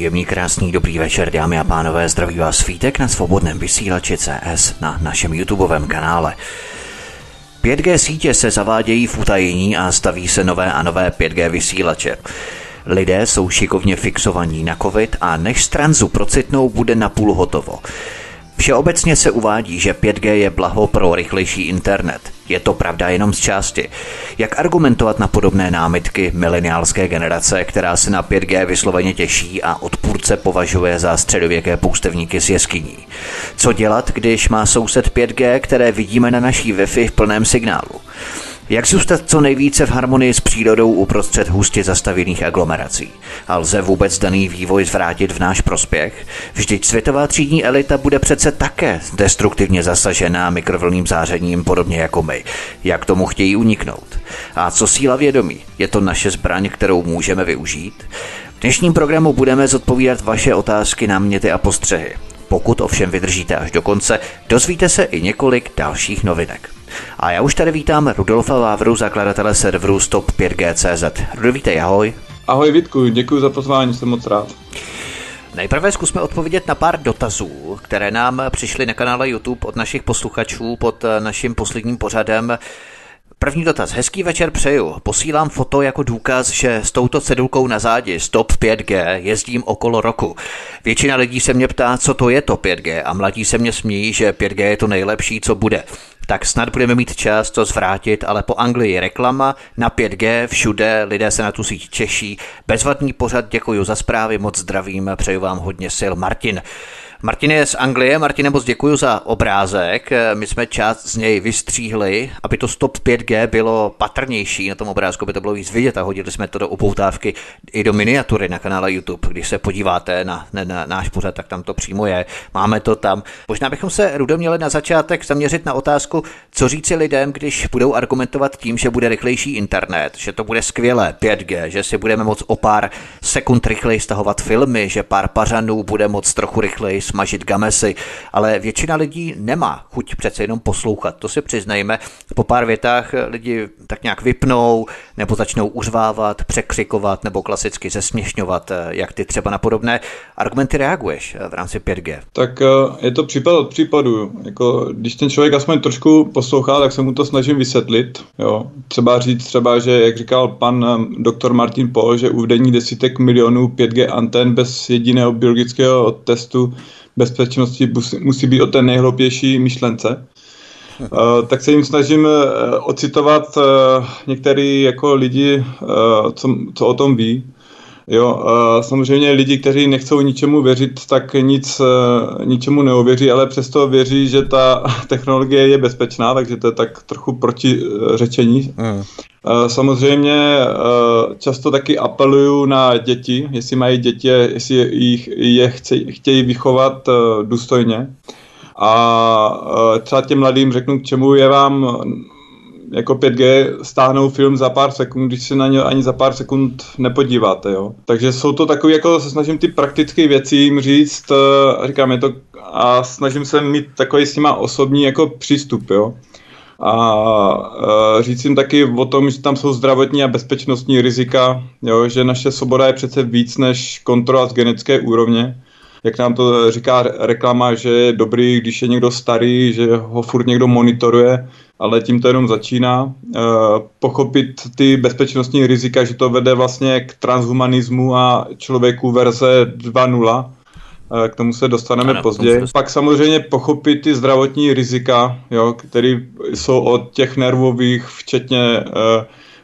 Příjemný, krásný, dobrý večer, dámy a pánové, zdraví vás Vítek na svobodném vysílači CS na našem YouTubeovém kanále. 5G sítě se zavádějí v utajení a staví se nové a nové 5G vysílače. Lidé jsou šikovně fixovaní na covid a než z tranzu procitnou, bude napůl hotovo. Všeobecně se uvádí, že 5G je blaho pro rychlejší internet. Je to pravda jenom z části. Jak argumentovat na podobné námitky mileniálské generace, která se na 5G vysloveně těší a odpůrce považuje za středověké poustevníky z jeskyní? Co dělat, když má soused 5G, které vidíme na naší Wi-Fi v plném signálu? Jak zůstat co nejvíce v harmonii s přírodou uprostřed hustě zastavěných aglomerací? A lze vůbec daný vývoj zvrátit v náš prospěch? Vždyť světová třídní elita bude přece také destruktivně zasažená mikrovlným zářením, podobně jako my. Jak tomu chtějí uniknout? A co síla vědomí? Je to naše zbraň, kterou můžeme využít? V dnešním programu budeme zodpovídat vaše otázky, náměty a postřehy. Pokud ovšem vydržíte až do konce, dozvíte se i několik dalších novinek. A já už tady vítám Rudolfa Vávru, zakladatele serveru Stop 5G.cz. Rudolf, vítej, ahoj. Ahoj Vítku, děkuji za pozvání, jsem moc rád. Nejprve zkusme odpovědět na pár dotazů, které nám přišly na kanále YouTube od našich posluchačů pod naším posledním pořadem. První dotaz. Hezký večer přeju. Posílám foto jako důkaz, že s touto cedulkou na zádi Stop 5G jezdím okolo roku. Většina lidí se mě ptá, co to je to 5G a mladí se mě smíjí, že 5G je to nejlepší, co bude tak snad budeme mít čas to zvrátit, ale po Anglii reklama na 5G všude, lidé se na tu síť češí. Bezvadný pořad, děkuji za zprávy, moc zdravím, přeju vám hodně sil. Martin. Martin je z Anglie. Martin, moc děkuji za obrázek. My jsme část z něj vystříhli, aby to stop 5G bylo patrnější na tom obrázku, aby to bylo víc vidět a hodili jsme to do upoutávky i do miniatury na kanále YouTube. Když se podíváte na, na, na náš pořad, tak tam to přímo je. Máme to tam. Možná bychom se, Rudo, měli na začátek zaměřit na otázku, co říci lidem, když budou argumentovat tím, že bude rychlejší internet, že to bude skvělé 5G, že si budeme moc o pár sekund rychleji stahovat filmy, že pár pařanů bude moc trochu rychleji smažit gamesy, ale většina lidí nemá chuť přece jenom poslouchat, to si přiznejme. Po pár větách lidi tak nějak vypnou, nebo začnou uřvávat, překřikovat, nebo klasicky zesměšňovat, jak ty třeba na podobné argumenty reaguješ v rámci 5G. Tak eh, je to případ od případu. Jako, když ten člověk aspoň trošku poslouchá, tak se mu to snažím vysvětlit. Jo. Třeba říct třeba, že jak říkal pan doktor Martin Pol, že uvedení desítek milionů 5G antén bez jediného biologického testu bezpečnosti musí být o té nejhloupější myšlence. Uh, tak se jim snažím uh, ocitovat uh, některý jako lidi, co, co o tom ví. Jo, samozřejmě lidi, kteří nechcou ničemu věřit, tak nic, ničemu neověří, ale přesto věří, že ta technologie je bezpečná, takže to je tak trochu proti řečení. Mm. Samozřejmě často taky apeluju na děti, jestli mají děti, jestli jich, je chtějí, chtějí vychovat důstojně. A třeba těm mladým řeknu, k čemu je vám jako 5G stáhnou film za pár sekund, když se na ně ani za pár sekund nepodíváte, jo. Takže jsou to takové, jako se snažím ty praktické věci jim říct, říkám, je to, a snažím se mít takový s nima osobní jako přístup, jo a říct jim taky o tom, že tam jsou zdravotní a bezpečnostní rizika, jo, že naše svoboda je přece víc než kontrola z genetické úrovně. Jak nám to říká reklama, že je dobrý, když je někdo starý, že ho furt někdo monitoruje, ale tím to jenom začíná. pochopit ty bezpečnostní rizika, že to vede vlastně k transhumanismu a člověku verze 2.0, k tomu se dostaneme ano, později. Se Pak samozřejmě pochopit ty zdravotní rizika, jo, které jsou od těch nervových, včetně uh,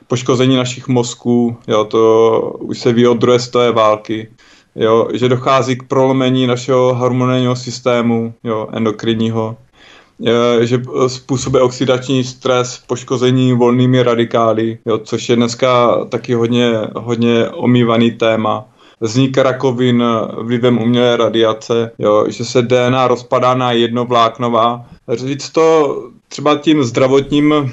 poškození našich mozků, jo, to už se ví od druhé stoje války, jo, že dochází k prolomení našeho hormonálního systému, jo, endokrinního, že způsobuje oxidační stres, poškození volnými radikály, jo, což je dneska taky hodně, hodně omývaný téma vznik rakovin vlivem umělé radiace, jo, že se DNA rozpadá na jednovláknová. Říct to třeba tím zdravotním,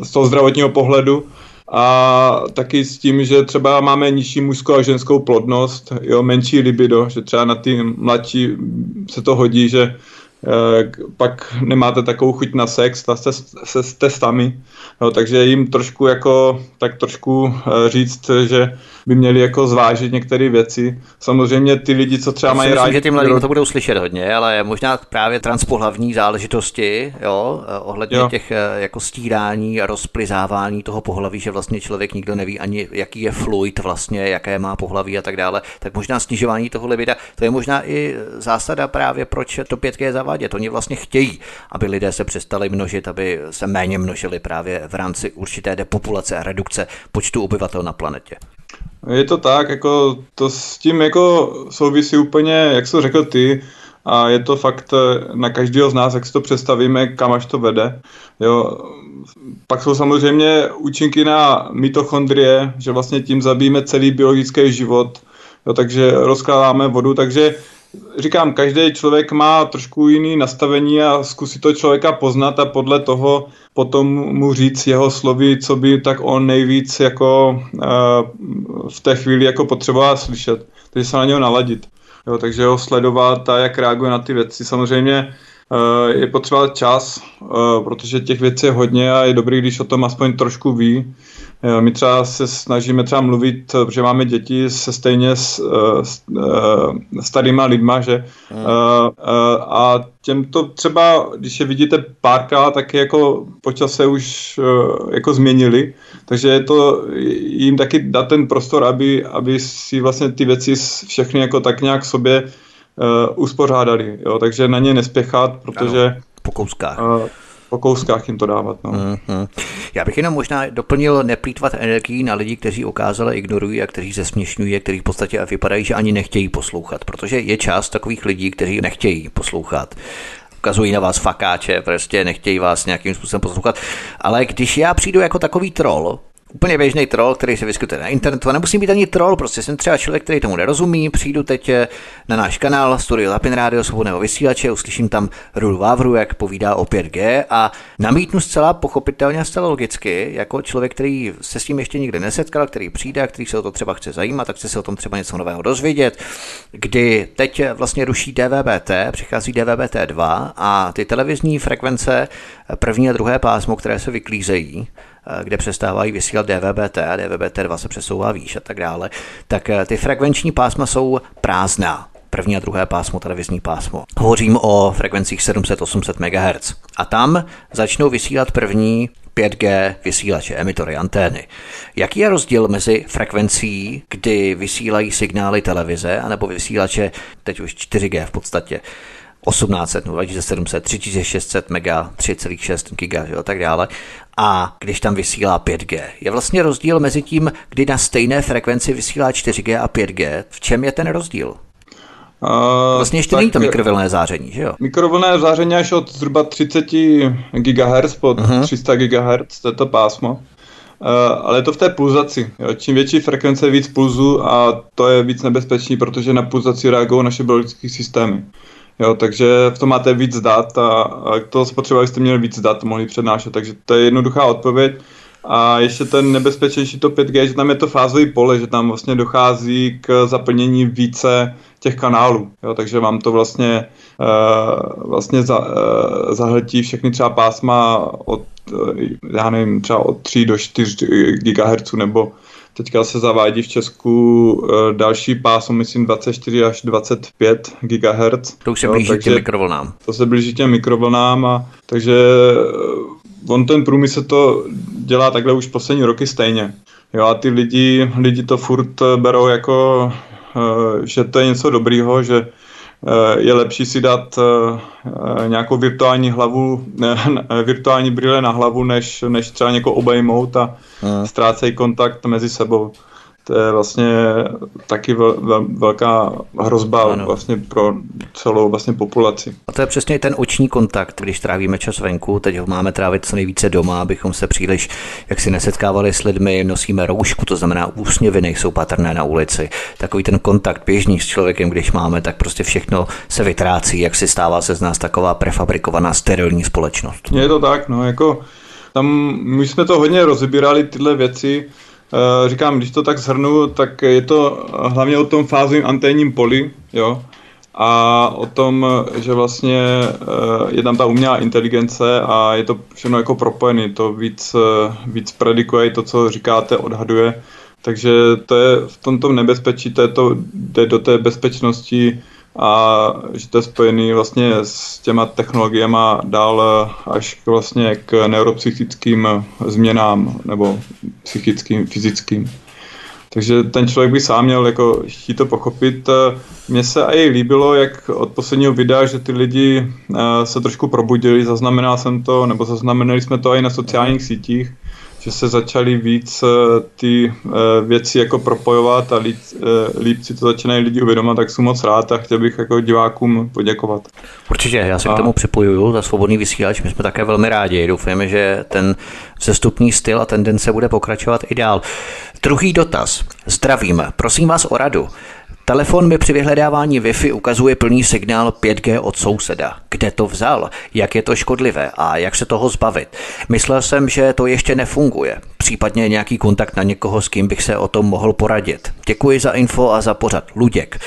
z toho zdravotního pohledu, a taky s tím, že třeba máme nižší mužskou a ženskou plodnost, jo, menší libido, že třeba na ty mladší se to hodí, že Eh, pak nemáte takovou chuť na sex se, se s testami, no, takže jim trošku jako, tak trošku eh, říct, že by měli jako zvážit některé věci. Samozřejmě ty lidi, co třeba mají rádi... že ty mladí to budou slyšet hodně, ale možná právě transpohlavní záležitosti, jo, eh, ohledně jo. těch jako stírání a rozplizávání toho pohlaví, že vlastně člověk nikdo neví ani, jaký je fluid vlastně, jaké má pohlaví a tak dále, tak možná snižování toho libida, to je možná i zásada právě, proč to pětky je zavádět. Oni vlastně chtějí, aby lidé se přestali množit, aby se méně množili právě v rámci určité depopulace a redukce počtu obyvatel na planetě. Je to tak, jako to s tím jako souvisí úplně, jak jsi řekl ty, a je to fakt na každého z nás, jak si to představíme, kam až to vede. Jo. Pak jsou samozřejmě účinky na mitochondrie, že vlastně tím zabijeme celý biologický život, jo, takže rozkládáme vodu, takže říkám, každý člověk má trošku jiný nastavení a zkusí to člověka poznat a podle toho potom mu říct jeho slovy, co by tak on nejvíc jako uh, v té chvíli jako potřeboval slyšet. Takže se na něho naladit. Jo, takže ho sledovat a jak reaguje na ty věci. Samozřejmě uh, je potřeba čas, uh, protože těch věcí je hodně a je dobrý, když o tom aspoň trošku ví. My třeba se snažíme třeba mluvit, protože máme děti se stejně s, eh, s, eh, starýma lidma, že hmm. a těmto třeba, když je vidíte párka, tak jako po čase už jako změnili, takže je to jim taky dát ten prostor, aby, aby si vlastně ty věci všechny jako tak nějak sobě uh, uspořádali, jo? takže na ně nespěchat, protože ano, po kouskách. Uh, po kouskách jim to dávat. No. Mm-hmm. Já bych jenom možná doplnil neplýtvat energii na lidi, kteří ukázali ignorují a kteří se směšňují a kteří v podstatě vypadají, že ani nechtějí poslouchat, protože je část takových lidí, kteří nechtějí poslouchat ukazují na vás fakáče, prostě nechtějí vás nějakým způsobem poslouchat. Ale když já přijdu jako takový troll, úplně běžný troll, který se vyskytuje na internetu. A nemusím být ani troll, prostě jsem třeba člověk, který tomu nerozumí. Přijdu teď eh, na náš kanál Studio Lapin Radio svobodného vysílače, uslyším tam Rulu Vávru, jak povídá o 5G a namítnu zcela pochopitelně a zcela logicky, jako člověk, který se s tím ještě nikdy nesetkal, který přijde a který se o to třeba chce zajímat, tak chce se o tom třeba něco nového dozvědět, kdy teď vlastně ruší DVB-T, přichází DVB-T2 a ty televizní frekvence první a druhé pásmo, které se vyklízejí, Eh, kde přestávají vysílat DVB-T a DVB-T2 se přesouvá výš a tak dále, tak eh, ty frekvenční pásma jsou prázdná první a druhé pásmo, televizní pásmo. Hovořím o frekvencích 700-800 MHz. A tam začnou vysílat první 5G vysílače, emitory, antény. Jaký je rozdíl mezi frekvencí, kdy vysílají signály televize, anebo vysílače, teď už 4G v podstatě, 1800, 2700, 3600 mega, 3,6 giga a tak dále. A když tam vysílá 5G, je vlastně rozdíl mezi tím, kdy na stejné frekvenci vysílá 4G a 5G. V čem je ten rozdíl? Uh, vlastně ještě není to mikrovlnné záření, že jo? Mikrovlnné záření až od zhruba 30 GHz pod uh-huh. 300 GHz, to je to pásmo. Uh, ale je to v té pulzaci. Jo. Čím větší frekvence, víc pulzu a to je víc nebezpečný, protože na pulzaci reagují naše biologické systémy. Jo, takže v tom máte víc dat a, a to spotřeba jste měli víc dat, mohli přednášet, takže to je jednoduchá odpověď. A ještě ten nebezpečnější to 5G, že tam je to fázový pole, že tam vlastně dochází k zaplnění více těch kanálů, jo, takže vám to vlastně, uh, vlastně za, uh, zahltí všechny třeba pásma od, uh, já nevím, třeba od 3 do 4 GHz nebo Teďka se zavádí v Česku uh, další pásmo, myslím 24 až 25 GHz. To už se blíží těm mikrovlnám. To se blíží těm mikrovlnám a takže uh, on ten průmysl to dělá takhle už poslední roky stejně. Jo a ty lidi, lidi to furt berou jako, že to je něco dobrýho, že Eh, je lepší si dát eh, nějakou virtuální hlavu, virtuální brýle na hlavu, než, než třeba někoho obejmout a hmm. ztrácejí kontakt mezi sebou. To je vlastně taky vel, vel, velká hrozba ano. vlastně pro celou vlastně populaci. A to je přesně ten oční kontakt, když trávíme čas venku, teď ho máme trávit co nejvíce doma, abychom se příliš jak si nesetkávali s lidmi, nosíme roušku, to znamená úsměvy nejsou patrné na ulici. Takový ten kontakt běžný s člověkem, když máme, tak prostě všechno se vytrácí, jak si stává se z nás taková prefabrikovaná sterilní společnost. Je to tak, no jako tam my jsme to hodně rozebírali tyhle věci, říkám, když to tak zhrnu, tak je to hlavně o tom fázovém anténním poli, jo, a o tom, že vlastně eh, je tam ta umělá inteligence a je to všechno jako propojené, to víc, eh, víc predikuje to, co říkáte, odhaduje, takže to je v tomto nebezpečí, to je to, jde do té bezpečnosti a že to je spojený vlastně s těma technologiemi dál až vlastně k neuropsychickým změnám nebo psychickým, fyzickým. Takže ten člověk by sám měl jako chtít to pochopit. Mně se i líbilo, jak od posledního videa, že ty lidi eh, se trošku probudili, zaznamenal jsem to, nebo zaznamenali jsme to i na sociálních sítích, že se začaly víc eh, ty eh, věci jako propojovat a líp, eh, líp si to začínají lidi uvědomovat, tak jsem moc rád a chtěl bych jako divákům poděkovat. Určitě, já se a... k tomu připojuju za svobodný vysílač, my jsme také velmi rádi, doufáme, že ten sestupný styl a tendence bude pokračovat i dál. Druhý dotaz. Zdravím, prosím vás o radu. Telefon mi při vyhledávání Wi-Fi ukazuje plný signál 5G od souseda. Kde to vzal? Jak je to škodlivé a jak se toho zbavit? Myslel jsem, že to ještě nefunguje. Případně nějaký kontakt na někoho, s kým bych se o tom mohl poradit. Děkuji za info a za pořad. Luděk.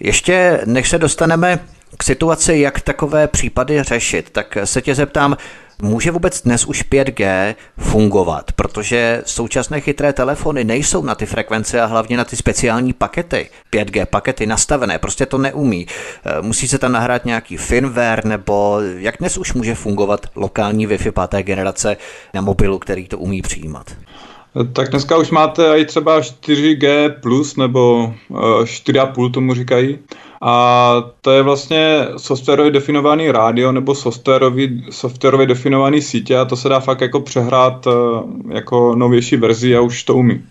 Ještě než se dostaneme k situaci, jak takové případy řešit, tak se tě zeptám, Může vůbec dnes už 5G fungovat, protože současné chytré telefony nejsou na ty frekvence a hlavně na ty speciální pakety, 5G pakety nastavené, prostě to neumí. Eh, musí se tam nahrát nějaký firmware, nebo jak dnes už může fungovat lokální Wi-Fi páté generace na mobilu, který to umí přijímat? Tak dneska už máte i třeba 4G+, nebo 4,5 eh, tomu říkají. A to je vlastně softwarově definovaný rádio nebo softwarově definovaný sítě a to se dá fakt jako přehrát eh, jako novější verzi a už to umí.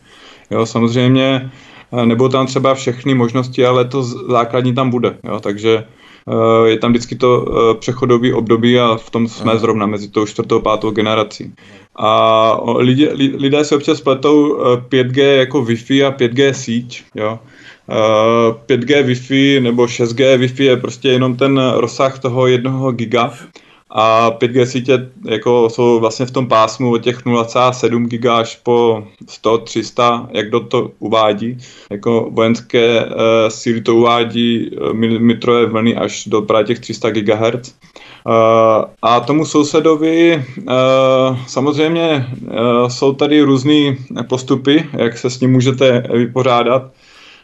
Jo, samozřejmě eh, nebo tam třeba všechny možnosti, ale to základní tam bude. Jo, takže je tam vždycky to přechodové období a v tom jsme zrovna mezi tou čtvrtou a pátou generací. A lidé, lidé se občas pletou 5G eh, jako Wi-Fi a 5G síť, jo. 5G eh, Wi-Fi nebo 6G Wi-Fi je prostě jenom ten rozsah toho jednoho giga a 5G sítě jako jsou vlastně v tom pásmu od těch 0,7 giga až po 100, 300, jak do to uvádí. Jako vojenské uh, síly to uvádí uh, milimetrové vlny až do právě těch 300 GHz. Uh, a tomu sousedovi uh, samozřejmě uh, jsou tady různé postupy, jak se s ním můžete vypořádat.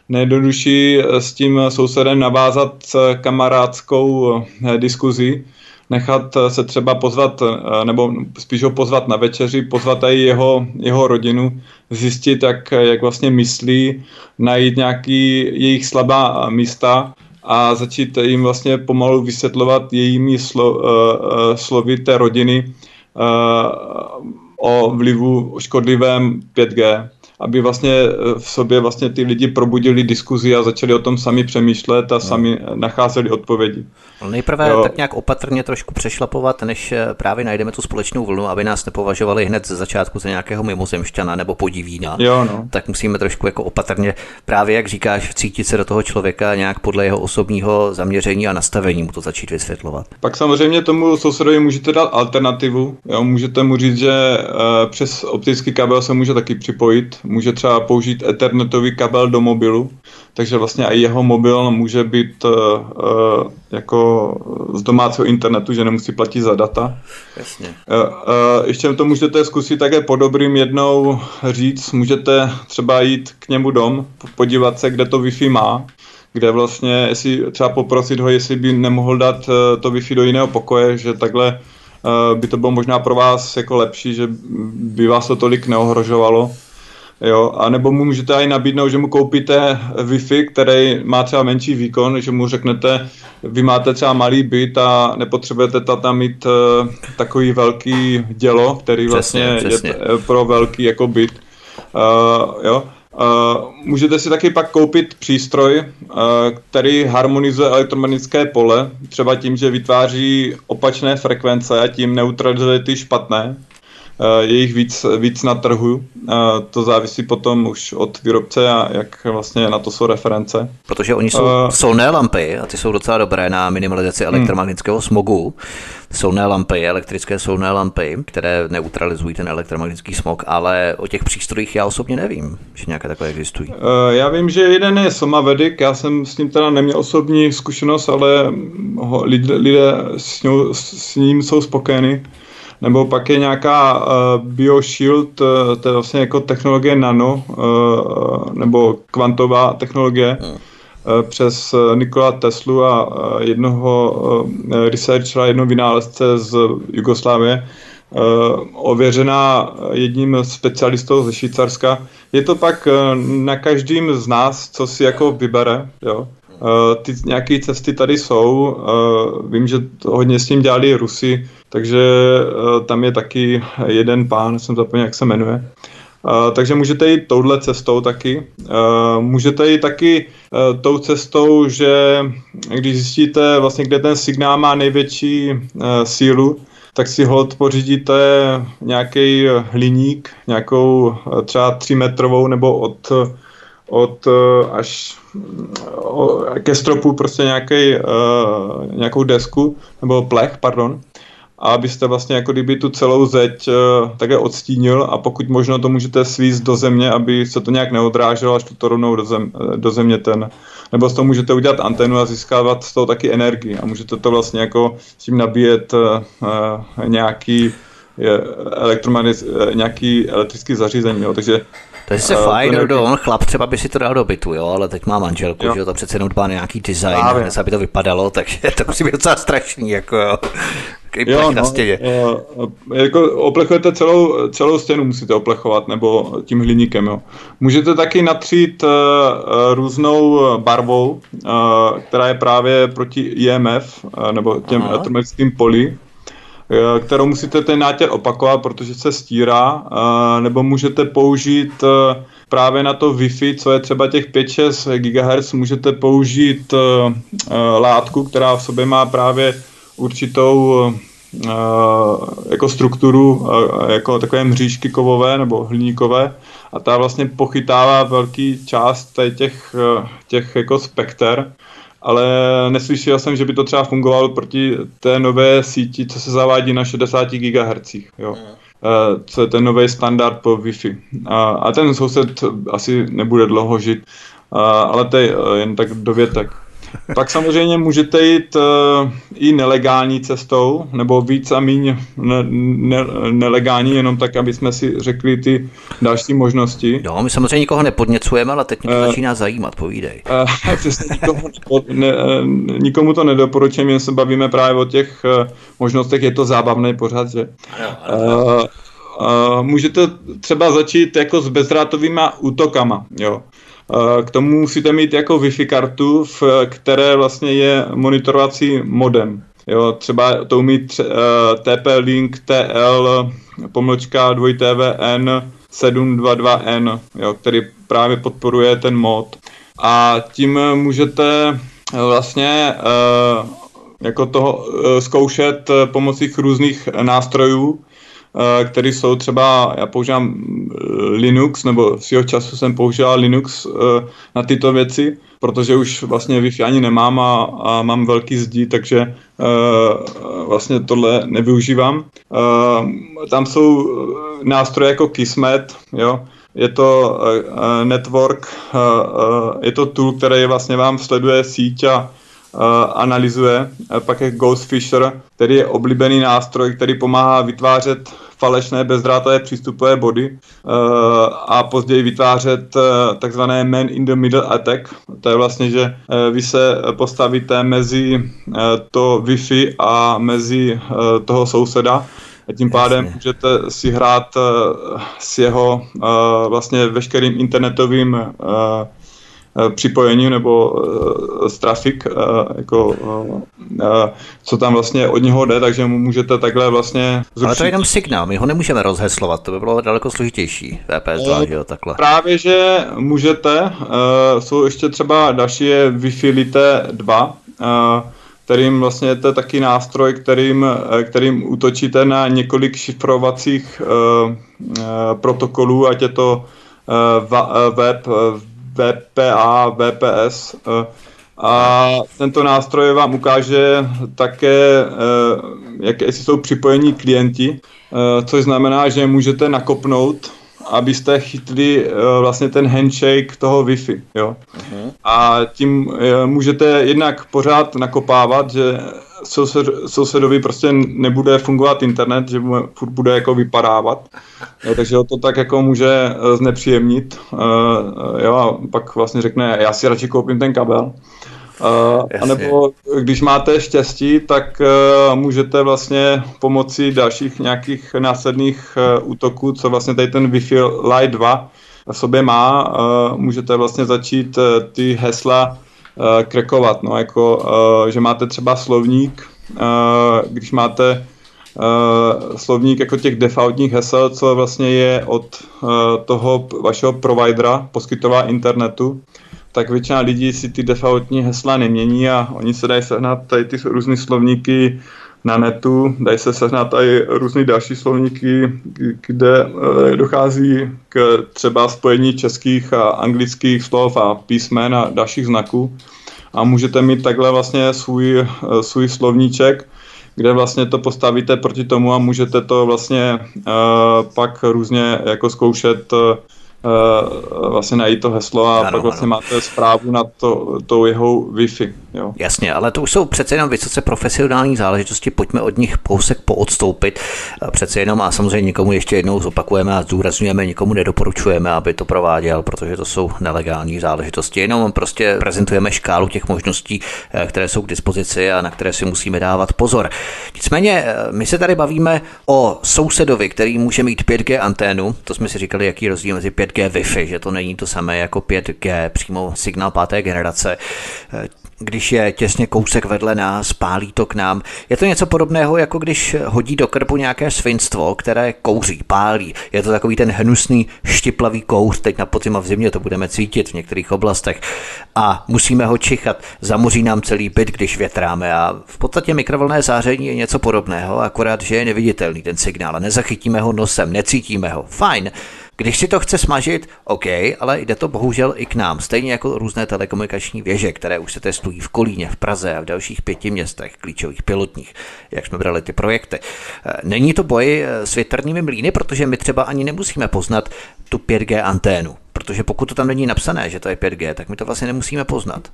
Nejjednodušší s tím sousedem navázat kamarádskou diskuzi, nechat se třeba pozvat, nebo spíš ho pozvat na večeři, pozvat i jeho, jeho rodinu, zjistit, jak, jak vlastně myslí, najít nějaký jejich slabá místa a začít jim vlastně pomalu vysvětlovat jejími slo, slovy té rodiny o vlivu škodlivém 5G aby vlastně eh, v sobě vlastně ty lidi probudili diskuzi a začali o tom sami přemýšlet a no. sami nacházeli odpovědi. No nejprve jo. tak nějak opatrně trošku přešlapovat, než eh, právě najdeme tu společnou vlnu, aby nás nepovažovali hned ze začátku za nějakého mimozemšťana nebo podivína. Jo, no. Tak musíme trošku jako opatrně, právě jak říkáš, cítit se do toho člověka nějak podle jeho osobního zaměření a nastavení mu to začít vysvětlovat. Pak samozřejmě tomu sousedovi můžete dát alternativu. Jo, můžete mu říct, že uh, přes optický kabel se může taky připojit může třeba použít ethernetový kabel do mobilu, takže vlastně i jeho mobil může být uh, jako z domácího internetu, že nemusí platit za data. Jasně. Uh, uh, ještě to můžete zkusit také po dobrým jednou říct, můžete třeba jít k němu dom, podívat se, kde to Wi-Fi má, kde vlastně, jestli třeba poprosit ho, jestli by nemohl dát to Wi-Fi do jiného pokoje, že takhle by to bylo možná pro vás jako lepší, že by vás to tolik neohrožovalo. Jo, a nebo mu můžete i nabídnout, že mu koupíte Wi-Fi, který má třeba menší výkon, že mu řeknete, vy máte třeba malý byt a nepotřebujete tam mít uh, takový velký dělo, který přesně, vlastně přesně. je pro velký jako byt. Uh, jo. můžete si taky pak koupit přístroj, uh, který harmonizuje elektromagnetické pole, třeba tím, že vytváří opačné frekvence a tím neutralizuje ty špatné. Uh, je jich víc, víc na trhu. Uh, to závisí potom už od výrobce a jak vlastně na to jsou reference. Protože oni jsou uh, solné lampy a ty jsou docela dobré na minimalizaci hmm. elektromagnetického smogu solné lampy, elektrické solné lampy, které neutralizují ten elektromagnetický smog, ale o těch přístrojích já osobně nevím, že nějaké takové existují. Uh, já vím, že jeden je Somavedic, já jsem s ním teda neměl osobní zkušenost, ale ho, lidé, lidé s, ním, s ním jsou spokojeni. Nebo pak je nějaká uh, BioShield, uh, to je vlastně jako technologie nano, uh, nebo kvantová technologie. Hmm Eh, přes eh, Nikola Teslu a eh, jednoho researchera, jednoho vynálezce z Jugoslávie, ověřená jedním specialistou ze Švýcarska. Je to pak na každým z nás, co si jako vybere. Jo. Ty nějaké cesty tady jsou. Vím, že to hodně s tím dělali Rusy, takže tam je taky jeden pán, jsem zapomněl, jak se jmenuje. Uh, takže můžete jít touhle cestou taky. Uh, můžete jít taky tou cestou, že když zjistíte vlastně, kde ten signál má největší sílu, tak si hod pořídíte nějaký hliník, nějakou třeba 3 metrovou nebo od, od až ke stropu prostě nějaký, nějakou desku nebo plech, pardon a abyste vlastně jako kdyby tu celou zeď uh, také odstínil a pokud možno to můžete svízt do země, aby se to nějak neodráželo, až to rovnou do, zem, eh, do země ten, nebo z toho můžete udělat antenu a získávat z toho taky energii a můžete to vlastně jako s tím nabíjet uh, nějaký elektromagnetický, nějaký elektrický zařízení, jo. takže to je se uh, fajn, ne... on chlap třeba by si to dal do bytu, jo, ale teď má manželku, jo. že to přece jenom dbá na nějaký design, hned, aby to vypadalo, takže to musí být docela strašný, jako jo. Jo, no, na stěně. Uh, jako oplechujete celou, celou stěnu, musíte oplechovat, nebo tím hliníkem, jo. Můžete taky natřít uh, různou barvou, uh, která je právě proti IMF, uh, nebo těm elektromagnetickým poli, Eh, kterou musíte ten nátěr opakovat, protože se stírá, eh, nebo můžete použít eh, právě na to Wi-Fi, co je třeba těch 5-6 GHz, můžete použít látku, která v sobě má právě určitou jako strukturu, jako takové mřížky kovové nebo hliníkové a ta vlastně pochytává velký část těch, těch jako spekter ale neslyšel jsem, že by to třeba fungovalo proti té nové síti, co se zavádí na 60 GHz. Jo. Mm. Uh, co je ten nový standard po Wi-Fi. Uh, a ten soused asi nebude dlouho žít, uh, ale to je uh, jen tak dovětek. Pak samozřejmě můžete jít uh, i nelegální cestou, nebo víc a míň ne, ne, nelegální, jenom tak, aby jsme si řekli ty další možnosti. Jo, my samozřejmě nikoho nepodněcujeme, ale teď mě to uh, začíná zajímat, povídej. Uh, přesně nikomu, ne, nikomu to nedoporučím, jen se bavíme právě o těch uh, možnostech, je to zábavný pořád, že? Ano, ano. Uh, Uh, můžete třeba začít jako s bezdrátovými útokama. Jo. Eh, k tomu musíte mít jako Wi-Fi kartu, v které vlastně je monitorovací modem. Jo, třeba to umí uh, eh, TP-Link TL pomlčka 2TVN 722N, jo, který právě podporuje ten mod. A tím můžete vlastně uh, jako toho zkoušet pomocí různých nástrojů, Eh, které jsou třeba, já používám eh, Linux, nebo svého času jsem používal Linux eh, na tyto věci, protože už vlastně Wi-Fi ani nemám a, a mám velký zdí, takže vlastně tohle nevyužívám. Tam jsou nástroje jako Kismet, jo, je to network, je to tool, který vlastně vám sleduje síť a analyzuje. Pak je Ghostfisher, který je oblíbený nástroj, který pomáhá vytvářet falešné bezdrátové přístupové body a později vytvářet takzvané man in the middle attack. To je vlastně, že vy se postavíte mezi to Wi-Fi a mezi toho souseda a tím pádem Jasně. můžete si hrát s jeho vlastně veškerým internetovým připojení nebo z trafik, jako, co tam vlastně od něho jde, takže mu můžete takhle vlastně zrušit. Ale to je jenom signál, my ho nemůžeme rozheslovat, to by bylo daleko složitější, VPS2, že jo, takhle. Právě, že můžete, jsou ještě třeba další je Wi-Fi Lite 2, kterým vlastně je to taky nástroj, kterým, kterým útočíte na několik šifrovacích protokolů, ať je to web, VPA, VPS. Uh, a tento nástroj vám ukáže také, jak, jestli jsou připojení klienti, což znamená, že můžete nakopnout abyste chytli uh, vlastně ten handshake toho Wi-Fi, jo. Uh-huh. A tím uh, můžete jednak pořád nakopávat, že sousedovi prostě nebude fungovat internet, že mu furt bude jako vypadávat, jo, takže to tak jako může uh, znepříjemnit, uh, jo, a pak vlastně řekne, já si radši koupím ten kabel. Uh, a nebo když máte štěstí, tak uh, můžete vlastně pomocí dalších nějakých následných uh, útoků, co vlastně tady ten Wi-Fi Lite 2 v sobě má, uh, můžete vlastně začít uh, ty hesla uh, krekovat, no jako, uh, že máte třeba slovník, uh, když máte uh, slovník jako těch defaultních hesel, co vlastně je od uh, toho vašeho providera, poskytová internetu, tak většina lidí si ty defaultní hesla nemění a oni se dají sehnat tady ty různé slovníky na netu, dají se sehnat i různé další slovníky, kde eh, dochází k třeba spojení českých a anglických slov a písmen a dalších znaků. A můžete mít takhle vlastně svůj, eh, svůj slovníček, kde vlastně to postavíte proti tomu a můžete to vlastně uh, pak různě jako zkoušet vlastně najít to heslo a ano, pak vlastně ano. máte zprávu na to, to jeho Wi-Fi. Jo. Jasně, ale to už jsou přece jenom vysoce profesionální záležitosti, pojďme od nich pousek poodstoupit. Přece jenom a samozřejmě nikomu ještě jednou zopakujeme a zdůrazňujeme, nikomu nedoporučujeme, aby to prováděl, protože to jsou nelegální záležitosti. Jenom prostě prezentujeme škálu těch možností, eh, které jsou k dispozici a na které si musíme dávat pozor. Nicméně, eh, my se tady bavíme o sousedovi, který může mít 5G anténu. To jsme si říkali, jaký rozdíl mezi 5G Wi-Fi, že to není to samé jako 5G, přímo signál páté generace když je těsně kousek vedle nás, pálí to k nám. Je to něco podobného, jako když hodí do krbu nějaké svinstvo, které kouří, pálí. Je to takový ten hnusný štiplavý kouř, teď na podzim a v zimě to budeme cítit v některých oblastech. A musíme ho čichat, zamoří nám celý byt, když větráme. A v podstatě mikrovlné záření je něco podobného, akorát, že je neviditelný ten signál a nezachytíme ho nosem, necítíme ho. Fajn, když si to chce smažit, OK, ale jde to bohužel i k nám, stejně jako různé telekomunikační věže, které už se testují v Kolíně, v Praze a v dalších pěti městech, klíčových pilotních, jak jsme brali ty projekty. Eh, není to boj eh, s větrnými mlýny, protože my třeba ani nemusíme poznat tu 5G anténu, protože pokud to tam není napsané, že to je 5G, tak my to vlastně nemusíme poznat.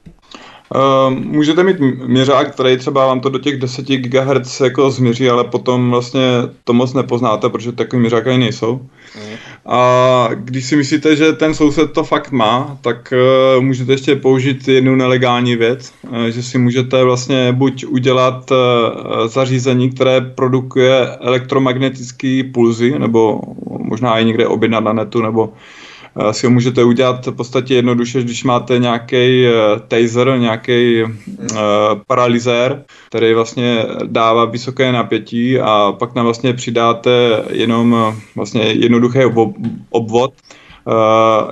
Uh, můžete mít měřák, který třeba vám to do těch 10 GHz jako změří, ale potom vlastně to moc nepoznáte, protože takový měřáky nejsou. Mm. A když si myslíte, že ten soused to fakt má, tak uh, můžete ještě použít jednu nelegální věc, uh, že si můžete vlastně buď udělat uh, zařízení, které produkuje elektromagnetické pulzy, nebo možná i někde objednat na netu, nebo si ho můžete udělat v podstatě jednoduše, když máte nějaký taser, nějaký paralyzér, který vlastně dává vysoké napětí a pak tam vlastně přidáte jenom vlastně jednoduchý obvod,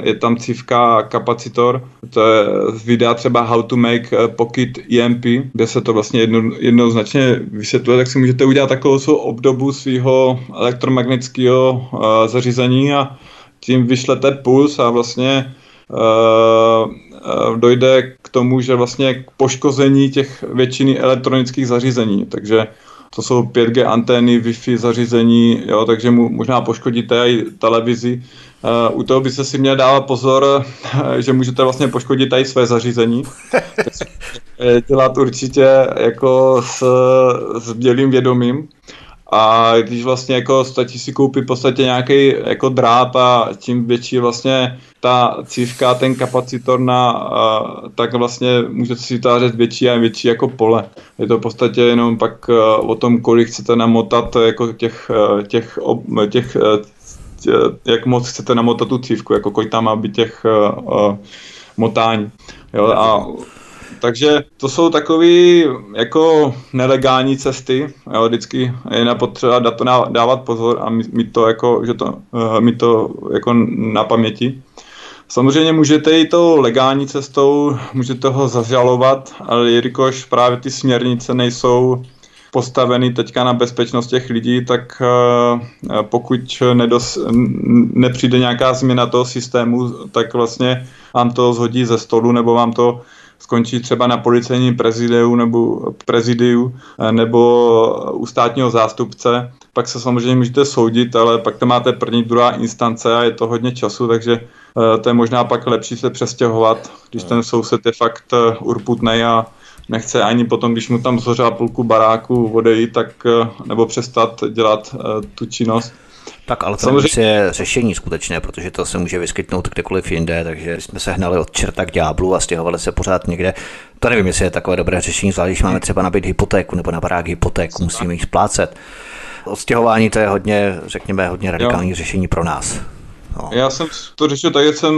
je tam cívka kapacitor, to je z videa třeba How to make pocket EMP, kde se to vlastně jedno, jednoznačně vysvětluje, tak si můžete udělat takovou obdobu svého elektromagnetického zařízení a tím vyšlete puls a vlastně uh, uh, dojde k tomu, že vlastně k poškození těch většiny elektronických zařízení. Takže to jsou 5G antény, Wi-Fi zařízení, jo, takže mu možná poškodíte i televizi. Uh, u toho byste si měl dávat pozor, že můžete vlastně poškodit i své zařízení. dělat určitě jako s, s bělým vědomím. A když vlastně jako stačí si koupit v podstatě nějaký jako drát a tím větší vlastně ta cívka, ten kapacitor na, uh, tak vlastně můžete si vytvářet větší a větší jako pole. Je to v podstatě jenom pak uh, o tom, kolik chcete namotat jako těch, těch, ob, těch tě, jak moc chcete namotat tu cívku, jako kolik tam má být těch uh, motání. Jo, a takže to jsou takové jako nelegální cesty, jo, vždycky je potřeba dávat pozor a mít to jako, že to, eh, mít to jako na paměti. Samozřejmě můžete i to legální cestou, můžete ho zažalovat, ale jelikož právě ty směrnice nejsou postaveny teďka na bezpečnost těch lidí, tak eh, pokud nedos, nepřijde nějaká změna toho systému, tak vlastně vám to zhodí ze stolu nebo vám to skončí třeba na policejním prezidiu nebo prezidiu eh, nebo u státního zástupce. Pak se samozřejmě můžete soudit, ale pak to máte první, druhá instance a je to hodně času, takže eh, to je možná pak lepší se přestěhovat, když ten soused je fakt eh, urputný a nechce ani potom, když mu tam zhořela půlku baráku odejít, tak nebo přestat dělat tu činnost. Tak ale to Samozřejmě... je řešení skutečné, protože to se může vyskytnout kdekoliv jinde, takže jsme se hnali od čerta k ďáblu a stěhovali se pořád někde. To nevím, jestli je takové dobré řešení, zvlášť když máme třeba nabít hypotéku nebo na barák hypotéku, musíme jich splácet. Odstěhování to je hodně, řekněme, hodně radikální jo. řešení pro nás. No. Já jsem to řešil tak, jak jsem,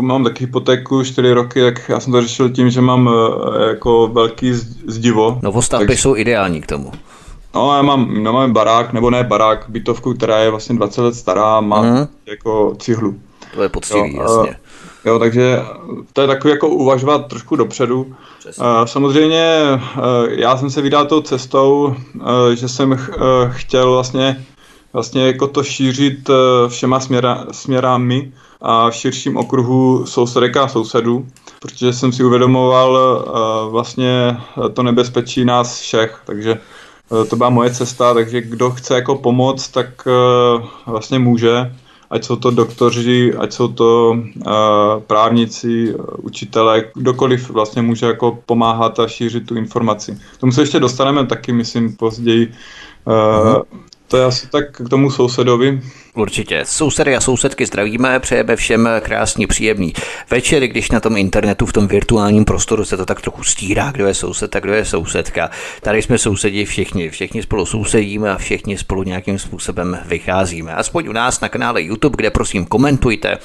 mám taky hypotéku 4 roky, tak já jsem to řešil tím, že mám eh, jako velký zdivo. Novostavby tak... jsou ideální k tomu. No, já mám, no, mám barák, nebo ne barák, bytovku, která je vlastně 20 let stará, má mm. jako cihlu. To je poctivý, jo, jasně. Jo, takže to je takový jako uvažovat trošku dopředu. Přesně. Samozřejmě já jsem se vydal tou cestou, že jsem chtěl vlastně, vlastně jako to šířit všema směra, směrami a v širším okruhu sousedek a sousedů, protože jsem si uvědomoval vlastně to nebezpečí nás všech, takže Eh, to byla moje cesta, takže kdo chce jako pomoct, tak eh, vlastně může, ať jsou to doktoři, ať jsou to uh, právníci, učitelé, kdokoliv vlastně může jako pomáhat a šířit tu informaci. K tomu se ještě dostaneme taky, myslím, později. Uh, to je asi tak k tomu sousedovi. Určitě. Sousedy a sousedky zdravíme, přejeme všem krásný, příjemný večer, když na tom internetu, v tom virtuálním prostoru se to tak trochu stírá, kdo je soused a kdo je sousedka. Tady jsme sousedi všichni, všichni spolu sousedíme a všichni spolu nějakým způsobem vycházíme. Aspoň u nás na kanále YouTube, kde prosím komentujte,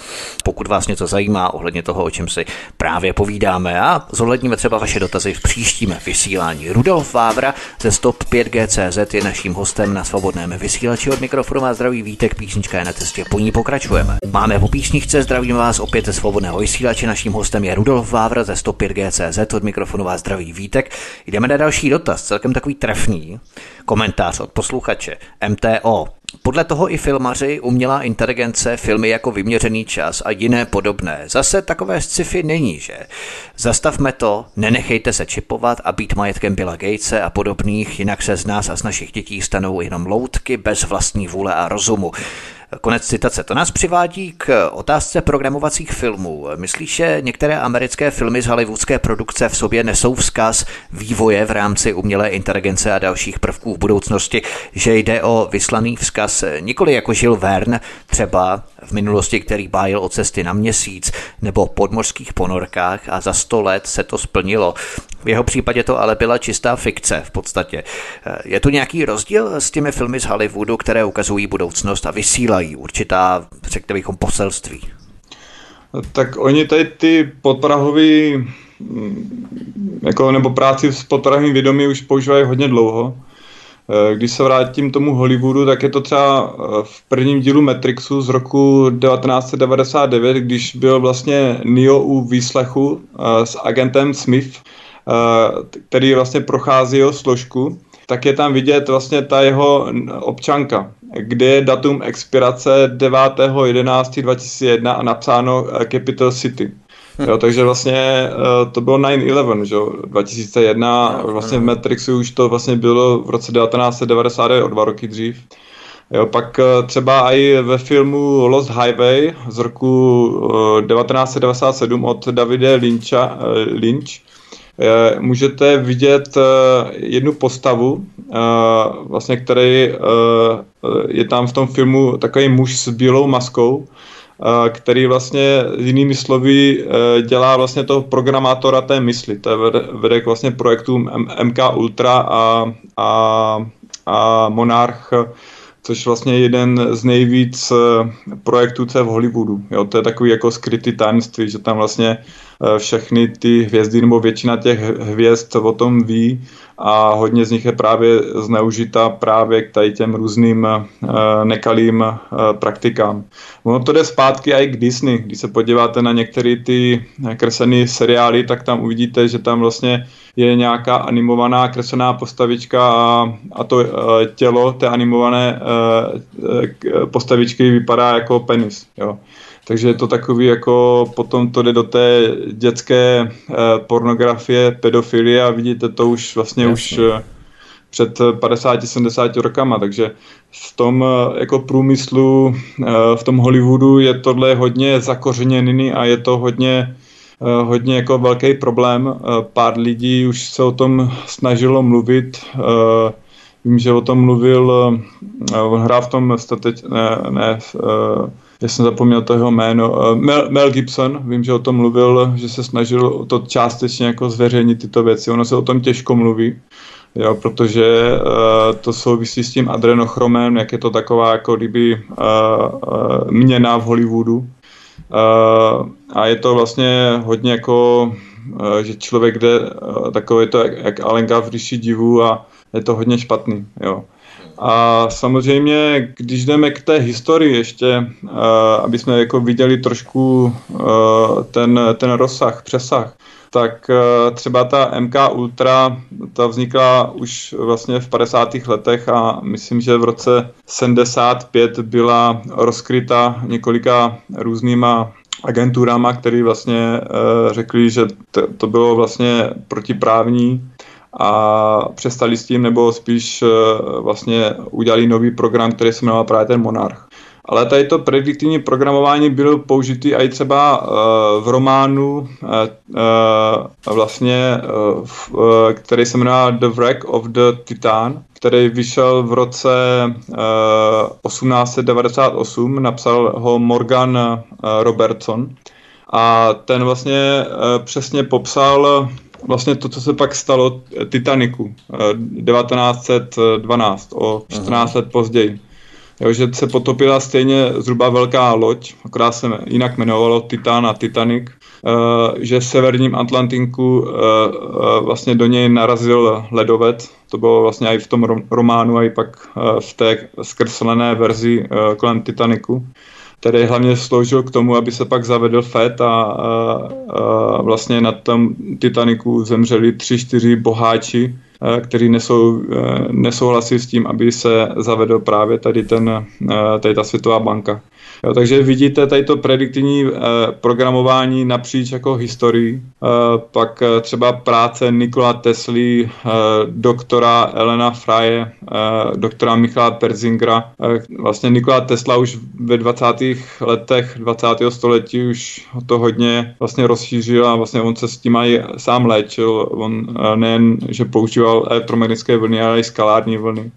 pokud vás něco zajímá ohledně toho, o čem si právě povídáme a zohledníme třeba vaše dotazy v příštím vysílání. Rudolf Vávra ze Stop 5G.cz je naším hostem na svobodném vysílači od mikrofonu a zdraví Vítek Písnička písnička je na cestě, po ní pokračujeme. Máme po písničce, zdravím vás opět ze svobodného vysílače, naším hostem je Rudolf Vávra ze 105GCZ, od mikrofonu vás zdraví Vítek. Jdeme na další dotaz, celkem takový trefný komentář od posluchače MTO. Podle toho i filmaři, umělá inteligence, filmy jako Vyměřený čas a jiné podobné. Zase takové sci-fi není, že? Zastavme to, nenechejte se čipovat a být majetkem Billa Gatese a podobných, jinak se z nás a z našich dětí stanou jenom loutky bez vlastní vůle a rozumu. Konec citace. To nás přivádí k otázce programovacích filmů. Myslíš, že některé americké filmy z hollywoodské produkce v sobě nesou vzkaz vývoje v rámci umělé inteligence a dalších prvků v budoucnosti, že jde o vyslaný vzkaz nikoli jako žil Verne, třeba v minulosti, který bájil o cesty na měsíc nebo podmořských ponorkách a za sto let se to splnilo. V jeho případě to ale byla čistá fikce v podstatě. Je tu nějaký rozdíl s těmi filmy z Hollywoodu, které ukazují budoucnost a vysílají určitá, řekněme bychom, poselství? Tak oni tady ty podprahový jako, nebo práci s podprahovým vědomí už používají hodně dlouho. Eh, když se vrátím tomu Hollywoodu, tak je to třeba eh, v prvním dílu Matrixu z roku 1999, když byl vlastně Neo u výslechu eh, s agentem Smith, který vlastně prochází jeho složku, tak je tam vidět vlastně ta jeho občanka, kde je datum expirace 9.11.2001 a napsáno Capital City. Jo, takže vlastně uh, to bylo 9-11, že 2001, no, vlastně v Matrixu už to vlastně bylo v roce 1999, o dva roky dřív. Jo, pak uh, třeba i ve filmu Lost Highway z roku uh, eh, 1997 od Davide Lyncha, Lynch, můžete vidět jednu postavu, vlastně který je tam v tom filmu takový muž s bílou maskou, který vlastně jinými slovy dělá vlastně toho programátora té mysli. To vede, k vlastně projektům MK Ultra a, a, a Monarch což vlastně je jeden z nejvíc projektů, co je v Hollywoodu. Jo, to je takový jako skrytý tajemství, že tam vlastně všechny ty hvězdy nebo většina těch hvězd o tom ví a hodně z nich je právě zneužita právě k tady těm různým uh, nekalým uh, praktikám. Ono to jde zpátky i k Disney. Když se podíváte na některé ty kreslené seriály, tak tam uvidíte, že tam vlastně je nějaká animovaná kreslená postavička a, a to tělo té animované postavičky vypadá jako penis. Jo. Takže je to takový jako, potom to jde do té dětské eh, pornografie, pedofilie a vidíte to už vlastně Jasně. už eh, před 50-70 rokama, takže v tom eh, jako průmyslu, v tom Hollywoodu je tohle hodně zakořeněný a je to hodně hodně jako velký problém. Pár lidí už se o tom snažilo mluvit. Vím, že o tom mluvil, on hrál v tom ne, ne já jsem zapomněl to jeho jméno, eh, Mel, Mel Gibson, vím, že o tom mluvil, že se snažil to částečně jako zveřejnit tyto věci, ono se o tom těžko mluví, jo, protože uh, to souvisí s tím adrenochromem, jak je to taková jako kdyby uh, uh, měna v Hollywoodu. Uh, a je to vlastně hodně jako, uh, že člověk jde, uh, takové to jak, jak Alenka v říši divu a je to hodně špatný, jo. A samozřejmě, když jdeme k té historii ještě, uh, aby jsme jako viděli trošku uh, ten, ten rozsah, přesah, tak uh, třeba ta MK Ultra, ta vznikla už vlastně v 50. letech a myslím, že v roce 75 byla rozkryta několika různýma agenturama, které vlastně řekli, že to bylo vlastně protiprávní a přestali s tím, nebo spíš eh, vlastně udělali nový program, který se jmenoval právě ten Monarch. Ale tady to prediktivní programování bylo použitý i třeba uh, v románu, uh, uh, vlastně, uh, uh, který se jmenuje The Wreck of the Titan, který vyšel v roce uh, 1898, napsal ho Morgan uh, Robertson. A ten vlastně uh, přesně popsal vlastně to, co se pak stalo Titaniku 1912, eh, o 14 Aha. let později. Jo, že se potopila stejně zhruba velká loď, akorát se jinak jmenovalo Titan a Titanic, uh, že v severním Atlantinku vlastně do něj narazil ledovec, to bylo vlastně i v tom románu, a i pak v té zkreslené verzi kolem Titaniku který hlavně sloužil k tomu, aby se pak zavedl FED a, a, a vlastně na tom Titaniku zemřeli tři, čtyři boháči, kteří nesou, nesouhlasí s tím, aby se zavedl právě tady, ten, tady ta Světová banka. Jo, takže vidíte tady to prediktivní eh, programování napříč jako historii. Eh, pak eh, třeba práce Nikola Tesly, doktora Elena Fraje, doktora Michala Perzingera. Vlastně Nikola Tesla už ve 20. letech 20. století už to hodně vlastně rozšířil a vlastně on se s tím i sám léčil. On nejen, že používal elektromagnetické vlny, ale i skalární vlny.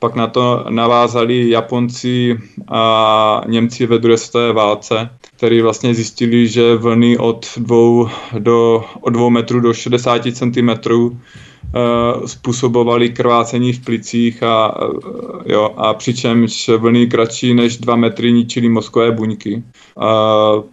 Pak na to navázali Japonci a Němci ve druhé světové válce, který vlastně zjistili, že vlny od dvou, do, od dvou metrů do 60 cm Uh, způsobovaly krvácení v plicích a, uh, jo, a přičemž vlny kratší než 2 metry ničily mozkové buňky. Uh,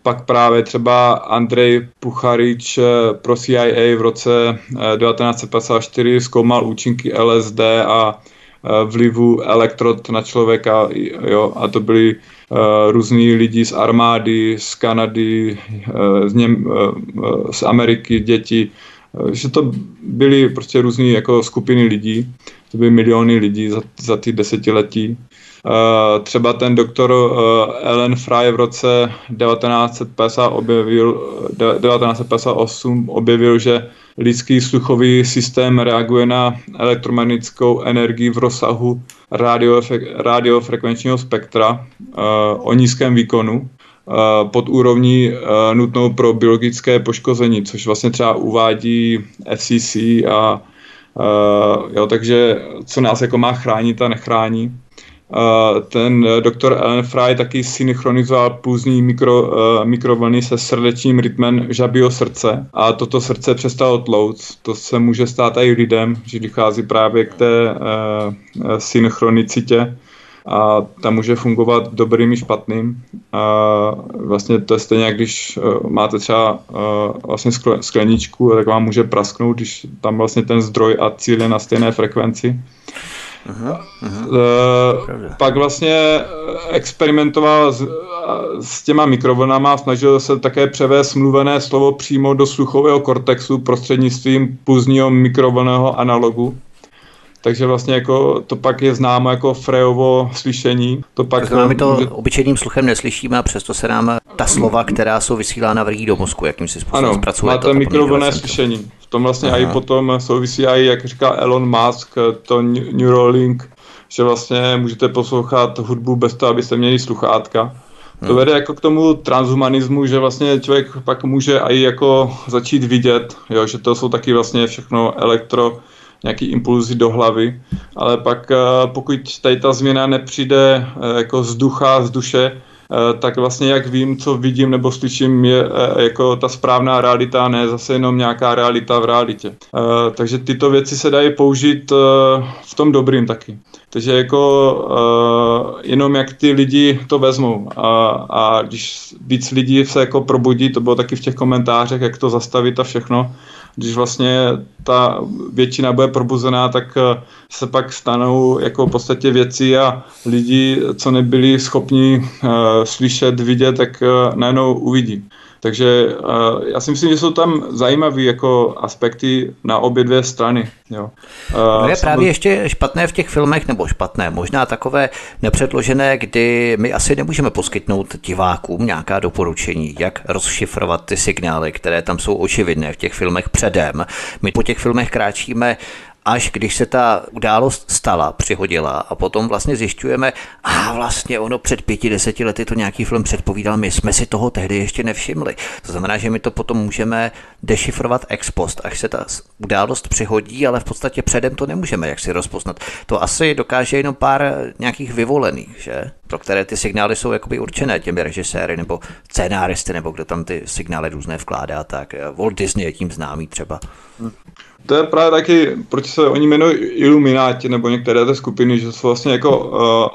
pak právě třeba Andrej Pucharič pro CIA v roce 1954 zkoumal účinky LSD a Eh, vlivu elektrod na člověka, jo, a to byli uh, různí lidi z armády, z Kanady, uh, z, Něm, uh, z Ameriky, děti, že to byly prostě různé jako skupiny lidí, to byly miliony lidí za, za ty desetiletí. Uh, třeba ten doktor uh, Ellen Fry v roce 1950 objevil, 1958 objevil, že lidský sluchový systém reaguje na elektromagnetickou energii v rozsahu radiofrekvenčního spektra o nízkém výkonu pod úrovní nutnou pro biologické poškození, což vlastně třeba uvádí FCC a jo, takže co nás jako má chránit a nechrání. Ten doktor Ellen Fry taky synchronizoval pulzní mikro, uh, mikrovlny se srdečním rytmem žabího srdce a toto srdce přestalo tlouct. To se může stát i lidem, že dochází právě k té uh, synchronicitě. a tam může fungovat dobrým i špatným. A vlastně to je stejně, když máte třeba vlastně skleničku, tak vám může prasknout, když tam vlastně ten zdroj a cíl je na stejné frekvenci. Aha, aha. Uh, pak vlastně experimentoval s, s těma mikrovlnama, snažil se také převést mluvené slovo přímo do sluchového kortexu prostřednictvím půzního mikrovlného analogu takže vlastně jako to pak je známo jako Frejovo slyšení. To pak to my to může... obyčejným sluchem neslyšíme a přesto se nám ta slova, která jsou vysílána vrhí do mozku, jakým si způsobem ano, zpracuje máte mikrovlné slyšení. V tom vlastně Aha. i potom souvisí i, jak říká Elon Musk, to Neuralink, že vlastně můžete poslouchat hudbu bez toho, abyste měli sluchátka. To hmm. vede jako k tomu transhumanismu, že vlastně člověk pak může i jako začít vidět, jo, že to jsou taky vlastně všechno elektro nějaký impulzy do hlavy, ale pak eh, pokud tady ta změna nepřijde eh, jako z ducha, z duše, tak vlastně jak vím, co vidím nebo slyším, je jako ta správná realita, ne zase jenom nějaká realita v realitě. Takže tyto věci se dají použít v tom dobrým taky. Takže jako jenom jak ty lidi to vezmou a, a když víc lidí se jako probudí, to bylo taky v těch komentářích, jak to zastavit a všechno, když vlastně ta většina bude probuzená, tak eh, se pak stanou jako v podstatě věci a lidi, co nebyli schopni uh, slyšet, vidět, tak uh, najednou uvidí. Takže uh, já si myslím, že jsou tam zajímavé jako aspekty na obě dvě strany. Jo. Uh, no je právě ještě špatné v těch filmech, nebo špatné, možná takové nepředložené, kdy my asi nemůžeme poskytnout divákům nějaká doporučení, jak rozšifrovat ty signály, které tam jsou očividné v těch filmech předem. My po těch filmech kráčíme až když se ta událost stala, přihodila a potom vlastně zjišťujeme, a vlastně ono před pěti, deseti lety to nějaký film předpovídal, my jsme si toho tehdy ještě nevšimli. To znamená, že my to potom můžeme dešifrovat ex post, až se ta událost přihodí, ale v podstatě předem to nemůžeme jak si rozpoznat. To asi dokáže jenom pár nějakých vyvolených, že? pro které ty signály jsou jakoby určené těmi režiséry nebo scénáristy, nebo kdo tam ty signály různé vkládá, tak Walt Disney je tím známý třeba. To je právě taky, proč se oni jmenují ilumináti, nebo některé té skupiny, že jsou vlastně jako uh,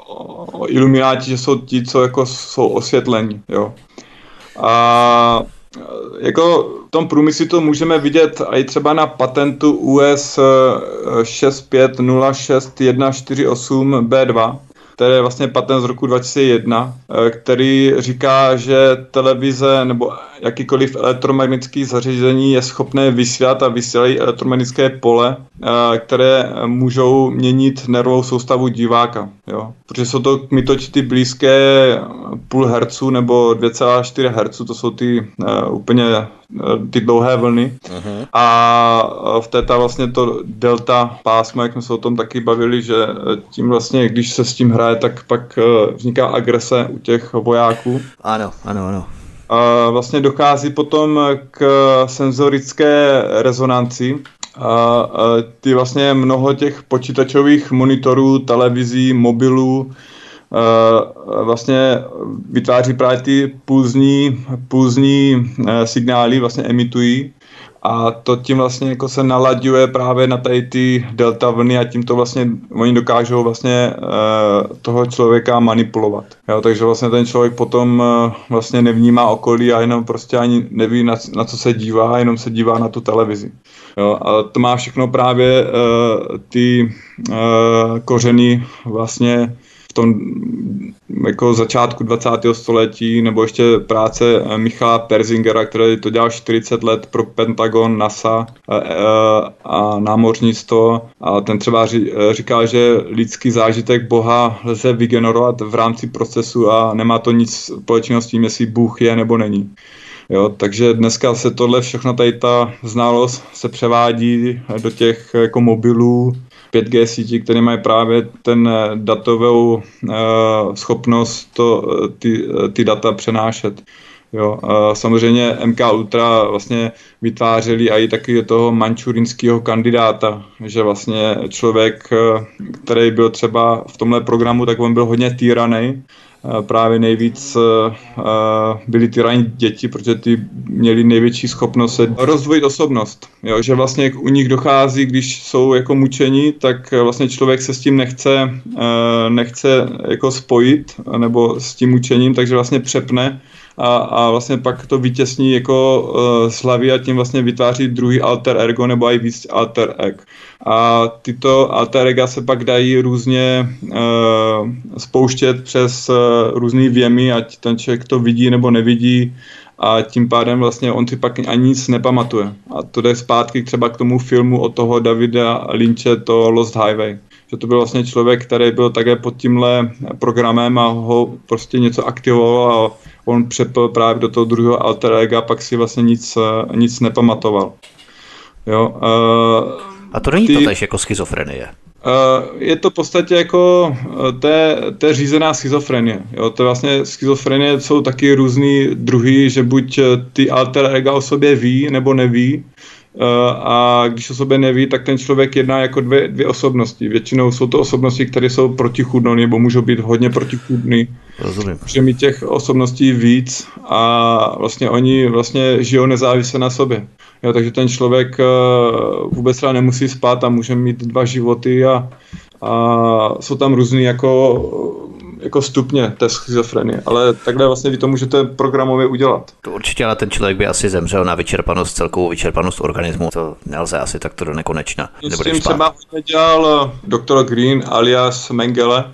ilumináti, že jsou ti, co jako jsou osvětlení, jo. A jako v tom průmyslu to můžeme vidět i třeba na patentu US 6506148B2, který je vlastně patent z roku 2001, eh, který říká, že televize nebo jakýkoliv elektromagnetický zařízení je schopné vysílat a vysílají elektromagnetické pole, eh, které můžou měnit nervovou soustavu diváka. Jo? Protože jsou to kmitočty blízké půl hercu nebo 2,4 hercu, to jsou ty uh, úplně ty dlouhé vlny. Uh-huh. A v téta vlastně to delta pásmo, jak jsme se o tom taky bavili, že tím vlastně, když se s tím hraje, tak pak vzniká agrese u těch vojáků. Ano, ano, ano. Vlastně dochází potom k senzorické rezonanci, a ty vlastně mnoho těch počítačových monitorů, televizí, mobilů vlastně vytváří právě ty půzní, půzní e, signály, vlastně emitují a to tím vlastně jako se nalaďuje právě na tady ty delta vlny a tím to vlastně oni dokážou vlastně uh, toho člověka manipulovat. Jo, takže vlastně ten člověk potom uh, vlastně nevnímá okolí a jenom prostě ani neví na, na co se dívá, jenom se dívá na tu televizi. Jo, a to má všechno právě uh, ty uh, kořeny vlastně tom jako začátku 20. století, nebo ještě práce eh, Michala Perzingera, který to dělal 40 let pro Pentagon, NASA a, eh, eh, a námořnictvo. A ten třeba říkal, že lidský zážitek Boha lze vygenerovat v rámci procesu a nemá to nic společného s tím, jestli Bůh je nebo není. Jo, takže dneska se tohle všechno, tady ta znalost se převádí do těch jako mobilů, 5G sítí, které mají právě ten eh, datovou uh, schopnost to, eh, ty, ty data přenášet. Jo, samozřejmě MK Ultra vlastně vytvářeli i taky toho mančurinského kandidáta, že vlastně člověk, který byl třeba v tomhle programu, tak on byl hodně týraný právě nejvíc byly ty ranní děti, protože ty měly největší schopnost se rozvojit osobnost. Jo, že vlastně u nich dochází, když jsou jako mučení, tak vlastně člověk se s tím nechce, nechce jako spojit nebo s tím mučením, takže vlastně přepne a, a vlastně pak to vytěsní jako uh, z hlavy a tím vlastně vytváří druhý alter ego nebo i víc alter egg. A tyto alter ega se pak dají různě uh, spouštět přes uh, různý věmy, ať ten člověk to vidí nebo nevidí a tím pádem vlastně on si pak ani nic nepamatuje. A to jde zpátky třeba k tomu filmu od toho Davida Lynche, to Lost Highway že to byl vlastně člověk, který byl také pod tímhle programem a ho prostě něco aktivoval a on přepl právě do toho druhého alter ega a pak si vlastně nic, nic nepamatoval. Jo, uh, a to není ty, to tež jako schizofrenie. Uh, je to v podstatě jako té, té řízená schizofrenie. Jo? To vlastně schizofrenie jsou taky různý druhy, že buď ty alter ega o sobě ví nebo neví, Eh, a když o sobě neví, tak ten člověk jedná jako dvě, dvě osobnosti. Většinou jsou to osobnosti, které jsou protichudné nebo můžou být hodně protichudné. Rozumím. Může mít těch osobností víc a vlastně oni vlastně žijou nezávisle na sobě. Jo, takže ten člověk eh, vůbec třeba nemusí spát a může mít dva životy a, a jsou tam různý jako jako stupně té schizofrenie, ale takhle vlastně vy to můžete programově udělat. To určitě, ale ten člověk by asi zemřel na vyčerpanost, celkovou vyčerpanost organismu. To nelze asi takto do nekonečna. S tím třeba dělal eh, doktor Green alias Mengele,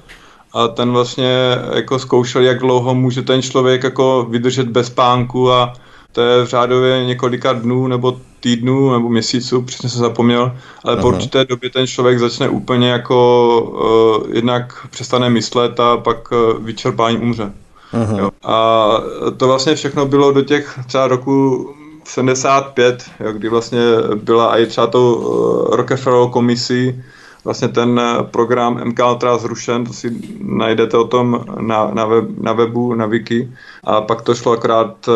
a ten vlastně jako zkoušel, jak dlouho může ten člověk jako vydržet bez pánku a to je v řádově několika dnů nebo týdnů nebo měsíců, přesně se zapomněl, ale Aha. po určité době ten člověk začne úplně jako uh, jednak přestane myslet a pak uh, vyčerpání umře. Jo. A to vlastně všechno bylo do těch třeba roku 75, jo, kdy vlastně byla i třeba tou uh, Rockefellerovou komisí, vlastně ten program MK Ultra zrušen, to si najdete o tom na, na, web, na webu, na wiki. A pak to šlo akorát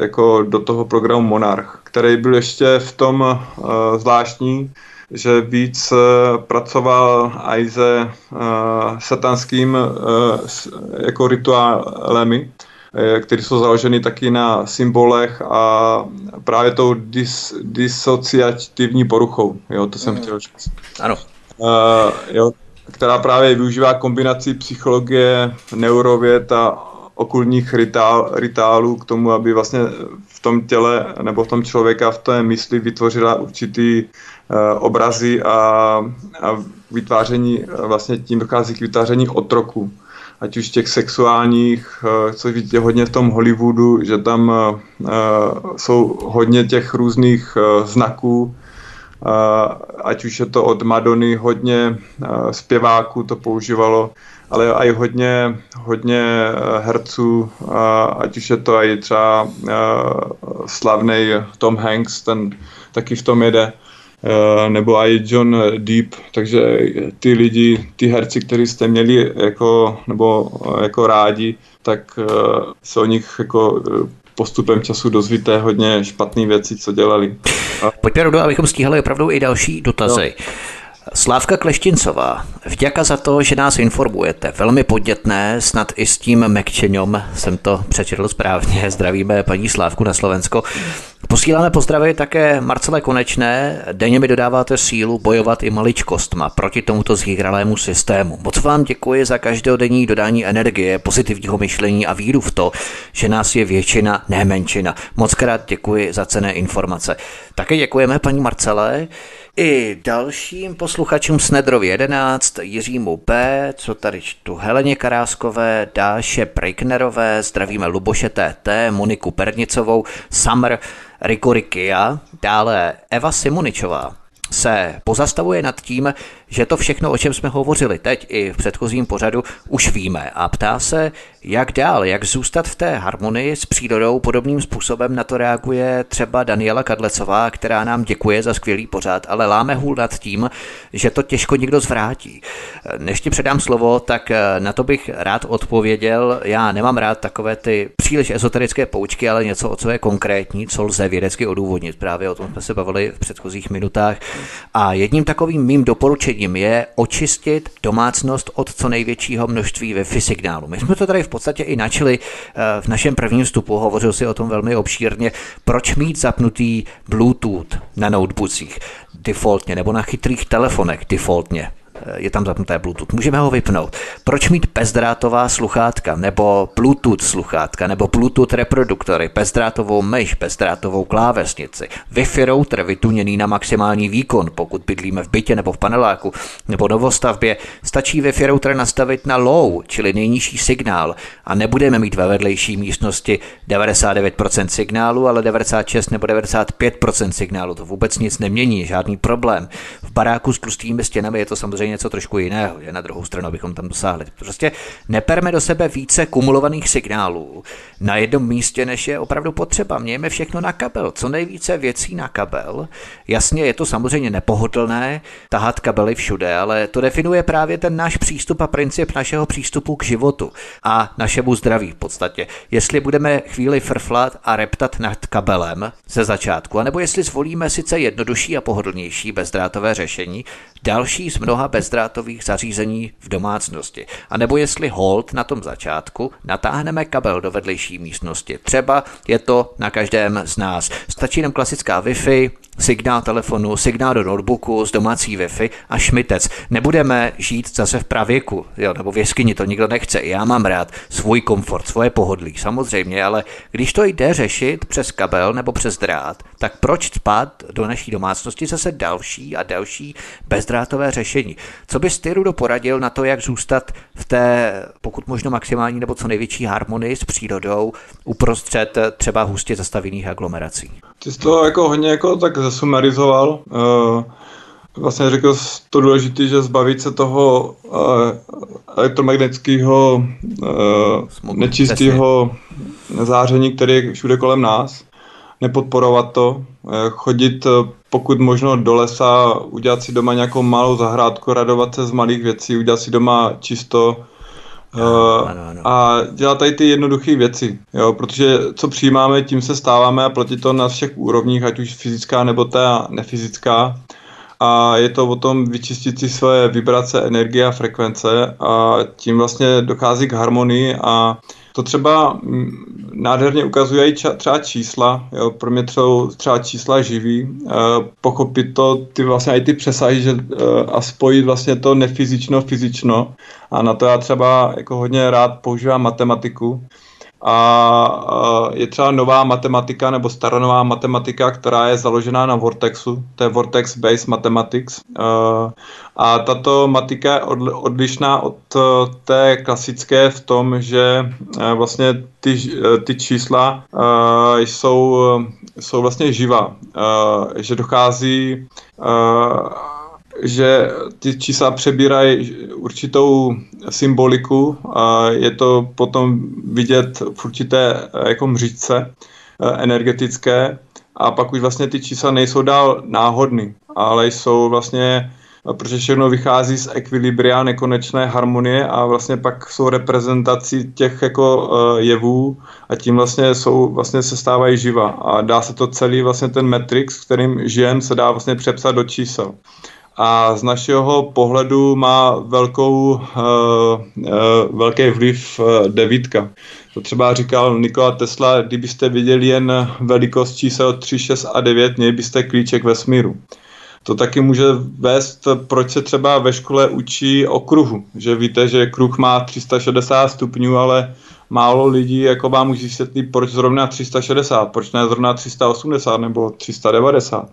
jako do toho programu Monarch který byl ještě v tom uh, zvláštní, že víc pracoval i se uh, satanským uh, jako rituálemi, které jsou založeny taky na symbolech a právě tou dis, disociativní poruchou. Jo, to jsem mm. chtěl říct. Ano. Uh, jo, která právě využívá kombinaci psychologie, neurověd a okulních ritál, ritálů k tomu, aby vlastně v tom těle nebo v tom člověka v té mysli vytvořila určitý uh, obrazy a, a vytváření, vlastně tím dochází k vytváření otroků. Ať už těch sexuálních, uh, co vidíte hodně v tom Hollywoodu, že tam uh, jsou hodně těch různých uh, znaků, ať už je to od Madony, hodně zpěváků to používalo, ale i hodně, hodně eh, herců, ať už je to i třeba eh, slavný Tom Hanks, ten taky v tom jede, eh, nebo i John Deep, takže ty lidi, ty herci, kteří jste měli jako, nebo jako rádi, tak se o nich jako postupem času dozvíte hodně špatné věci, co dělali. Pojďme rovnou, abychom stíhali opravdu i další dotazy. No. Slávka Kleštincová, vďaka za to, že nás informujete. Velmi podnětné, snad i s tím Mekčeňom jsem to přečetl správně. Zdravíme paní Slávku na Slovensko. Posíláme pozdravy také Marcele Konečné. Denně mi dodáváte sílu bojovat i maličkostma proti tomuto zhýralému systému. Moc vám děkuji za každodenní dodání energie, pozitivního myšlení a víru v to, že nás je většina, ne menšina. Moc krát děkuji za cené informace. Také děkujeme paní Marcele i dalším posluchačům Snedrovi 11, Jiřímu P, co tady čtu, Heleně Karáskové, Dáše Prejknerové, zdravíme Luboše TT, Moniku Pernicovou, Summer, Rikorikia, dále Eva Simoničová se pozastavuje nad tím, že to všechno, o čem jsme hovořili teď i v předchozím pořadu, už víme a ptá se, jak dál, jak zůstat v té harmonii s přírodou. Podobným způsobem na to reaguje třeba Daniela Kadlecová, která nám děkuje za skvělý pořad, ale láme hůl nad tím, že to těžko někdo zvrátí. Než ti předám slovo, tak na to bych rád odpověděl. Já nemám rád takové ty příliš ezoterické poučky, ale něco, o co je konkrétní, co lze vědecky odůvodnit. Právě o tom jsme se bavili v předchozích minutách. A jedním takovým mým doporučením řešením je očistit domácnost od co největšího množství Wi-Fi signálu. My jsme to tady v podstatě i načili eh, v našem prvním vstupu, hovořil si o tom velmi obšírně, proč mít zapnutý Bluetooth na notebookích? Defaultně nebo na chytrých telefonech? Defaultně je tam zapnuté Bluetooth. Můžeme ho vypnout. Proč mít bezdrátová sluchátka, nebo Bluetooth sluchátka, nebo Bluetooth reproduktory, bezdrátovou myš, bezdrátovou klávesnici, Wi-Fi router vytuněný na maximální výkon, pokud bydlíme v bytě nebo v paneláku, nebo novostavbě, stačí Wi-Fi router nastavit na low, čili nejnižší signál a nebudeme mít ve vedlejší místnosti 99% signálu, ale 96 nebo 95% signálu. To vůbec nic nemění, žádný problém. V baráku s tlustými stěnami je to samozřejmě něco trošku jiného, že na druhou stranu, abychom tam dosáhli. Prostě neperme do sebe více kumulovaných signálů na jednom místě, než je opravdu potřeba. Mějme všechno na kabel, co nejvíce věcí na kabel. Jasně, je to samozřejmě nepohodlné tahat kabely všude, ale to definuje právě ten náš přístup a princip našeho přístupu k životu a našemu zdraví v podstatě. Jestli budeme chvíli frflat a reptat nad kabelem ze začátku, anebo jestli zvolíme sice jednodušší a pohodlnější bezdrátové řešení, další z mnoha bezdrátových zařízení v domácnosti. A nebo jestli hold na tom začátku natáhneme kabel do vedlejší místnosti. Třeba je to na každém z nás. Stačí nám klasická Wi-Fi, signál telefonu, signál do notebooku z domácí Wi-Fi a šmitec. Nebudeme žít zase v pravěku, jo, nebo v jeskyni, to nikdo nechce. Já mám rád svůj komfort, svoje pohodlí, samozřejmě, ale když to jde řešit přes kabel nebo přes drát, tak proč spát do naší domácnosti zase další a další bezdrátové řešení? Co bys ty, Rudo, poradil na to, jak zůstat v té pokud možno maximální nebo co největší harmonii s přírodou uprostřed třeba hustě zastavených aglomerací? Ty jsi to jako hodně jako tak zasumarizoval. Uh, vlastně řekl to důležité, že zbavit se toho uh, elektromagnetického uh, nečistého záření, které je všude kolem nás. Nepodporovat to, uh, chodit pokud možno do lesa, udělat si doma nějakou malou zahrádku, radovat se z malých věcí, udělat si doma čisto, Uh, ano, ano. A dělat tady ty jednoduché věci, jo, protože co přijímáme, tím se stáváme a platí to na všech úrovních, ať už fyzická nebo ta nefyzická. A je to o tom vyčistit si své vibrace, energie a frekvence a tím vlastně dochází k harmonii a to třeba mm, nádherně ukazují třeba čísla, jo, pro mě třeba, čísla živí, uh, pochopit to, ty vlastně i ty přesahy že, uh, a spojit vlastně to nefyzično, fyzično a na to já třeba jako hodně rád používám matematiku, a je třeba nová matematika nebo staronová matematika, která je založená na Vortexu, to je Vortex Based Mathematics. A tato matika je odlišná od e, té klasické v tom, že e, vlastně ty, e, ty čísla jsou, jsou vlastně živá, že dochází že ty čísla přebírají určitou symboliku a je to potom vidět v určité jako mříčce eh, energetické. A pak už vlastně ty čísla nejsou dál náhodný, ale jsou vlastně protože všechno vychází z ekvilibria, nekonečné harmonie a vlastně pak jsou reprezentací těch jako uh, jevů a tím vlastně jsou, vlastně se stávají živa. A dá se to celý vlastně ten matrix, kterým žijem, se dá vlastně přepsat do čísel a z našeho pohledu má velkou, uh, uh, velký vliv uh, devítka. To třeba říkal Nikola Tesla, kdybyste viděli jen velikost čísel 3, 6 a 9, měli byste klíček vesmíru. To taky může vést, proč se třeba ve škole učí o kruhu. Že víte, že kruh má 360 stupňů, ale málo lidí jako vám může vysvětlit, proč zrovna 360, proč ne zrovna 380 nebo 390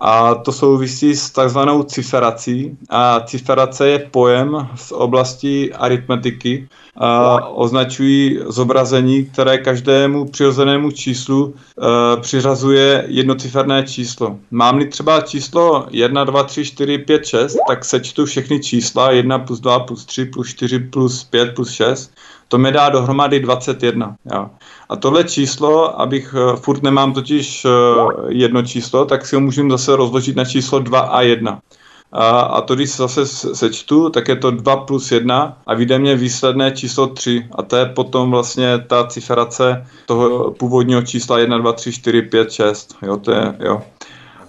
a to souvisí s takzvanou ciferací. A ciferace je pojem z oblasti aritmetiky. A označují zobrazení, které každému přirozenému číslu e, přiřazuje jednociferné číslo. Mám-li třeba číslo 1, 2, 3, 4, 5, 6, tak sečtu všechny čísla 1 plus 2 plus 3 plus 4 plus 5 plus 6 to mi dá dohromady 21. Jo. A tohle číslo, abych uh, furt nemám totiž uh, jedno číslo, tak si ho můžu zase rozložit na číslo 2 a 1. A, a to, když zase sečtu, tak je to 2 plus 1 a vyjde mě výsledné číslo 3. A to je potom vlastně ta ciferace toho původního čísla 1, 2, 3, 4, 5, 6. Jo, to je, jo.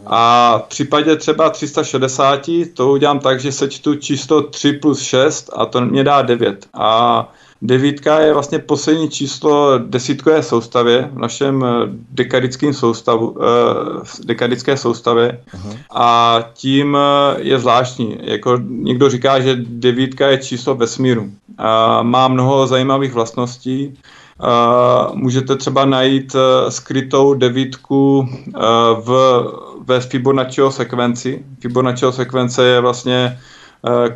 A v případě třeba 360 to udělám tak, že sečtu číslo 3 plus 6 a to mě dá 9. A Devítka je vlastně poslední číslo desítkové soustavě v našem eh, dekadickém soustavu, eh, dekadické soustavě uh-huh. a tím eh, je zvláštní. Jako někdo říká, že devítka je číslo vesmíru. A má mnoho zajímavých vlastností. Uh, můžete třeba najít uh, skrytou devítku uh, v, ve Fibonacciho sekvenci. Fibonacciho sekvence je vlastně Eh,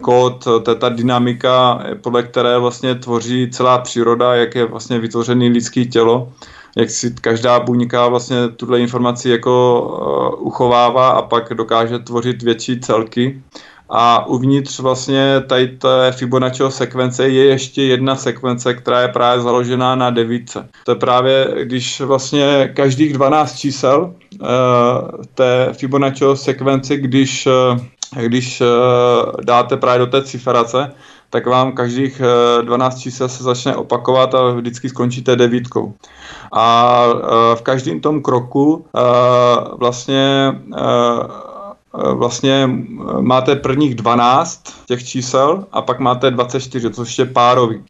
kód, to je ta dynamika, podle které vlastně tvoří celá příroda, jak je vlastně vytvořený lidský tělo, jak si každá buňka vlastně tuhle informaci jako uchovává a pak dokáže tvořit větší celky. A uvnitř vlastně tady té Fibonacciho sekvence je ještě jedna sekvence, která je právě založená na devítce. To je právě, když vlastně každých 12 čísel té Fibonacciho sekvence, když když uh, dáte právě do té ciferace, tak vám každých 12 čísel se začne opakovat a vždycky skončíte devítkou. A v každém tom kroku vlastně vlastně máte prvních 12 těch čísel a pak máte 24, což je párový.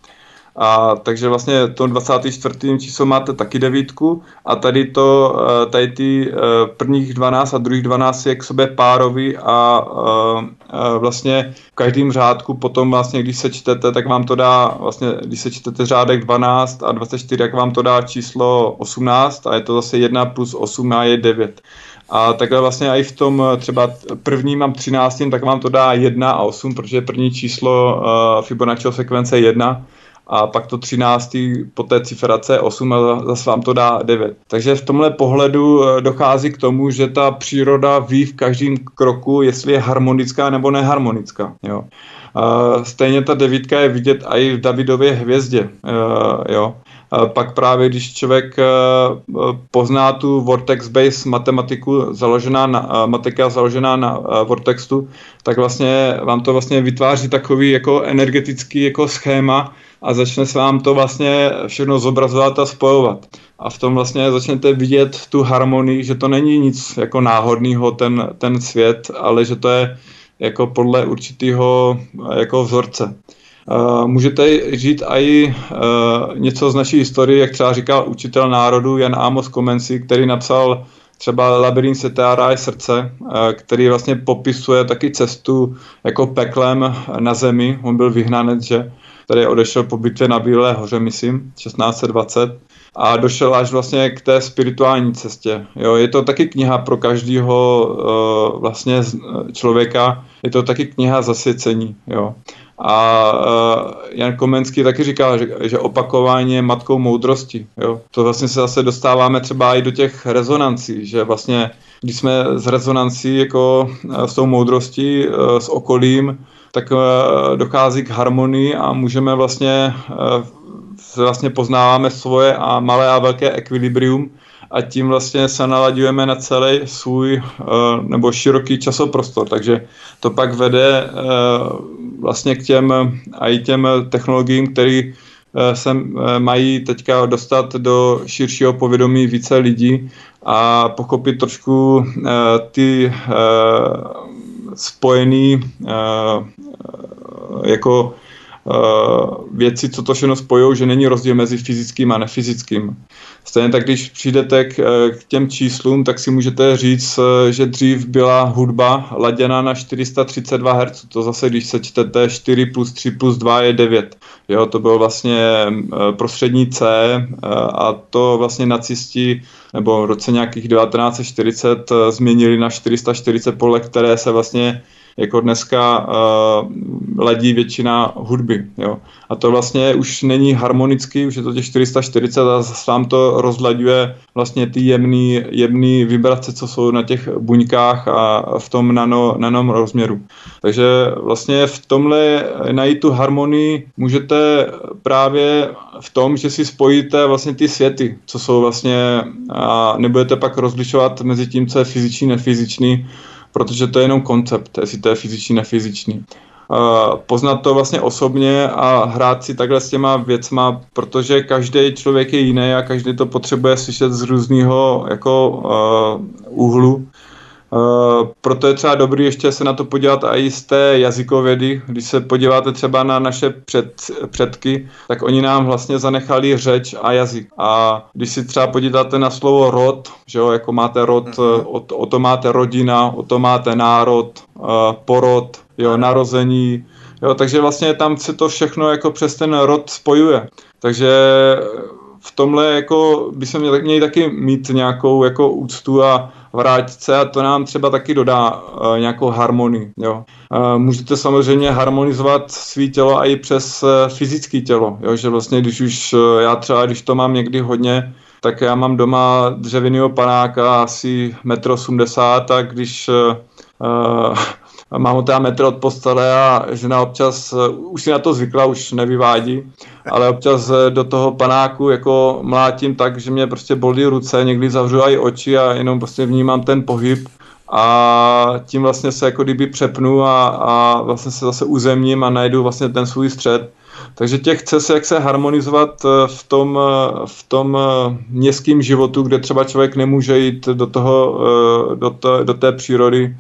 A, takže vlastně to 24. číslo máte taky devítku a tady to, eh, tady ty eh, prvních 12 a druhých 12 je k sobě párový a, a eh, vlastně v každém řádku potom vlastně, když se čtete, tak vám to dá, vlastně, když se čtete řádek 12 a 24, jak vám to dá číslo 18 a je to zase 1 plus 8 a je 9. A takhle vlastně i v tom třeba prvním mám 13, tak vám to dá 1 a 8, protože první číslo uh, Fibonacciho sekvence je 1 a pak to 13. po té ciferace 8 a zase vám to dá 9. Takže v tomhle pohledu eh, dochází k tomu, že ta příroda ví v každém kroku, jestli je harmonická nebo neharmonická. Jo. Stejně ta devítka je vidět i v Davidově hvězdě. Eh, jo. Pak právě, když člověk eh, pozná tu vortex-based matematiku založená na, matika založená na vortextu, tak vlastně vám to vlastně vytváří takový jako energetický jako schéma, a začne se vám to vlastně všechno zobrazovat a spojovat. A v tom vlastně začnete vidět tu harmonii, že to není nic jako náhodného ten, ten svět, ale že to je jako podle určitého jako vzorce. Uh, můžete říct i uh, něco z naší historie, jak třeba říkal učitel národu Jan Amos Komensi, který napsal třeba Labirint Setára je srdce, uh, který vlastně popisuje taky cestu jako peklem na zemi. On byl vyhnanec, že který odešel po bitvě na Bílé hoře, myslím, 1620 a došel až vlastně k té spirituální cestě. Jo, je to taky kniha pro každého uh, vlastně člověka, je to taky kniha zasvěcení. Jo. A uh, Jan Komenský taky říkal, že, že opakování je matkou moudrosti. Jo. To vlastně se zase dostáváme třeba i do těch rezonancí, že vlastně když jsme z rezonancí jako s tou moudrostí, s okolím, tak eh, dochází k harmonii a můžeme vlastně, eh, vlastně poznáváme svoje a malé a velké ekvilibrium a tím vlastně se nalaďujeme na celý svůj eh, nebo široký časoprostor, takže to pak vede vlastně k těm i těm technologiím, které se mají teďka dostat do širšího povědomí více lidí a pochopit trošku ty spojený jako věci, co to všechno spojují, že není rozdíl mezi fyzickým a nefyzickým. Stejně tak, když přijdete k, k těm číslům, tak si můžete říct, že dřív byla hudba laděna na 432 Hz. To zase, když se čtete 4 plus 3 plus 2 je 9. Jo, to bylo vlastně prostřední C a to vlastně nacisti nebo v roce nějakých 1940 změnili na 440 pole, které se vlastně jako dneska uh, ladí většina hudby. Jo. A to vlastně už není harmonický, už je to těch 440 a sám to rozlaďuje vlastně ty jemný, jemný vibrace, co jsou na těch buňkách a v tom nano, nanom rozměru. Takže vlastně v tomhle najít tu harmonii můžete právě v tom, že si spojíte vlastně ty světy, co jsou vlastně a nebudete pak rozlišovat mezi tím, co je fyziční, nefyziční, protože to je jenom koncept, jestli to je fyziční, nefyziční. Uh, poznat to vlastně osobně a hrát si takhle s těma věcma, protože každý člověk je jiný a každý to potřebuje slyšet z různého jako uh, úhlu. Uh, proto je třeba dobrý ještě se na to podívat i z té jazykovědy. Když se podíváte třeba na naše před, předky, tak oni nám vlastně zanechali řeč a jazyk. A když si třeba podíváte na slovo rod, že jo, jako máte rod, mm-hmm. o, o to máte rodina, o to máte národ, uh, porod, jo, narození, jo, takže vlastně tam se to všechno jako přes ten rod spojuje. Takže v tomhle jako by se měli taky mít nějakou jako úctu a vrátit se a to nám třeba taky dodá uh, nějakou harmonii. Jo. Uh, můžete samozřejmě harmonizovat svý tělo i přes uh, fyzické tělo, jo, že vlastně když už uh, já třeba, když to mám někdy hodně, tak já mám doma dřevěného panáka asi 1,80 m a když uh, mám ho teda metr od postele a žena občas, už si na to zvykla, už nevyvádí, ale občas do toho panáku jako mlátím tak, že mě prostě bolí ruce, někdy zavřu i oči a jenom prostě vnímám ten pohyb a tím vlastně se jako kdyby přepnu a, a vlastně se zase uzemním a najdu vlastně ten svůj střed. Takže těch chce se jak se harmonizovat v tom, v tom městském životu, kde třeba člověk nemůže jít do, toho, do, to, do té přírody,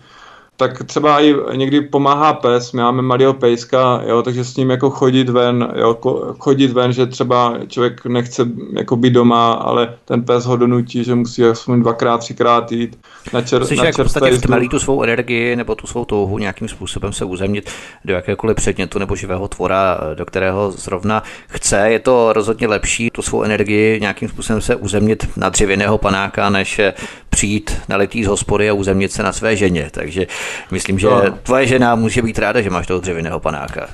tak třeba i někdy pomáhá pes, my máme malého pejska, jo, takže s ním jako chodit ven, jo, chodit ven, že třeba člověk nechce jako být doma, ale ten pes ho donutí, že musí aspoň dvakrát, třikrát jít na, čer, Jsi na jak v podstatě vtmelí tu svou energii nebo tu svou touhu nějakým způsobem se uzemnit do jakékoliv předmětu nebo živého tvora, do kterého zrovna chce. Je to rozhodně lepší tu svou energii nějakým způsobem se uzemnit na dřevěného panáka, než přijít nalitý z hospody a uzemnit se na své ženě. Takže myslím, že no. tvoje žena může být ráda, že máš toho dřevěného panáka.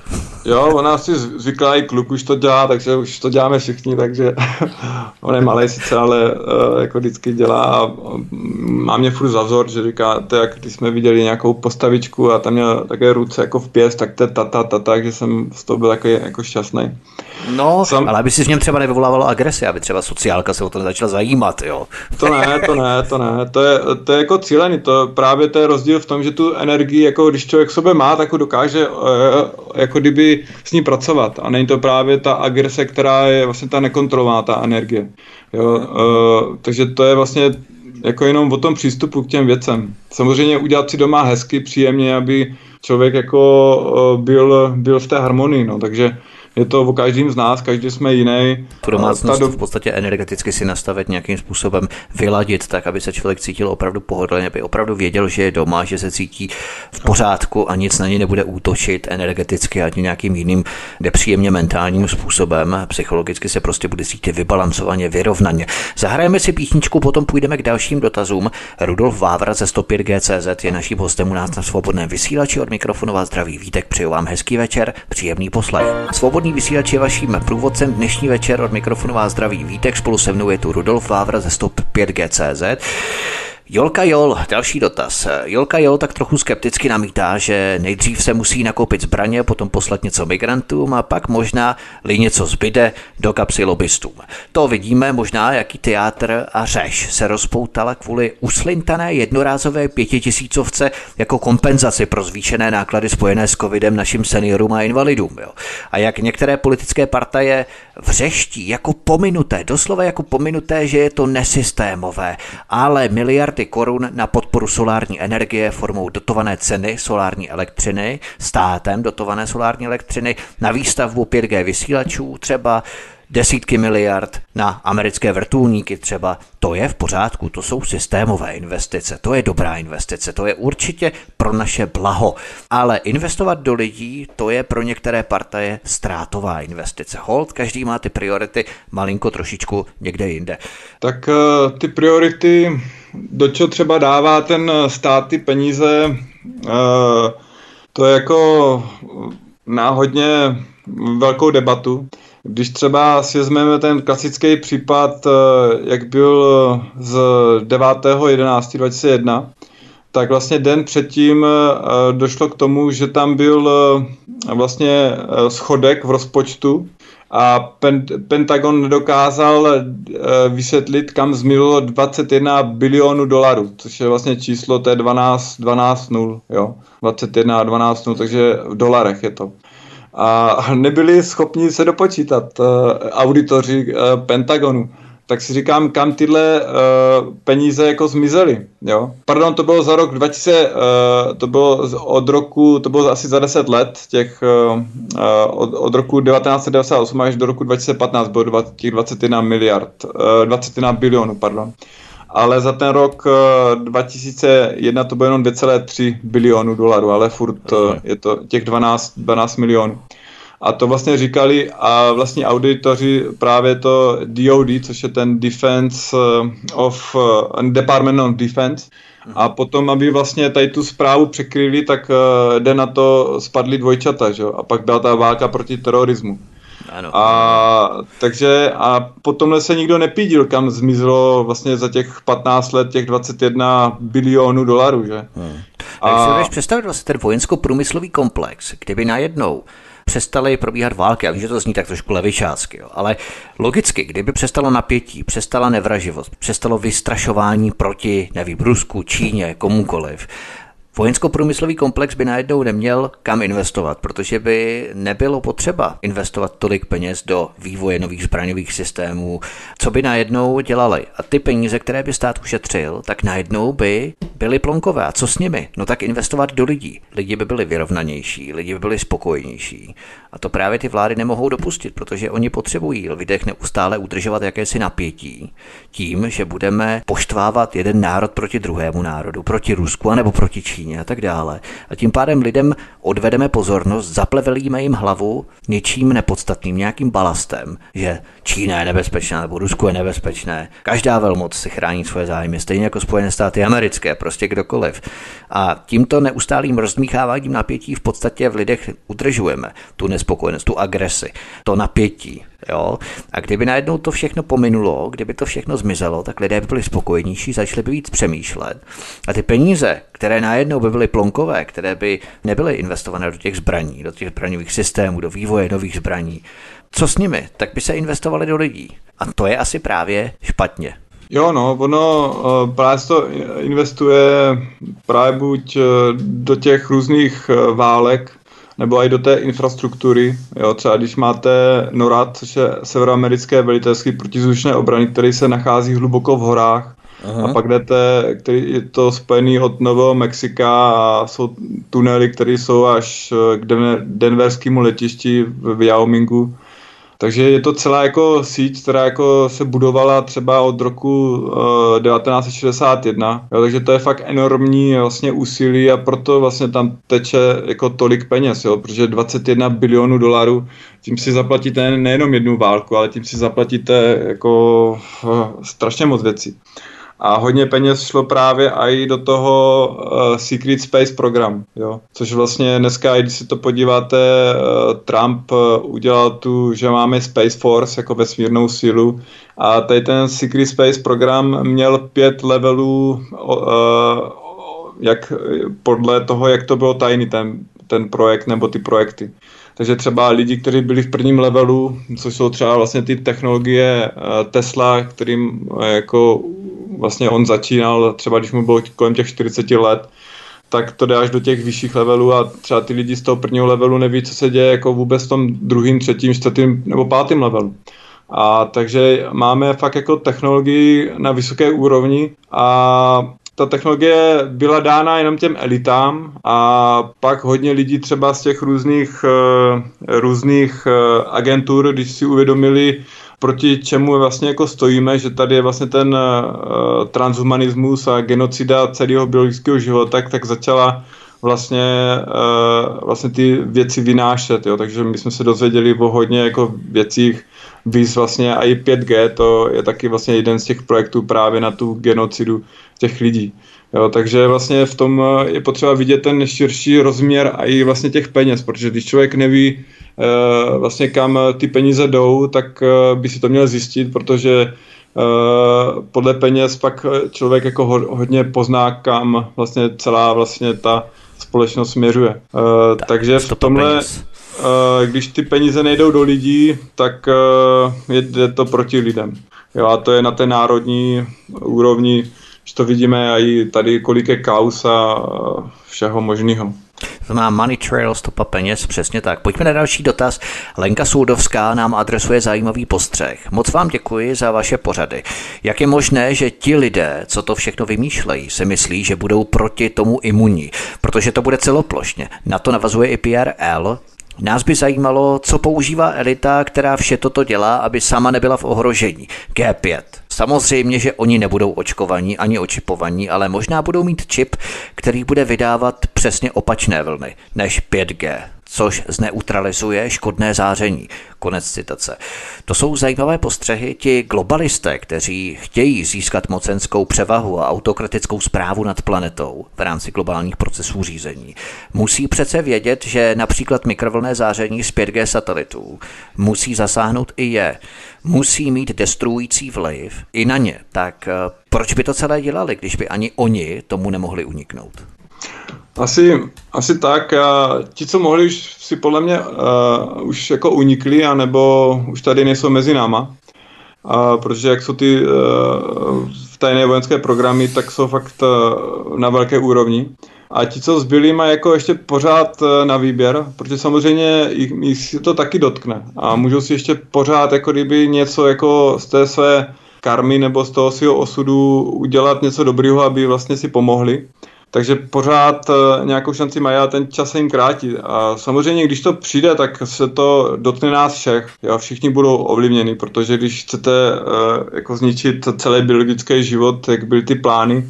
Jo, ona si zvyklá i kluk už to dělá, takže už to děláme všichni, takže on je malý sice, ale uh, jako vždycky dělá a mm, má mě furt za vzor, že říká, to jak když jsme viděli nějakou postavičku a tam měl také ruce jako v pěst, tak to je tata, tata, takže jsem z toho byl takový jako šťastný. No, Sam... ale aby si v něm třeba nevyvolávalo agresi, aby třeba sociálka se o to začala zajímat, jo. To ne, to ne, to ne. To je, to je jako cílený. To právě to je rozdíl v tom, že tu energii, jako když člověk v sobě má, tak ho dokáže eh, jako kdyby s ní pracovat. A není to právě ta agrese, která je vlastně ta nekontrolovaná, ta energie. Jo, uh, takže to je vlastně jako jenom o tom přístupu k těm věcem. Samozřejmě udělat si doma hezky, příjemně, aby člověk jako uh, byl, byl v té harmonii, no, takže je to o každém z nás, každý jsme jiný. Tu domácnost do... v podstatě energeticky si nastavit nějakým způsobem, vyladit tak, aby se člověk cítil opravdu pohodlně, aby opravdu věděl, že je doma, že se cítí v pořádku a nic na ně nebude útočit energeticky ani nějakým jiným nepříjemně mentálním způsobem. Psychologicky se prostě bude cítit vybalancovaně, vyrovnaně. Zahrajeme si písničku, potom půjdeme k dalším dotazům. Rudolf Vávra ze 105 GCZ je naším hostem u nás na svobodném vysílači od mikrofonu vás zdraví Vítek, přeju vám hezký večer, příjemný poslech. Svobodný Svobodný vysílač je vaším průvodcem dnešní večer od mikrofonu vás zdraví Vítek, spolu se mnou je tu Rudolf Vávra ze Stop 5GCZ. Jolka Jol, další dotaz. Jolka Jol tak trochu skepticky namítá, že nejdřív se musí nakoupit zbraně, potom poslat něco migrantům a pak možná li něco zbyde do kapsy lobbystům. To vidíme možná, jaký teátr a řeš se rozpoutala kvůli uslintané jednorázové pětitisícovce jako kompenzaci pro zvýšené náklady spojené s covidem našim seniorům a invalidům. Jo. A jak některé politické partaje vřeští jako pominuté, doslova jako pominuté, že je to nesystémové, ale miliardy miliardy korun na podporu solární energie formou dotované ceny solární elektřiny, státem dotované solární elektřiny, na výstavbu 5G vysílačů třeba, desítky miliard na americké vrtulníky třeba. To je v pořádku, to jsou systémové investice, to je dobrá investice, to je určitě pro naše blaho. Ale investovat do lidí, to je pro některé partaje ztrátová investice. Hold, každý má ty priority malinko trošičku někde jinde. Tak uh, ty priority, do čeho třeba dává ten stát ty peníze, uh, to je jako náhodně velkou debatu. Když třeba si vezmeme ten klasický případ, eh, jak byl z 9.11.2001, tak vlastně den předtím eh, došlo k tomu, že tam byl eh, vlastně schodek v rozpočtu a Pentagon nedokázal vysvětlit, kam zmilo 21 bilionů dolarů, což je vlastně číslo, to je 12, 12 0, jo, 21 12 0, takže v dolarech je to a nebyli schopni se dopočítat uh, auditoři uh, Pentagonu. Tak si říkám, kam tyhle uh, peníze jako zmizely, jo. Pardon, to bylo za rok 2000, uh, to bylo od roku, to bylo asi za 10 let, těch, uh, od, od roku 1998 až do roku 2015 bylo těch 21 miliard, uh, 21 bilionů, pardon. Ale za ten rok uh, 2001 to bylo jenom 2,3 bilionů dolarů, ale furt uh, je to těch 12, 12 milionů. A to vlastně říkali a vlastně auditoři právě to DOD, což je ten Defense eh, of, uh, Department of Defense, a potom, aby vlastně tady tu zprávu překryli, tak uh, jde na to spadly dvojčata, že? a pak byla ta válka proti terorismu. Ano. A, takže a potom se nikdo nepídil, kam zmizelo vlastně za těch 15 let těch 21 bilionů dolarů, že? Hmm. A... Jak si představit vlastně ten vojensko-průmyslový komplex, kdyby najednou přestaly probíhat války. Já vím, že to zní tak trošku levičácky, jo, ale logicky, kdyby přestalo napětí, přestala nevraživost, přestalo vystrašování proti, nevím, Rusku, Číně, komukoliv, Vojensko-průmyslový komplex by najednou neměl kam investovat, protože by nebylo potřeba investovat tolik peněz do vývoje nových zbraňových systémů, co by najednou dělali. A ty peníze, které by stát ušetřil, tak najednou by byly plonkové. A co s nimi? No tak investovat do lidí. Lidi by byli vyrovnanější, lidi by byli spokojnější. A to právě ty vlády nemohou dopustit, protože oni potřebují lidech neustále udržovat jakési napětí tím, že budeme poštvávat jeden národ proti druhému národu, proti Rusku anebo proti Číně a tak dále. A tím pádem lidem odvedeme pozornost, zaplevelíme jim hlavu něčím nepodstatným, nějakým balastem, že Čína je nebezpečná nebo Rusko je nebezpečné. Každá velmoc si chrání svoje zájmy, stejně jako Spojené státy americké, prostě kdokoliv. A tímto neustálým rozdmícháváním napětí v podstatě v lidech udržujeme tu nespokojenost, tu agresi, to napětí. Jo? A kdyby najednou to všechno pominulo, kdyby to všechno zmizelo, tak lidé by byli spokojenější, začali by víc přemýšlet. A ty peníze, které najednou by byly plonkové, které by nebyly investované do těch zbraní, do těch zbraňových systémů, do vývoje nových zbraní, co s nimi? Tak by se investovali do lidí. A to je asi právě špatně. Jo, no, ono právě se to investuje právě buď uh, do těch různých uh, válek, nebo i do té infrastruktury. Jo, třeba když máte NORAD, což je severoamerické velitelství protizvučné obrany, který se nachází hluboko v horách, Aha. A pak jdete, který je to spojený od Nového Mexika a jsou tunely, které jsou až k denverskému letišti v Wyomingu. Takže je to celá jako síť, která jako se budovala třeba od roku uh, eh, 1961, jo, takže to je fakt enormní vlastně úsilí a proto vlastně tam teče jako tolik peněz, jo, protože 21 bilionů dolarů, tím si zaplatíte nejenom jednu válku, ale tím si zaplatíte jako uh, strašně moc věcí a hodně peněz šlo právě i do toho uh, Secret Space program, jo. což vlastně dneska, když si to podíváte, uh, Trump uh, udělal tu, že máme Space Force jako vesmírnou sílu a tady ten Secret Space program měl pět levelů uh, jak, podle toho, jak to bylo tajný ten, ten projekt nebo ty projekty. Takže třeba lidi, kteří byli v prvním levelu, což jsou třeba vlastně ty technologie Tesla, kterým jako vlastně on začínal, třeba když mu bylo kolem těch 40 let, tak to jde až do těch vyšších levelů a třeba ty lidi z toho prvního levelu neví, co se děje jako vůbec v tom druhým, třetím, čtvrtým nebo pátým levelu. A takže máme fakt jako technologii na vysoké úrovni a ta technologie byla dána jenom těm elitám a pak hodně lidí třeba z těch různých, uh, různých uh, agentur, když si uvědomili, proti čemu vlastně jako stojíme, že tady je vlastně ten uh, transhumanismus a genocida celého biologického života, tak začala vlastně, uh, vlastně ty věci vynášet, jo. takže my jsme se dozvěděli o hodně jako věcích, víc vlastně a i 5G, to je taky vlastně jeden z těch projektů právě na tu genocidu těch lidí. Jo, takže vlastně v tom je potřeba vidět ten širší rozměr a i vlastně těch peněz, protože když člověk neví, Eh, vlastně kam ty peníze jdou, tak eh, by si to měl zjistit, protože eh, podle peněz pak člověk jako hodně pozná, kam vlastně celá vlastně ta společnost směřuje. Tak, takže v tomhle, peněz. když ty peníze nejdou do lidí, tak jde to proti lidem. Jo, a to je na té národní úrovni, že to vidíme i tady kolik je kaus a všeho možného. To má Money Trail, stopa peněz, přesně tak. Pojďme na další dotaz. Lenka Soudovská nám adresuje zajímavý postřeh. Moc vám děkuji za vaše pořady. Jak je možné, že ti lidé, co to všechno vymýšlejí, si myslí, že budou proti tomu imunní? Protože to bude celoplošně. Na to navazuje i PRL, Nás by zajímalo, co používá elita, která vše toto dělá, aby sama nebyla v ohrožení. G5. Samozřejmě, že oni nebudou očkovaní ani očipovaní, ale možná budou mít čip, který bude vydávat přesně opačné vlny než 5G což zneutralizuje škodné záření. Konec citace. To jsou zajímavé postřehy. Ti globalisté, kteří chtějí získat mocenskou převahu a autokratickou zprávu nad planetou v rámci globálních procesů řízení, musí přece vědět, že například mikrovlné záření z 5G satelitů musí zasáhnout i je. Musí mít destruující vliv i na ně. Tak eh, proč by to celé dělali, když by ani oni tomu nemohli uniknout? Asi, asi tak. A ti, co mohli, už si podle mě uh, už jako unikli, anebo už tady nejsou mezi náma. A protože jak jsou ty uh, tajné vojenské programy, tak jsou fakt uh, na velké úrovni. A ti, co zbyli, mají jako ještě pořád na výběr, protože samozřejmě jich, jich to taky dotkne. A můžou si ještě pořád jako kdyby něco jako z té své karmy nebo z toho svého osudu udělat něco dobrého, aby vlastně si pomohli. Takže pořád eh, nějakou šanci mají a ten čas se jim krátí. A samozřejmě, když to přijde, tak se to dotkne nás všech. Jo? Všichni budou ovlivněni, protože když chcete uh, jako zničit celý biologický život, jak byly ty plány,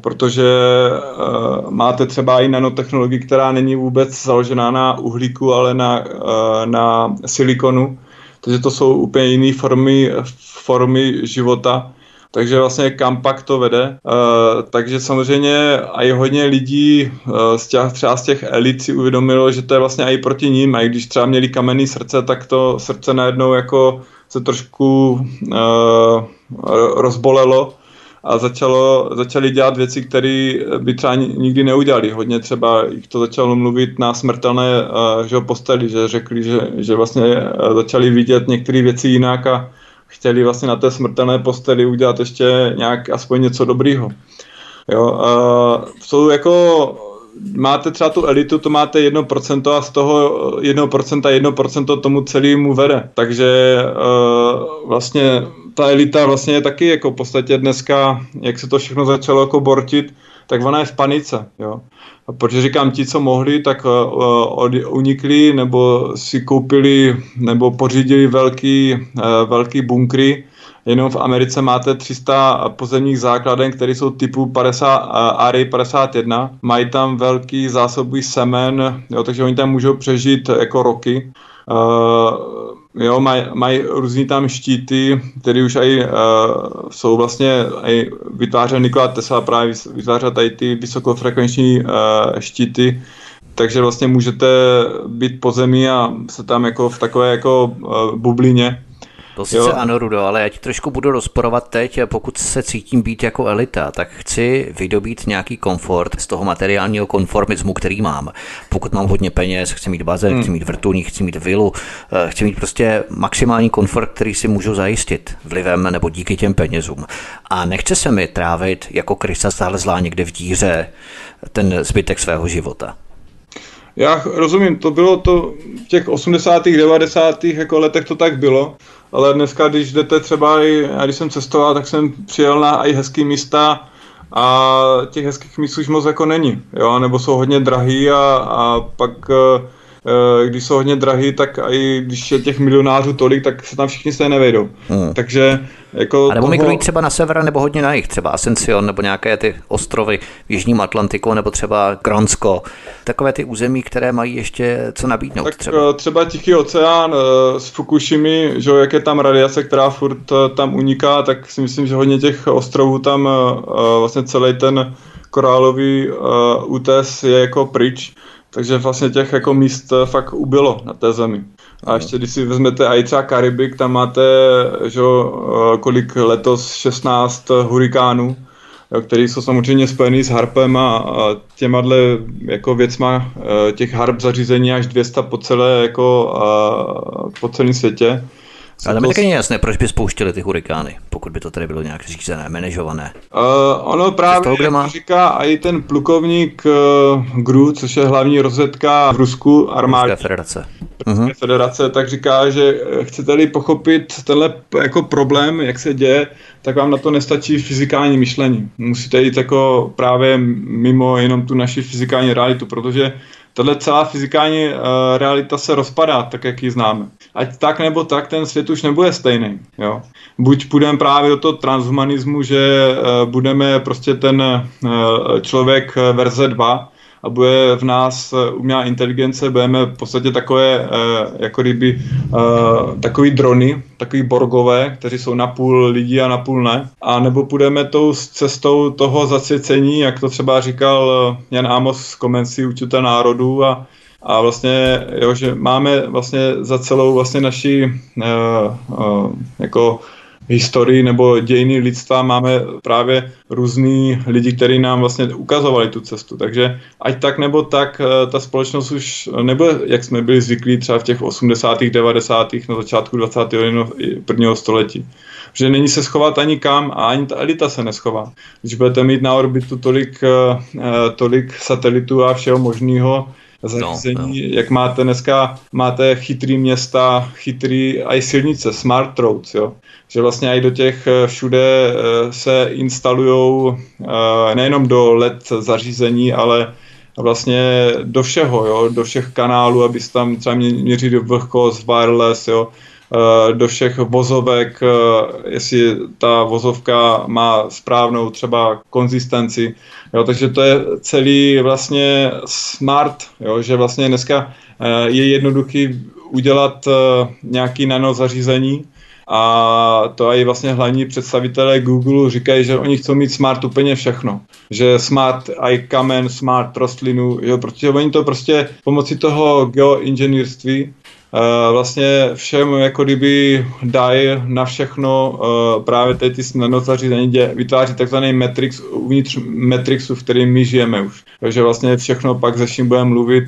protože uh, máte třeba i nanotechnologii, která není vůbec založená na uhlíku, ale na, uh, na silikonu. Takže to jsou úplně jiné formy, formy života takže vlastně kam pak to vede. Uh, takže samozřejmě i hodně lidí uh, z těch, třeba z těch elit si uvědomilo, že to je vlastně i proti ním, a i když třeba měli kamenný srdce, tak to srdce najednou jako se trošku uh, rozbolelo a začalo, začali dělat věci, které by třeba nikdy neudělali. Hodně třeba jich to začalo mluvit na smrtelné že posteli, že řekli, že, že vlastně začali vidět některé věci jinak a chtěli vlastně na té smrtelné posteli udělat ještě nějak aspoň něco dobrýho. Jo, uh, jsou jako máte třeba tu elitu, to máte 1% a z toho 1% 1% tomu celému vede. Takže uh, vlastně ta elita vlastně je taky jako v podstatě dneska, jak se to všechno začalo jako bortit, tak ona je v panice. Jo. A protože říkám, ti, co mohli, tak uh, unikli nebo si koupili nebo pořídili velký, uh, velký bunkry. Jenom v Americe máte 300 pozemních základen, které jsou typu 50, uh, Ary 51. Mají tam velký zásobují semen, jo, takže oni tam můžou přežít jako roky. Uh, Jo, mají maj různý tam štíty, které už aj, uh, jsou vlastně aj vytvářel Nikola Tesla právě vytvářel tady ty vysokofrekvenční uh, štíty, takže vlastně můžete být po zemi a se tam jako v takové jako uh, bublině to sice jo. ano, Rudo, ale já ti trošku budu rozporovat teď, pokud se cítím být jako elita, tak chci vydobít nějaký komfort z toho materiálního konformismu, který mám. Pokud mám hodně peněz, chci mít bazén, hmm. chci mít vrtulník, chci mít vilu, eh, chci mít prostě maximální komfort, který si můžu zajistit vlivem nebo díky těm penězům. A nechce se mi trávit jako krysa zalezlá někde v díře ten zbytek svého života. Já rozumím, to bylo to v těch 80. 90. jako letech to tak bylo, ale dneska, když jdete třeba i, já když jsem cestoval, tak jsem přijel na i hezký místa a těch hezkých míst už moc jako není, jo, nebo jsou hodně drahý a, a pak uh, když jsou hodně drahý, tak i když je těch milionářů tolik, tak se tam všichni se nevejdou. Hmm. Takže jako a nebo toho... migrují třeba na sever nebo hodně na jich, třeba Ascension nebo nějaké ty ostrovy v Jižním Atlantiku nebo třeba Gronsko. Takové ty území, které mají ještě co nabídnout. Tak třeba, eh, třeba Tichý oceán s eh, Fukushimi, že jak je tam radiace, která furt tam uniká, tak si myslím, že hodně těch ostrovů tam vlastně celý ten korálový útes je jako pryč. Takže vlastně těch jako míst eh, fakt ubylo na té zemi. A ještě když si vezmete i třeba Karibik, tam máte, že, eh, kolik letos 16 hurikánů, které jsou samozřejmě spojený s harpem a, těma jako věcma eh, těch harp zařízení až 200 po celé jako po celém světě. Ale mi taky není jasné, proč by spouštěli ty hurikány, pokud by to tady bylo nějak řízené, manažované. Uh, ono právě, toho, má? říká i ten plukovník uh, GRU, což je hlavní rozvědka v Rusku armádě. Ruské federace. Uh-huh. federace, tak říká, že chcete-li pochopit tenhle jako problém, jak se děje, tak vám na to nestačí fyzikální myšlení. Musíte jít jako právě mimo jenom tu naši fyzikální realitu, protože tahle celá fyzikální uh, realita se rozpadá, tak jak ji známe. Ať tak nebo tak, ten svět už nebude stejný. Jo? Buď půjdeme právě do toho transhumanismu, že uh, budeme prostě ten uh, člověk verze 2, a bude v nás eh, umělá inteligence, budeme v podstatě takové, eh, jako kdyby eh, takový drony, takový borgové, kteří jsou napůl lidí a napůl ne. A nebo půjdeme tou cestou toho zasvěcení, jak to třeba říkal Jan Amos z Komenci Učitel národů a a vlastně, jo, že máme vlastně za celou vlastně naši uh, uh, jako historii nebo dějiny lidstva máme právě různý lidi, kteří nám vlastně ukazovali tu cestu. Takže ať tak nebo tak, eh, ta společnost už nebude, jak jsme byli zvyklí třeba v těch 80. 90. na začátku 21. století. Že není se schovat ani kam a ani ta elita se neschová. Když budete mít na orbitu tolik, eh, eh, tolik satelitů a všeho možného, zařízení, no, no. jak máte dneska, máte chytrý města, chytrý i silnice, smart roads, jo. Že vlastně i do těch eh, všude eh, se instalujou eh, nejenom do LED zařízení, ale vlastně do všeho, jo, do všech kanálů, aby se tam třeba měřili vlhkost, wireless, jo, do všech vozovek, jestli ta vozovka má správnou třeba konzistenci, Jo, takže to je celý vlastně smart, jo, že vlastně dneska eh, je jednoduchý udělat eh, nějaký nanozařízení a to i vlastně hlavní představitelé Google říkají, že oni chcou mít smart úplně všechno. Že smart i kamen, smart rostlinu, jo, protože oni to prostě pomocí toho geoinženýrství vlastně všem jako kdyby dají na všechno uh, právě tady ty nanozařízení vytváří takzvaný matrix uvnitř matrixu, v kterém my žijeme už. Takže vlastně všechno pak ze vším budeme mluvit,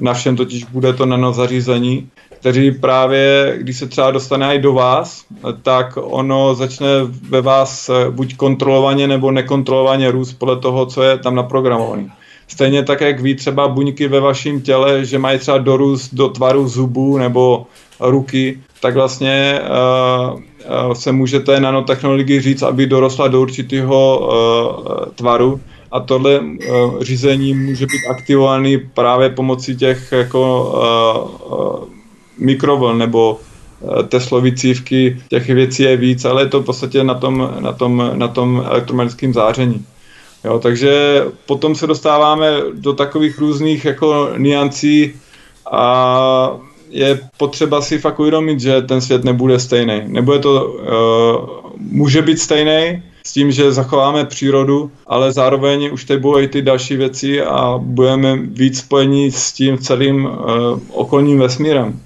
na všem totiž bude to nanozařízení, kteří právě, když se třeba dostane i do vás, tak ono začne ve vás buď kontrolovaně nebo nekontrolovaně růst podle toho, co je tam naprogramovaný. Stejně tak, jak ví třeba buňky ve vašem těle, že mají třeba dorůst do tvaru zubů nebo ruky, tak vlastně uh, se může té nanotechnologii říct, aby dorostla do určitého uh, tvaru a tohle řízení může být aktivovaný právě pomocí těch jako mikrovln nebo Teslovy cívky, těch věcí je víc, ale je to v podstatě na tom, na tom, na tom elektromagnetickém záření. Jo, takže potom se dostáváme do takových různých jako niancí a je potřeba si fakt uvědomit, že ten svět nebude stejný. Nebude to, uh, může být stejný, s tím, že zachováme přírodu, ale zároveň už teď budou i ty další věci a budeme víc spojení s tím celým uh, okolním vesmírem.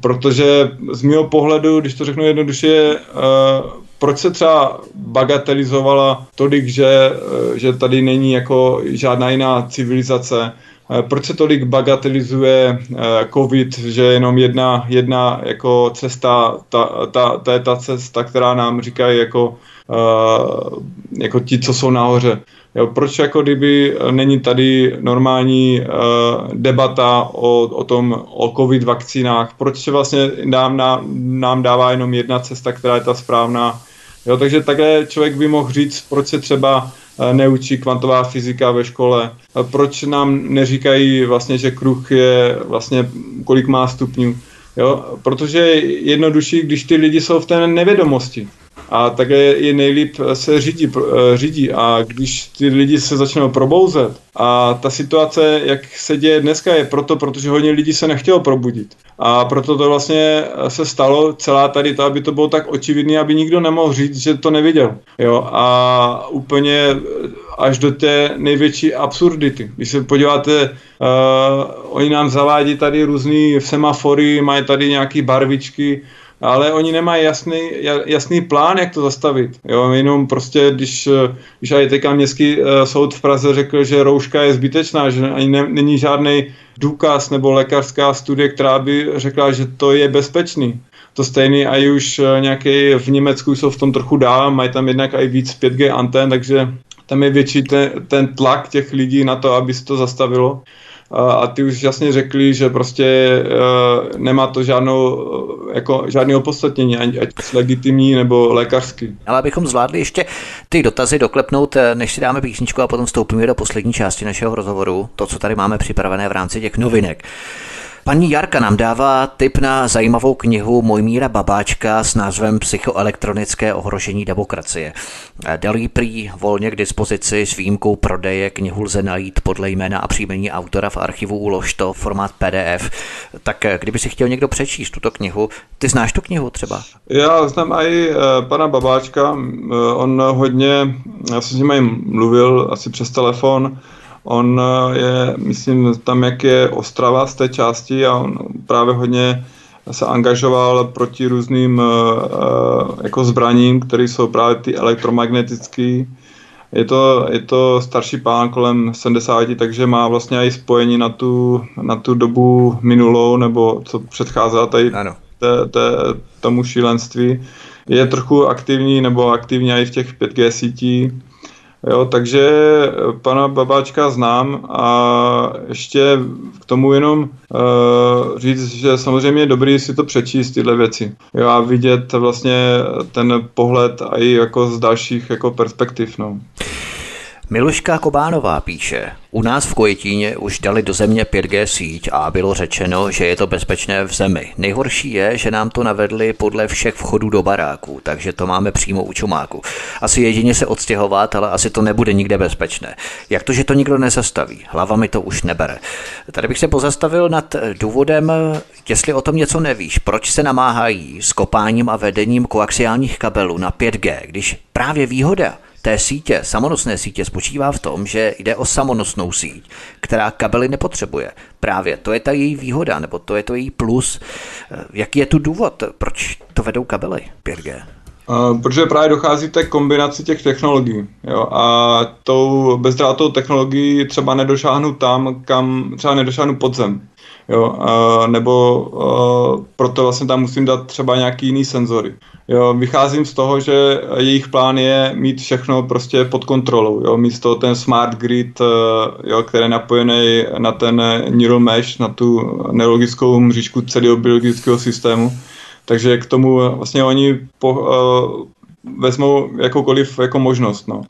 Protože z mého pohledu, když to řeknu jednoduše, uh, proč se třeba bagatelizovala tolik, že, eh, že tady není jako žádná jiná civilizace, eh, proč se tolik bagatelizuje eh, covid, že jenom jedna, jedna jako cesta, ta, ta, ta je ta cesta, která nám říkají jako, jako ti, co jsou nahoře. Jo, proč jako kdyby není tady normální uh, debata o, o tom, o covid vakcínách, proč se vlastně nám, nám, nám dává jenom jedna cesta, která je ta správná, Jo, takže takhle člověk by mohl říct, proč se třeba eh, neučí kvantová fyzika ve škole, proč nám neříkají vlastně, že kruh je vlastně kolik má stupňů. Jo, protože je jednodušší, když ty lidi jsou v té nevědomosti. A také je nejlíp se řídí, eh, řídí. A když ty lidi se začnou probouzet a ta situace, jak se děje dneska, je proto, protože hodně lidí se nechtělo probudit. A proto to vlastně se stalo celá tady to, aby to bylo tak očividné, aby nikdo nemohl říct, že to neviděl. Jo, a úplně až do té největší absurdity. Když se podíváte, uh, oni nám zavádí tady různý semafory, mají tady nějaké barvičky, ale oni nemají jasný, jasný plán, jak to zastavit. Jo, jenom prostě, když, když aj teďka městský uh, soud v Praze řekl, že rouška je zbytečná, že ani ne, není žádný důkaz nebo lékařská studie, která by řekla, že to je bezpečný. to stejný a už nějaký v Německu jsou v tom trochu dál, mají tam jednak i víc 5G antén, takže tam je větší ten, ten tlak těch lidí na to, aby se to zastavilo a ty už jasně řekli, že prostě uh, nemá to žádnou, jako, žádný opodstatnění, ať legitimní nebo lékařský. Ale abychom zvládli ještě ty dotazy doklepnout, eh, než si dáme písničku a potom vstoupíme do poslední části našeho rozhovoru, to, co tady máme připravené v rámci těch novinek. Paní Jarka nám dává tip na zajímavou knihu Mojmíra Babáčka s názvem Psychoelektronické ohrožení demokracie. Dal prý volně k dispozici s výjimkou prodeje. Knihu lze najít podle jména a příjmení autora v archivu ulož to formát PDF. Tak kdyby si chtěl někdo přečíst tuto knihu, ty znáš tu knihu třeba? Já znám i uh, pana Babáčka, on hodně, já jsem s ním mluvil asi přes telefon, On eh, je, myslím, tam, jak je Ostrava z té části a on právě hodně se angažoval proti různým uh, jako zbraním, které jsou právě ty elektromagnetické. Je to, je to starší pán kolem 70, takže má vlastně i spojení na tu, na tu dobu minulou, nebo co předcházela tady ano. Té, té, tomu šílenství. Je trochu aktivní, nebo aktivní i v těch 5G sítí Jo, takže eh, pana Babáčka znám a ještě k tomu jenom uh, říct, že samozřejmě je dobrý si to přečíst, tyhle věci. Jo, a vidět vlastně ten pohled i jako z dalších jako perspektiv. No. Miluška Kobánová píše, u nás v Kojetíně už dali do země 5G síť a bylo řečeno, že je to bezpečné v zemi. Nejhorší je, že nám to navedli podle všech vchodů do baráku, takže to máme přímo u čumáku. Asi jedině se odstěhovat, ale asi to nebude nikde bezpečné. Jak to, že to nikdo nezastaví? Hlava mi to už nebere. Tady bych se pozastavil nad důvodem, jestli o tom něco nevíš, proč se namáhají s kopáním a vedením koaxiálních kabelů na 5G, když právě výhoda té sítě, samonosné sítě, spočívá v tom, že jde o samonosnou síť, která kabely nepotřebuje. Právě to je ta její výhoda, nebo to je to její plus. Jaký je tu důvod, proč to vedou kabely 5G? Uh, protože právě dochází té kombinaci těch technologií. Jo? A tou bezdrátovou technologií třeba nedošáhnu tam, kam třeba nedošáhnu podzem. Jo? Uh, nebo uh, proto vlastně tam musím dát třeba nějaký jiný senzory. Jo, vycházím z toho, že jejich plán je mít všechno prostě pod kontrolou. Jo, mít toho ten smart grid, eh, jo, který je napojený na ten neural mesh, na tu neurologickou mřížku celého biologického systému. Takže k tomu vlastně oni po, uh, vezmou jakoukoliv jako možnost. No.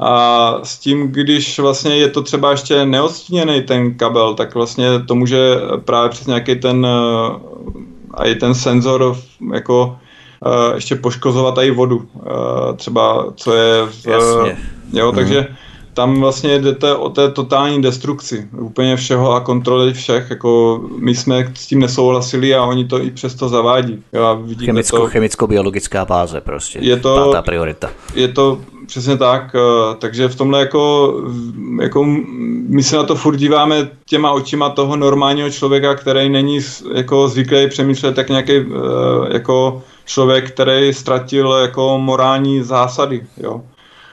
A s tím, když vlastně je to třeba ještě neodstíněný ten kabel, tak vlastně to může právě přes nějaký ten a i ten senzor jako uh, ještě poškozovat i vodu. Uh, třeba, co je... V, Jasně. Jo, takže hmm. Tam vlastně jdete o té totální destrukci úplně všeho a kontroly všech. Jako my jsme s tím nesouhlasili a oni to i přesto zavádí. Jo, Chemicko, to, chemicko-biologická báze prostě. Je to, pátá priorita. Je to přesně tak, takže v tomhle jako, jako my se na to furt díváme těma očima toho normálního člověka, který není jako zvyklý přemýšlet jak nějaký jako člověk, který ztratil jako morální zásady, jo.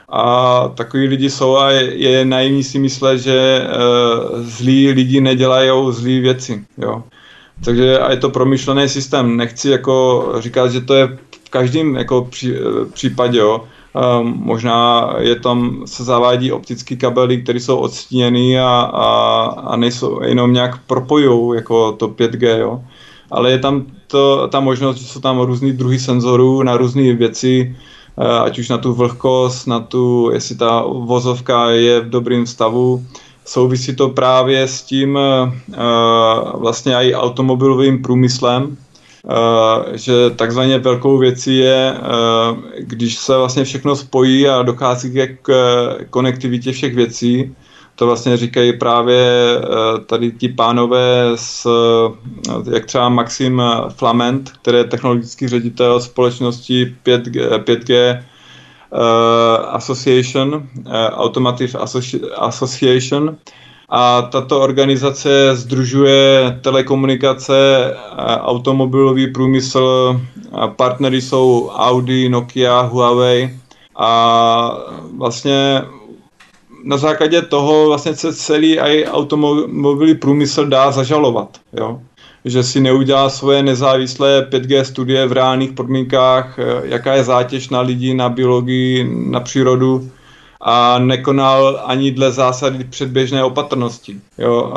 A takový lidi jsou a je, je naivní si myslet, že e, zlí lidi nedělají zlý věci, jo. Takže a je to promyšlený systém. Nechci jako říkat, že to je v každém jako pří, eh, případě, jo. E, možná je tam, se zavádí optické kabely, které jsou odstíněny a, a, a nejsou jenom nějak propojují jako to 5G, jo. Ale je tam to, ta možnost, že jsou tam různý druhy senzorů na různé věci, ať už na tu vlhkost, na tu, jestli ta vozovka je v dobrém stavu. Souvisí to právě s tím eh, vlastně i automobilovým průmyslem, eh, že takzvaně velkou věcí je, když se vlastně všechno spojí a dochází k konektivitě všech věcí, to vlastně říkají právě eh, tady ti pánové s, eh, jak třeba Maxim Flament, který je technologický ředitel společnosti 5G, 5G uh, Association, Automotive Association, a tato organizace združuje telekomunikace, automobilový průmysl, partnery jsou Audi, Nokia, Huawei. A vlastně na základě toho vlastně se celý i automobilový průmysl dá zažalovat. Jo? že si neudělá svoje nezávislé 5G studie v reálných podmínkách, jaká je zátěž na lidi, na biologii, na přírodu, a nekonal ani dle zásady předběžné opatrnosti. Jo,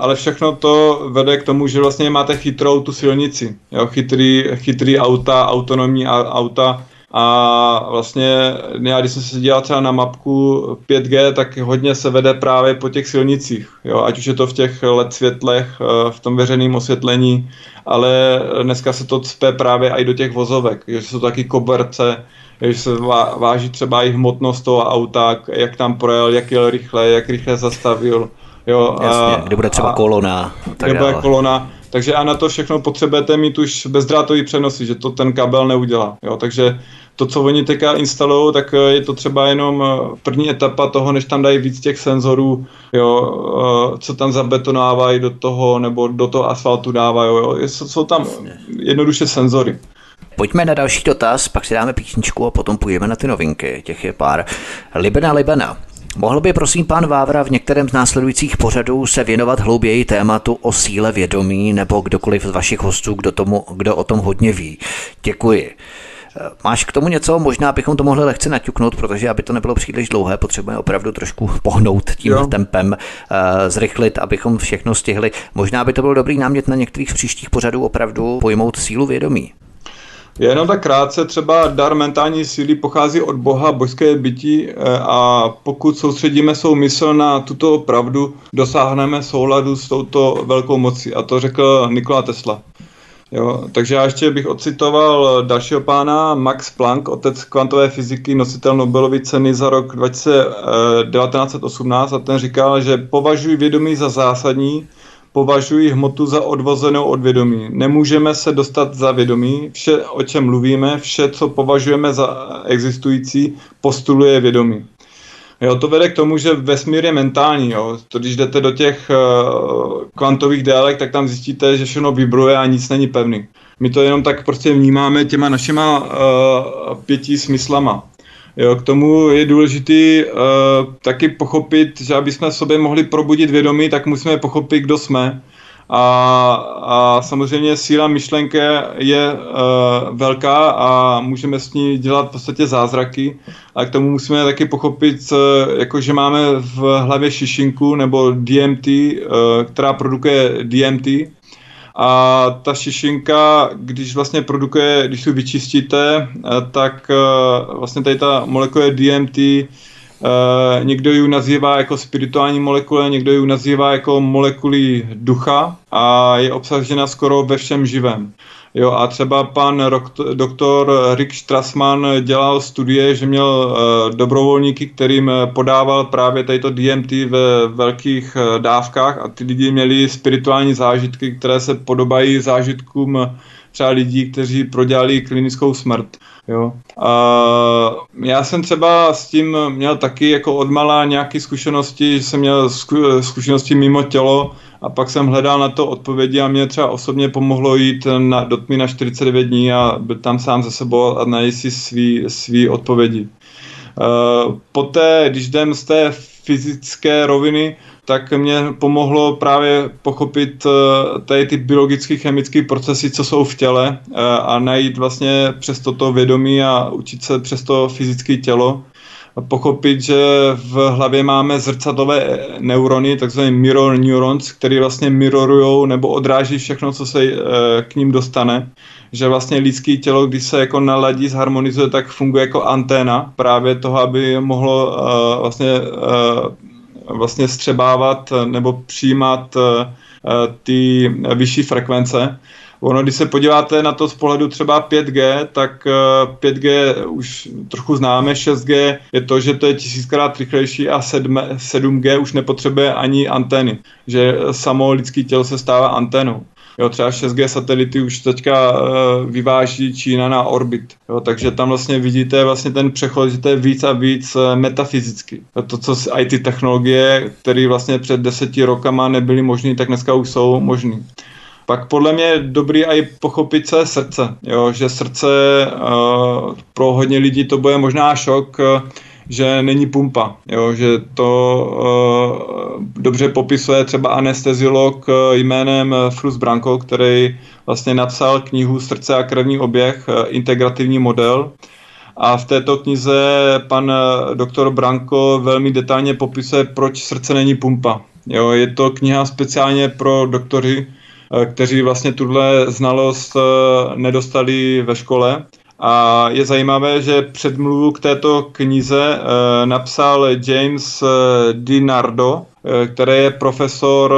ale všechno to vede k tomu, že vlastně máte chytrou tu silnici, jo, chytrý, chytrý auta, autonomní auta, a vlastně já, když jsem se dělal třeba na mapku 5G, tak hodně se vede právě po těch silnicích, jo, ať už je to v těch LED světlech, eh, v tom veřejném osvětlení, ale dneska se to cpe právě i do těch vozovek, že jsou taky koberce, že se váží třeba i hmotnost toho auta, jak tam projel, jak jel rychle, jak rychle zastavil. Jo, Jasně, a, kde bude třeba kolona. Tak kde bude kolona. Takže a na to všechno potřebujete mít už bezdrátový přenosy, že to ten kabel neudělá. Jo, takže to, co oni teďka instalují, tak eh, je to třeba jenom eh, první etapa toho, než tam dají víc těch senzorů, jo, eh, co tam zabetonávají do toho, nebo do toho asfaltu dávají. Jo. Jsou tam jednoduše senzory. Pojďme na další dotaz, pak si dáme písničku a potom půjdeme na ty novinky. Těch je pár. Libena Libena. Mohl by prosím pán Vávra v některém z následujících pořadů se věnovat hlouběji tématu o síle vědomí nebo kdokoliv z vašich hostů, kdo, tomu, kdo o tom hodně ví. Děkuji. Máš k tomu něco? Možná bychom to mohli lehce naťuknout, protože aby to nebylo příliš dlouhé, potřebujeme opravdu trošku pohnout tím jo. tempem, eh, zrychlit, abychom všechno stihli. Možná by to byl dobrý námět na některých příštích pořadů opravdu pojmout sílu vědomí. Jenom tak krátce, třeba dar mentální síly pochází od Boha, božské bytí eh, a pokud soustředíme svou mysl na tuto pravdu, dosáhneme souladu s touto velkou mocí. A to řekl Nikola Tesla. Jo, takže já ještě bych ocitoval dalšího pána, Max Planck, otec kvantové fyziky, nositel Nobelovy ceny za rok 1918 a ten říkal, že považuji vědomí za zásadní, považuji hmotu za odvozenou od vědomí. Nemůžeme se dostat za vědomí, vše, o čem mluvíme, vše, co považujeme za existující, postuluje vědomí. Jo, to vede k tomu, že vesmír je mentální. Jo. To, když jdete do těch uh, kvantových délek, tak tam zjistíte, že všechno vibruje a nic není pevný. My to jenom tak prostě vnímáme těma našima uh, pěti smyslama. Jo, k tomu je důležité uh, taky pochopit, že aby jsme sobě mohli probudit vědomí, tak musíme pochopit, kdo jsme. A, a samozřejmě síla myšlenky je uh, velká a můžeme s ní dělat v podstatě zázraky. A k tomu musíme taky pochopit, uh, jako že máme v hlavě šišinku nebo DMT, uh, která produkuje DMT. A ta šišinka, když vlastně produkuje, když si vyčistíte, uh, tak uh, vlastně tady ta molekula DMT Uh, někdo ji nazývá jako spirituální molekule, někdo ji nazývá jako molekuly ducha a je obsažena skoro ve všem živém. Jo, a třeba pan doktor Rick Strassman dělal studie, že měl uh, dobrovolníky, kterým podával právě tato DMT ve velkých uh, dávkách a ty lidi měli spirituální zážitky, které se podobají zážitkům třeba lidí, kteří prodělali klinickou smrt. Jo. A já jsem třeba s tím měl taky jako odmala nějaké zkušenosti, že jsem měl zkušenosti mimo tělo a pak jsem hledal na to odpovědi a mě třeba osobně pomohlo jít na, do tmy na 49 dní a byl tam sám ze sebou a najít si svý, svý odpovědi. Uh, poté, když jdem z té fyzické roviny, tak mě pomohlo právě pochopit eh, tady ty biologické, chemické procesy, co jsou v těle eh, a najít vlastně přes toto vědomí a učit se přes to fyzické tělo. Pochopit, že v hlavě máme zrcadlové neurony, takzvané mirror neurons, které vlastně mirrorují nebo odráží všechno, co se eh, k ním dostane. Že vlastně lidské tělo, když se jako naladí, zharmonizuje, tak funguje jako anténa právě toho, aby mohlo vlastně vlastně střebávat nebo přijímat eh, ty vyšší frekvence. Ono, když se podíváte na to z pohledu třeba 5G, tak 5G eh, už trochu známe, 6G je to, že to je tisíckrát rychlejší a 7G už nepotřebuje ani antény, že samo lidský tělo se stává anténou. Jo, třeba 6G satelity už teďka uh, vyváží Čína na orbit. Jo, takže tam vlastně vidíte vlastně ten přechod, že to je víc a víc uh, metafyzicky. To, co IT technologie, které vlastně před deseti rokama nebyly možné, tak dneska už jsou možné. Pak podle mě je dobrý i pochopit se srdce, jo, že srdce uh, pro hodně lidí to bude možná šok, uh, že není pumpa, jo, že to uh, dobře popisuje třeba anesteziolog jménem Frus Branko, který vlastně napsal knihu Srdce a krevní oběh, integrativní model, a v této knize pan doktor Branko velmi detailně popisuje, proč srdce není pumpa. Jo, je to kniha speciálně pro doktory, kteří vlastně tuhle znalost eh, nedostali ve škole. A je zajímavé, že předmluvu k této knize eh, napsal James DiNardo, který je profesor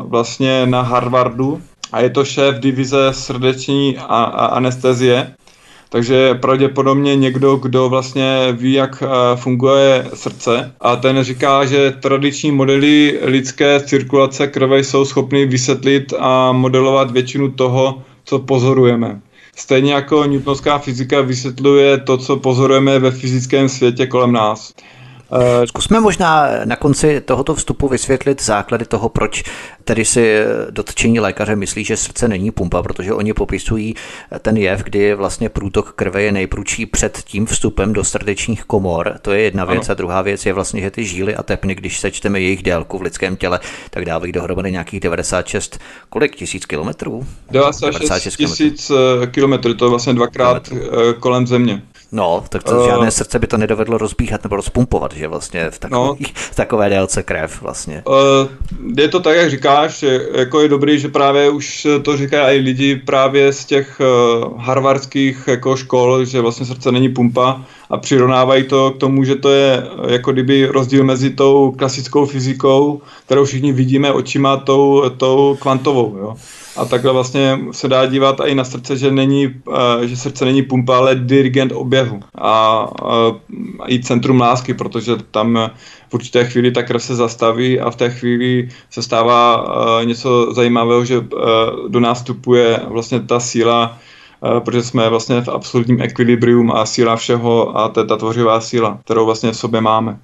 vlastně na Harvardu a je to šéf divize srdeční a anestezie. Takže pravděpodobně někdo, kdo vlastně ví, jak eh, funguje srdce a ten říká, že tradiční modely lidské cirkulace krve jsou schopny vysvětlit a modelovat většinu toho, co pozorujeme. Stejně jako newtonská fyzika vysvětluje to, co pozorujeme ve fyzickém světě kolem nás. Eh, Zkusme možná na konci tohoto vstupu vysvětlit základy toho, proč tedy si dotčení lékaře myslí, že srdce není pumpa, protože oni popisují ten jev, kdy vlastně průtok krve je nejprudší před tím vstupem do srdečních komor. To je jedna věc. Ano. A druhá věc je vlastně, že ty žíly a tepny, když sečteme jejich délku v lidském těle, tak dávají dohromady nějakých 96, kolik tisíc kilometrů? 96 tisíc eh, kilometrů, to je vlastně dvakrát kilometrů. Eh, kolem země. No, tak to uh, žádné srdce by to nedovedlo rozbíhat nebo rozpumpovat, že vlastně v, takový, no, v takové délce krev vlastně. Uh, je to tak, jak říkáš, jako je dobrý, že právě už to říkají i lidi právě z těch uh, harvardských jako škol, že vlastně srdce není pumpa a přirovnávají to k tomu, že to je jako kdyby rozdíl mezi tou klasickou fyzikou, kterou všichni vidíme očima, tou, tou kvantovou, jo a takhle vlastně se dá dívat i na srdce, že, není, eh, že srdce není pumpa, ale dirigent oběhu a, a i centrum lásky, protože tam v určité chvíli ta krev se zastaví a v té chvíli se stává něco zajímavého, že do nás vstupuje vlastně ta síla, protože jsme vlastně v absolutním ekvilibrium a síla všeho a to je ta tvořivá síla, kterou vlastně v sobě máme.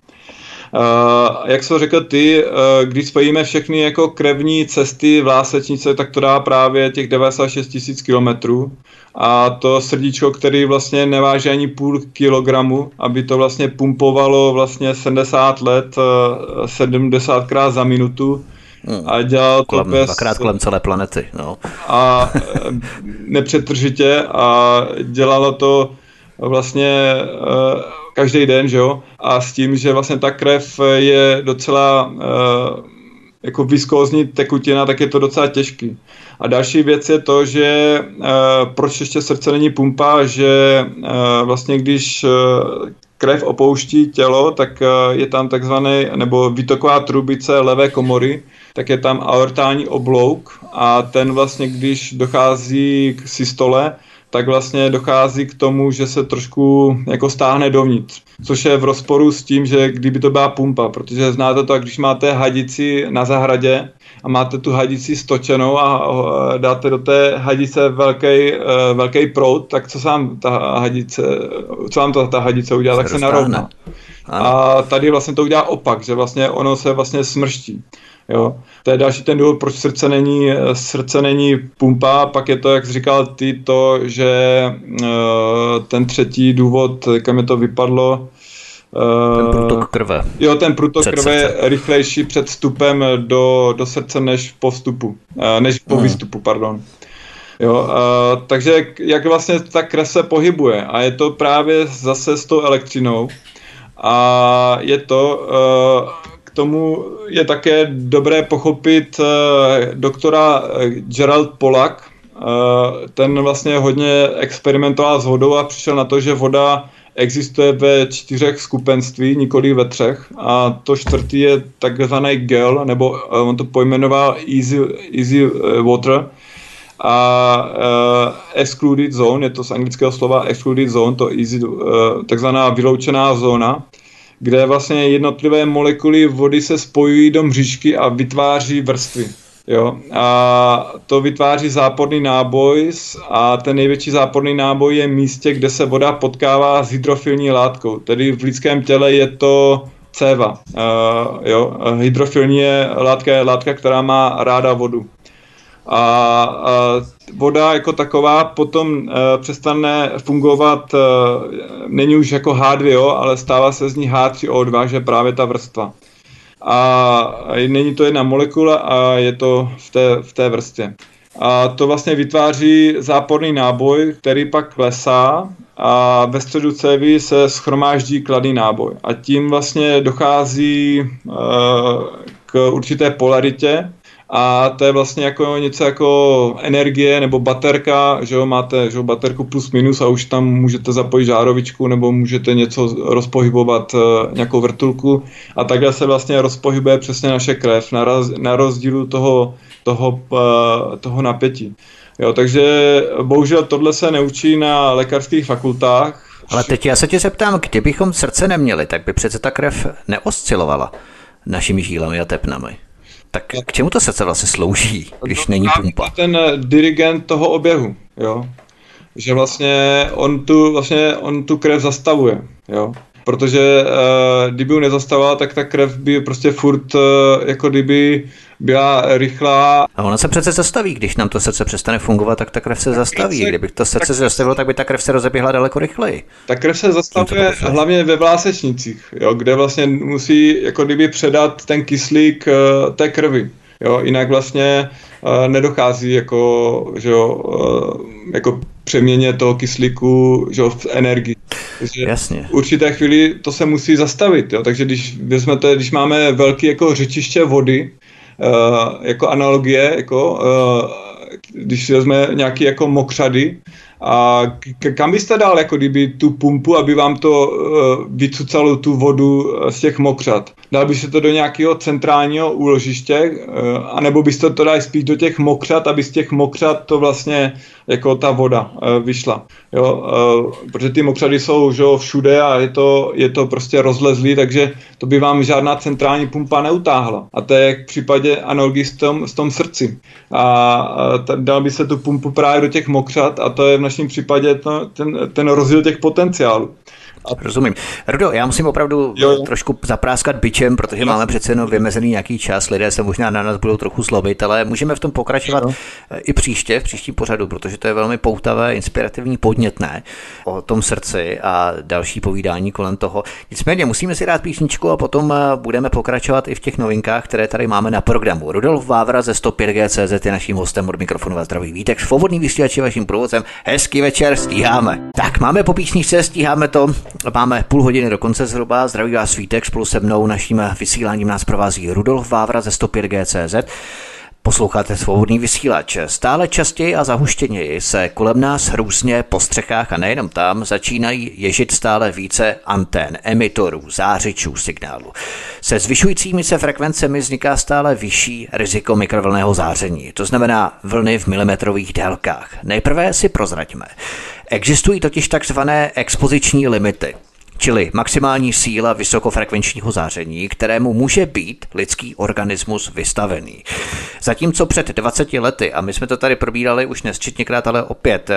Jak jsi řekl ty, uh, když spojíme všechny jako krevní cesty v lásečnice, tak to dá právě těch 96 tisíc kilometrů. A to srdíčko, který vlastně neváží ani půl kilogramu, aby to vlastně pumpovalo vlastně 70 let, uh, 70 krát za minutu, Hmm. A dělal to kolem, bez... Dvakrát kolem celé planety, no. A nepřetržitě a dělalo to vlastně každý den, že jo, a s tím, že vlastně ta krev je docela uh, jako viskózní tekutina, tak je to docela těžký. A další věc je to, že uh, proč ještě srdce není pumpa, že uh, vlastně když uh, krev opouští tělo, tak je tam takzvaný, nebo výtoková trubice levé komory, tak je tam aortální oblouk a ten vlastně, když dochází k systole, tak vlastně dochází k tomu, že se trošku jako stáhne dovnitř. Což je v rozporu s tím, že kdyby to byla pumpa, protože znáte to, když máte hadici na zahradě a máte tu hadici stočenou a dáte do té hadice velký, eh, velký prout, tak co vám ta hadice, co vám to ta hadice udělá, se tak se narovná. A tady vlastně to udělá opak, že vlastně ono se vlastně smrští. Jo. To je další ten důvod, proč srdce není, srdce není pumpa, pak je to, jak jsi říkal ty, to, že uh, ten třetí důvod, kam je to vypadlo, uh, ten průtok krve. Jo, ten průtok před krve je rychlejší před vstupem do, do srdce než po vstupu, uh, než po hmm. výstupu, pardon. Jo, uh, takže jak vlastně ta krev se pohybuje a je to právě zase s tou elektřinou a je to tomu je také dobré pochopit uh, doktora eh, Gerald Polak. Uh, ten vlastně hodně experimentoval s vodou a přišel na to, že voda existuje ve čtyřech skupenství, nikoli ve třech. A to čtvrtý je takzvaný gel, nebo on to pojmenoval easy, easy water. A uh, excluded zone, je to z anglického slova excluded zone, to easy, uh, takzvaná vyloučená zóna kde vlastně jednotlivé molekuly vody se spojují do mřížky a vytváří vrstvy. Jo? A to vytváří záporný náboj a ten největší záporný náboj je místě, kde se voda potkává s hydrofilní látkou. Tedy v lidském těle je to céva. Uh, jo? Hydrofilní je látka, je látka, která má ráda vodu. A, a voda jako taková potom uh, přestane fungovat, uh, není už jako H2O, ale stává se z ní H3O2, že právě ta vrstva. A není to jedna molekula a je to v té, v té vrstvě. A to vlastně vytváří záporný náboj, který pak klesá a ve středu cévy se schromáždí kladný náboj. A tím vlastně dochází uh, k určité polaritě, a to je vlastně jako něco jako energie nebo baterka, že jo, máte že jo, baterku plus minus a už tam můžete zapojit žárovičku nebo můžete něco rozpohybovat, e, nějakou vrtulku a takhle se vlastně rozpohybuje přesně naše krev na, roz, na rozdílu toho, toho, e, toho napětí. Jo, takže bohužel tohle se neučí na lékařských fakultách. Ale teď já se tě zeptám, kdybychom srdce neměli, tak by přece ta krev neoscilovala našimi žílami a tepnami. Tak k čemu to srdce vlastně slouží, když no, není pumpa? Ten dirigent toho oběhu, jo. Že vlastně on tu, vlastně on tu krev zastavuje, jo protože uh, kdyby ho nezastavoval, tak ta krev by prostě furt uh, jako kdyby byla rychlá. A ona se přece zastaví, když nám to srdce přestane fungovat, tak ta krev se zastaví. Se, Kdyby to srdce tak, se zastavilo, tak by ta krev se rozeběhla daleko rychleji. Ta krev se zastavuje hlavně ve vlásečnicích, jo, kde vlastně musí jako kdyby předat ten kyslík uh, té krvi. Jo, jinak vlastně uh, nedochází jako, že jo, uh, jako přeměně toho kyslíku že jo, v energii. Takže Jasně. V určité chvíli to se musí zastavit, jo, takže když, vezmete, když máme velké jako řečiště vody, jako analogie, jako, uh, když vezme nějaký jako mokřady, a kam byste dal jako kdyby tu pumpu, aby vám to uh, vycucalo tu vodu z těch mokřad? Dal byste to do nějakého centrálního úložiště, uh, anebo byste to dali spíš do těch mokřad, aby z těch mokřad to vlastně jako ta voda uh, vyšla. Jo? Uh, protože ty mokřady jsou že, všude a je to, je to prostě rozlezlý, takže to by vám žádná centrální pumpa neutáhla. A to je v případě analogii s tom, s tom srdci. A, a dal by se tu pumpu právě do těch mokřad a to je našem případě to, ten, ten rozdíl těch potenciálů. Rozumím. Rudo, já musím opravdu jo, jo. trošku zapráskat byčem, protože jo. máme přece jenom vymezený nějaký čas, lidé se možná na nás budou trochu zlobit, ale můžeme v tom pokračovat jo. i příště, v příštím pořadu, protože to je velmi poutavé, inspirativní, podnětné o tom srdci a další povídání kolem toho. Nicméně musíme si dát písničku a potom eh, budeme pokračovat i v těch novinkách, které tady máme na programu. Rudolf Vávra ze 105G.cz je naším hostem od mikrofonu a zdraví vítek. Svobodný vysílač vaším průvodcem. Hezký večer, stíháme. Tak máme po písničce, stíháme to. Máme půl hodiny do konce zhruba. Zdraví vás Svítek, spolu se mnou naším vysíláním nás provází Rudolf Vávra ze 105G.cz. Posloucháte svobodný vysílač. Stále častěji a zahuštěněji se kolem nás různě po střechách a nejenom tam začínají ježit stále více antén, emitorů, zářičů signálu. Se zvyšujícími se frekvencemi vzniká stále vyšší riziko mikrovlného záření, to znamená vlny v milimetrových délkách. Nejprve si prozraďme. Existují totiž takzvané expoziční limity, čili maximální síla vysokofrekvenčního záření, kterému může být lidský organismus vystavený. Zatímco před 20 lety, a my jsme to tady probírali už nesčetněkrát, ale opět eh,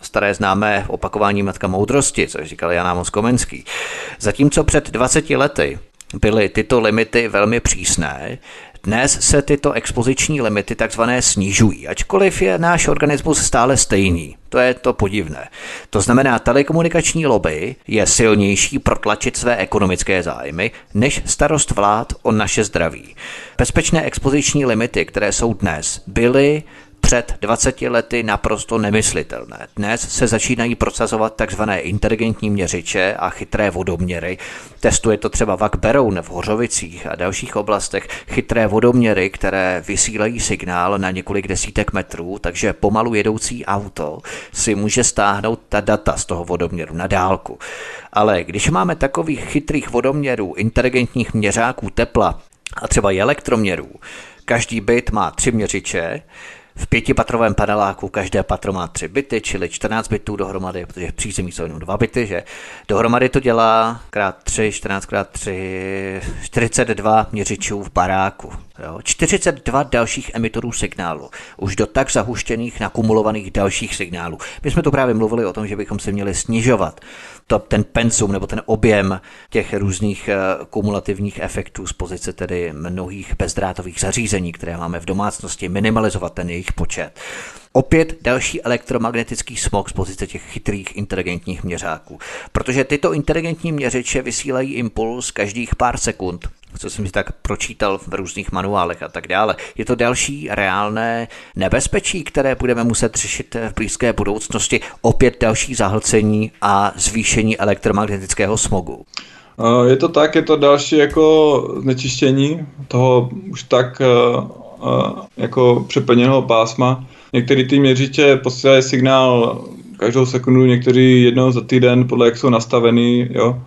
staré známé opakování Matka moudrosti, což říkal Jan Amos Komenský, zatímco před 20 lety byly tyto limity velmi přísné, dnes se tyto expoziční limity takzvané snižují, ačkoliv je náš organismus stále stejný. To je to podivné. To znamená, telekomunikační lobby je silnější protlačit své ekonomické zájmy, než starost vlád o naše zdraví. Bezpečné expoziční limity, které jsou dnes, byly před 20 lety naprosto nemyslitelné. Dnes se začínají procesovat tzv. inteligentní měřiče a chytré vodoměry. Testuje to třeba Vak Beroun v Hořovicích a dalších oblastech. Chytré vodoměry, které vysílají signál na několik desítek metrů, takže pomalu jedoucí auto si může stáhnout ta data z toho vodoměru na dálku. Ale když máme takových chytrých vodoměrů, inteligentních měřáků tepla a třeba i elektroměrů, každý byt má tři měřiče, v pětipatrovém paneláku každé patro má tři byty, čili 14 bytů dohromady, protože v přízemí jsou jenom dva byty, že? Dohromady to dělá krát 3, 14 krát 3, 42 měřičů v baráku. Jo? 42 dalších emitorů signálu, už do tak zahuštěných, nakumulovaných dalších signálů. My jsme to právě mluvili o tom, že bychom se měli snižovat to, ten pensum nebo ten objem těch různých uh, kumulativních efektů z pozice tedy mnohých bezdrátových zařízení, které máme v domácnosti, minimalizovat ten jejich počet. Opět další elektromagnetický smog z pozice těch chytrých inteligentních měřáků. Protože tyto inteligentní měřiče vysílají impuls každých pár sekund co jsem si tak pročítal v různých manuálech a tak dále. Je to další reálné nebezpečí, které budeme muset řešit v blízké budoucnosti. Opět další zahlcení a zvýšení elektromagnetického smogu. Je to tak, je to další jako znečištění toho už tak eh, eh, jako přeplněného pásma. Některé ty měřiče posílají signál každou sekundu, někteří jednou za týden, podle jak jsou nastavený, jo.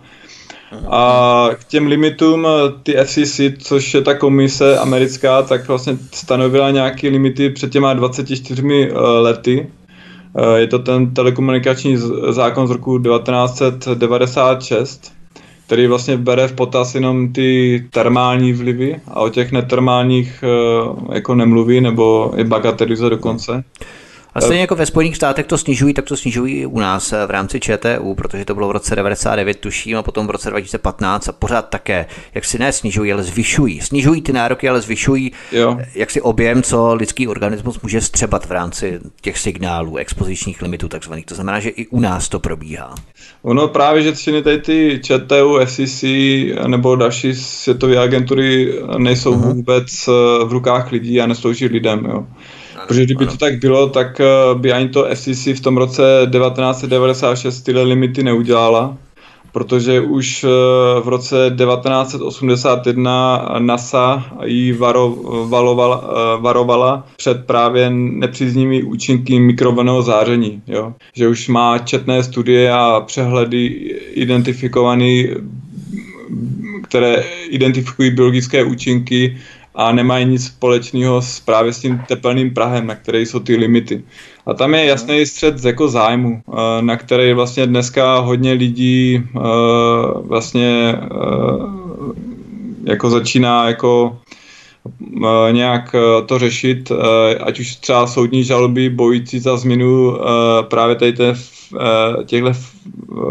A k těm limitům eh, ty FCC, což je ta komise americká, tak vlastně stanovila nějaké limity před těma 24 eh, lety. Eh, je to ten telekomunikační zákon z roku 1996, který vlastně bere v potaz jenom ty termální vlivy a o těch netermálních jako nemluví nebo je bagatelizuje dokonce. A stejně jako ve Spojených státech to snižují, tak to snižují i u nás eh, v rámci ČTU, protože to bylo v roce 99, tuším, a potom v roce 2015 a pořád také, jak si ne snižují, ale zvyšují. Snižují ty nároky, ale zvyšují jo. jak si objem, co lidský organismus může střebat v rámci těch signálů, expozičních limitů takzvaných. To znamená, že i u nás to probíhá. Ono právě, že všechny tady ty ČTU, FCC nebo další světové agentury nejsou uh-huh. vůbec eh, v rukách lidí a neslouží lidem. Jo. Protože kdyby ano. to tak bylo, tak eh, by ani to FCC v tom roce 1996 tyhle limity neudělala, protože už eh, v roce 1981 NASA jí varo, valovala, eh, varovala před právě nepříznivými účinky mikrovlnného záření. Jo? Že už má četné studie a přehledy identifikované které identifikují biologické účinky a nemají nic společného s právě s tím tepelným Prahem, na které jsou ty limity. A tam je jasný střed jako zájmu, eh, na který vlastně dneska hodně lidí eh, vlastně eh, jako začíná jako nějak to řešit, ať už třeba soudní žaloby bojící za změnu právě tady těchto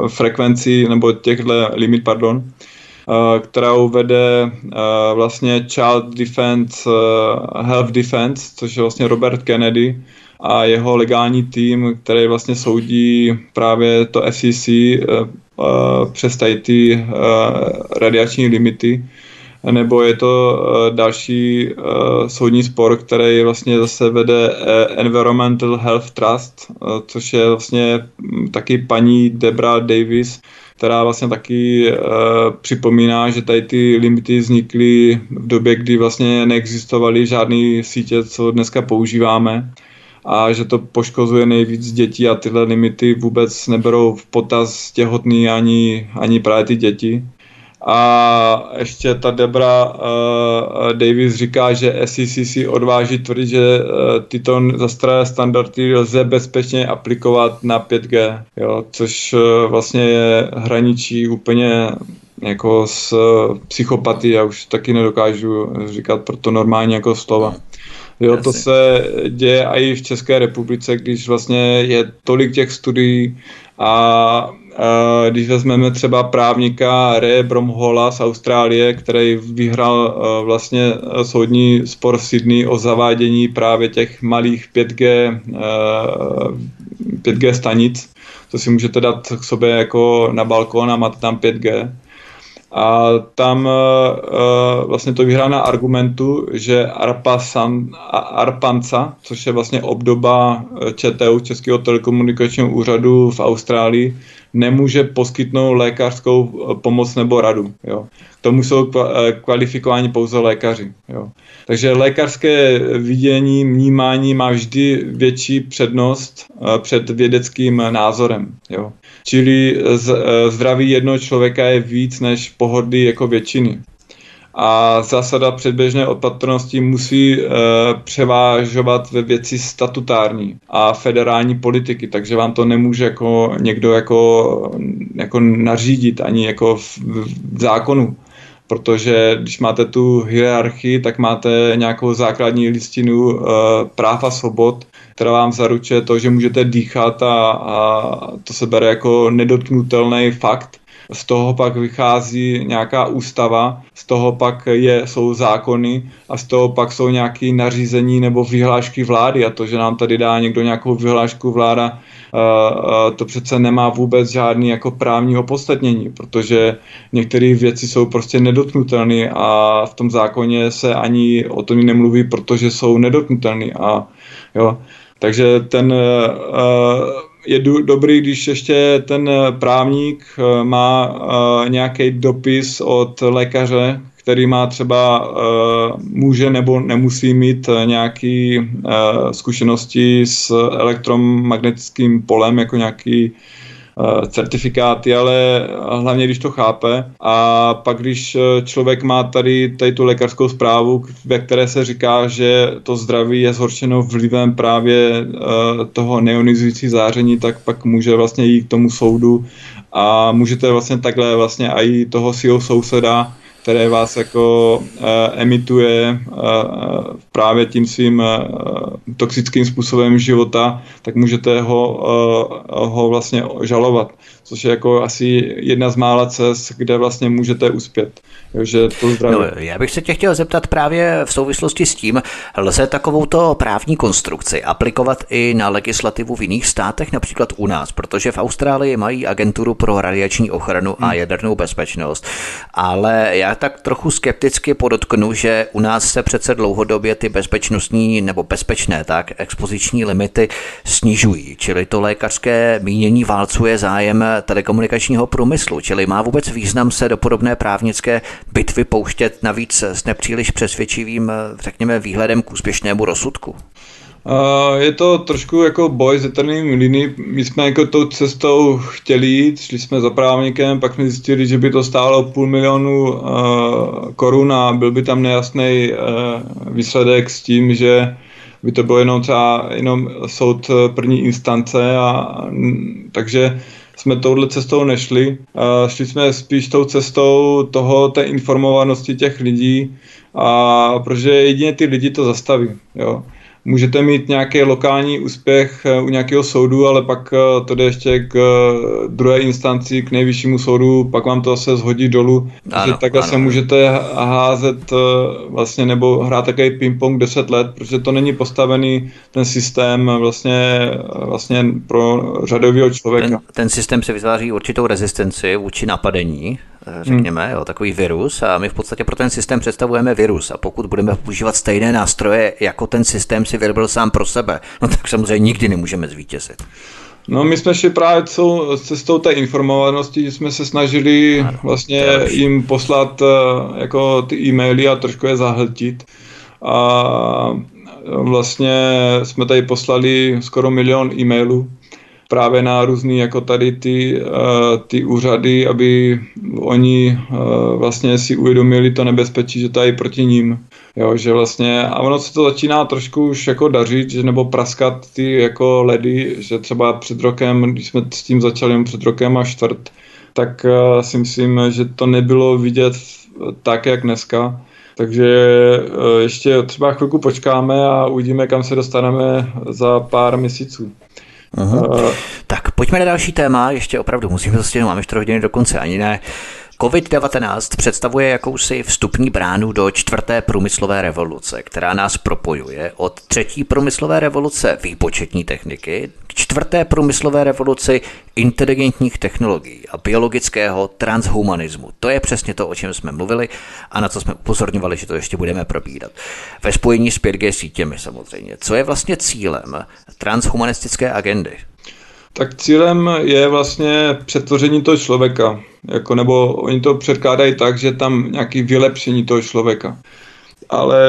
frekvencí nebo těchto limit, pardon, kterou vede eh, vlastně Child Defense, eh, Health Defense, což je vlastně Robert Kennedy a jeho legální tým, který vlastně soudí právě to FCC přes tady ty radiační limity. Nebo je to další soudní spor, který vlastně zase vede Environmental Health Trust, což je vlastně hm, taky paní Debra Davis, která vlastně taky e, připomíná, že tady ty limity vznikly v době, kdy vlastně neexistovaly žádné sítě, co dneska používáme a že to poškozuje nejvíc dětí a tyhle limity vůbec neberou v potaz těhotný ani, ani právě ty děti. A ještě ta Debra uh, Davis říká, že SEC si odváží tvrdit, že uh, tyto zastaralé standardy lze bezpečně aplikovat na 5G, jo, což uh, vlastně je hraničí úplně jako s uh, psychopatii, já už taky nedokážu říkat proto normálně jako slova. Jo, to se děje i v České republice, když vlastně je tolik těch studií a když vezmeme třeba právníka Ray Bromhola z Austrálie, který vyhrál vlastně soudní spor v Sydney o zavádění právě těch malých 5G, 5G stanic, to si můžete dát k sobě jako na balkon a máte tam 5G. A tam uh, vlastně to vyhrá na argumentu, že Arpasan, Arpanca, což je vlastně obdoba ČTU, Českého telekomunikačního úřadu v Austrálii, nemůže poskytnout lékařskou eh, pomoc nebo radu. Jo. K tomu jsou eh, kvalifikováni pouze lékaři. Jo. Takže lékařské vidění, vnímání má vždy větší přednost eh, před vědeckým názorem. Jo. Čili zdraví jednoho člověka je víc než pohody jako většiny a zásada předběžné opatrnosti musí e, převážovat ve věci statutární a federální politiky, takže vám to nemůže jako někdo jako, jako nařídit ani jako v, v zákonu. protože když máte tu hierarchii, tak máte nějakou základní listinu uh, práv a svobod, která vám zaručuje to, že můžete dýchat a, a to se bere jako nedotknutelný fakt z toho pak vychází nějaká ústava, z toho pak je, jsou zákony a z toho pak jsou nějaké nařízení nebo vyhlášky vlády. A to, že nám tady dá někdo nějakou vyhlášku vláda, to přece nemá vůbec žádný jako právní opodstatnění, protože některé věci jsou prostě nedotknutelné a v tom zákoně se ani o tom nemluví, protože jsou nedotknutelné. A jo, takže ten uh, je do, dobrý, když ještě ten eh, právník eh, má uh, nějaký dopis od lékaře, který má třeba, může nebo nemusí mít nějaké zkušenosti s elektromagnetickým polem, jako nějaký Eh, certifikáty, ale hlavně když to chápe. A pak, když eh, člověk má tady, tady tu lékařskou zprávu, ve které se říká, že to zdraví je zhoršeno vlivem právě eh, toho neonizující záření, tak pak může vlastně jít k tomu soudu a můžete vlastně takhle vlastně i toho svého souseda které vás jako uh, emituje uh, právě tím svým uh, toxickým způsobem života, tak můžete ho, ho vlastně žalovat což je jako asi jedna z mála cest, kde vlastně můžete uspět. Jo, že to zdraví. No, já bych se tě chtěl zeptat právě v souvislosti s tím, lze takovouto právní konstrukci aplikovat i na legislativu v jiných státech, například u nás, protože v Austrálii mají agenturu pro radiační ochranu a hmm. jadernou bezpečnost, ale já tak trochu skepticky podotknu, že u nás se přece dlouhodobě ty bezpečnostní nebo bezpečné tak expoziční limity snižují, čili to lékařské mínění válcuje zájem telekomunikačního průmyslu, čili má vůbec význam se do podobné právnické bitvy pouštět navíc s nepříliš přesvědčivým, řekněme, výhledem k úspěšnému rozsudku? je to trošku jako boj s eterním liny. My jsme jako tou cestou chtěli jít, šli jsme za právníkem, pak jsme zjistili, že by to stálo půl milionu korun a byl by tam nejasný uh, výsledek s tím, že by to bylo jenom třeba jenom soud první instance a takže jsme touhle cestou nešli. Šli jsme spíš tou cestou toho, té informovanosti těch lidí, a protože jedině ty lidi to zastaví. Jo můžete mít nějaký lokální úspěch eh, u nějakého soudu, ale pak eh, to jde ještě k eh, druhé instanci, k nejvyššímu soudu, pak vám to zase zhodí dolů. Ano, takže takhle ano. se můžete házet vlastně nebo hrát takový ping-pong 10 let, protože to není postavený ten systém vlastně, vlastně pro řadového člověka. Ten, ten systém se vytváří určitou rezistenci vůči napadení řekněme, hmm. jo, takový virus a my v podstatě pro ten systém představujeme virus a pokud budeme používat stejné nástroje, jako ten systém si vyrobil sám pro sebe, no tak samozřejmě nikdy nemůžeme zvítězit. No my jsme šli právě cestou, cestou té informovanosti, že jsme se snažili ano, vlastně jim poslat eh, jako ty e-maily a trošku je zahltit. A vlastně jsme tady poslali skoro milion e-mailů právě na různý jako tady ty, uh, ty úřady, aby oni uh, vlastně si uvědomili to nebezpečí, že to je proti ním. Jo, že vlastně, a ono se to začíná trošku už jako dařit, že, nebo praskat ty jako ledy, že třeba před rokem, když jsme s tím začali před rokem a čtvrt, tak uh, si myslím, že to nebylo vidět tak, jak dneska. Takže ještě třeba chvilku počkáme a uvidíme, kam se dostaneme za pár měsíců. Uh, tak pojďme na další téma, ještě opravdu musíme stihnout, máme 4 hodiny do konce, ani ne. COVID-19 představuje jakousi vstupní bránu do čtvrté průmyslové revoluce, která nás propojuje od třetí průmyslové revoluce výpočetní techniky k čtvrté průmyslové revoluci inteligentních technologií a biologického transhumanismu. To je přesně to, o čem jsme mluvili a na co jsme upozorňovali, že to ještě budeme probírat. Ve spojení s 5G sítěmi samozřejmě. Co je vlastně cílem transhumanistické agendy? Tak cílem je vlastně přetvoření toho člověka, jako, nebo oni to předkládají tak, že tam nějaký vylepšení toho člověka. Ale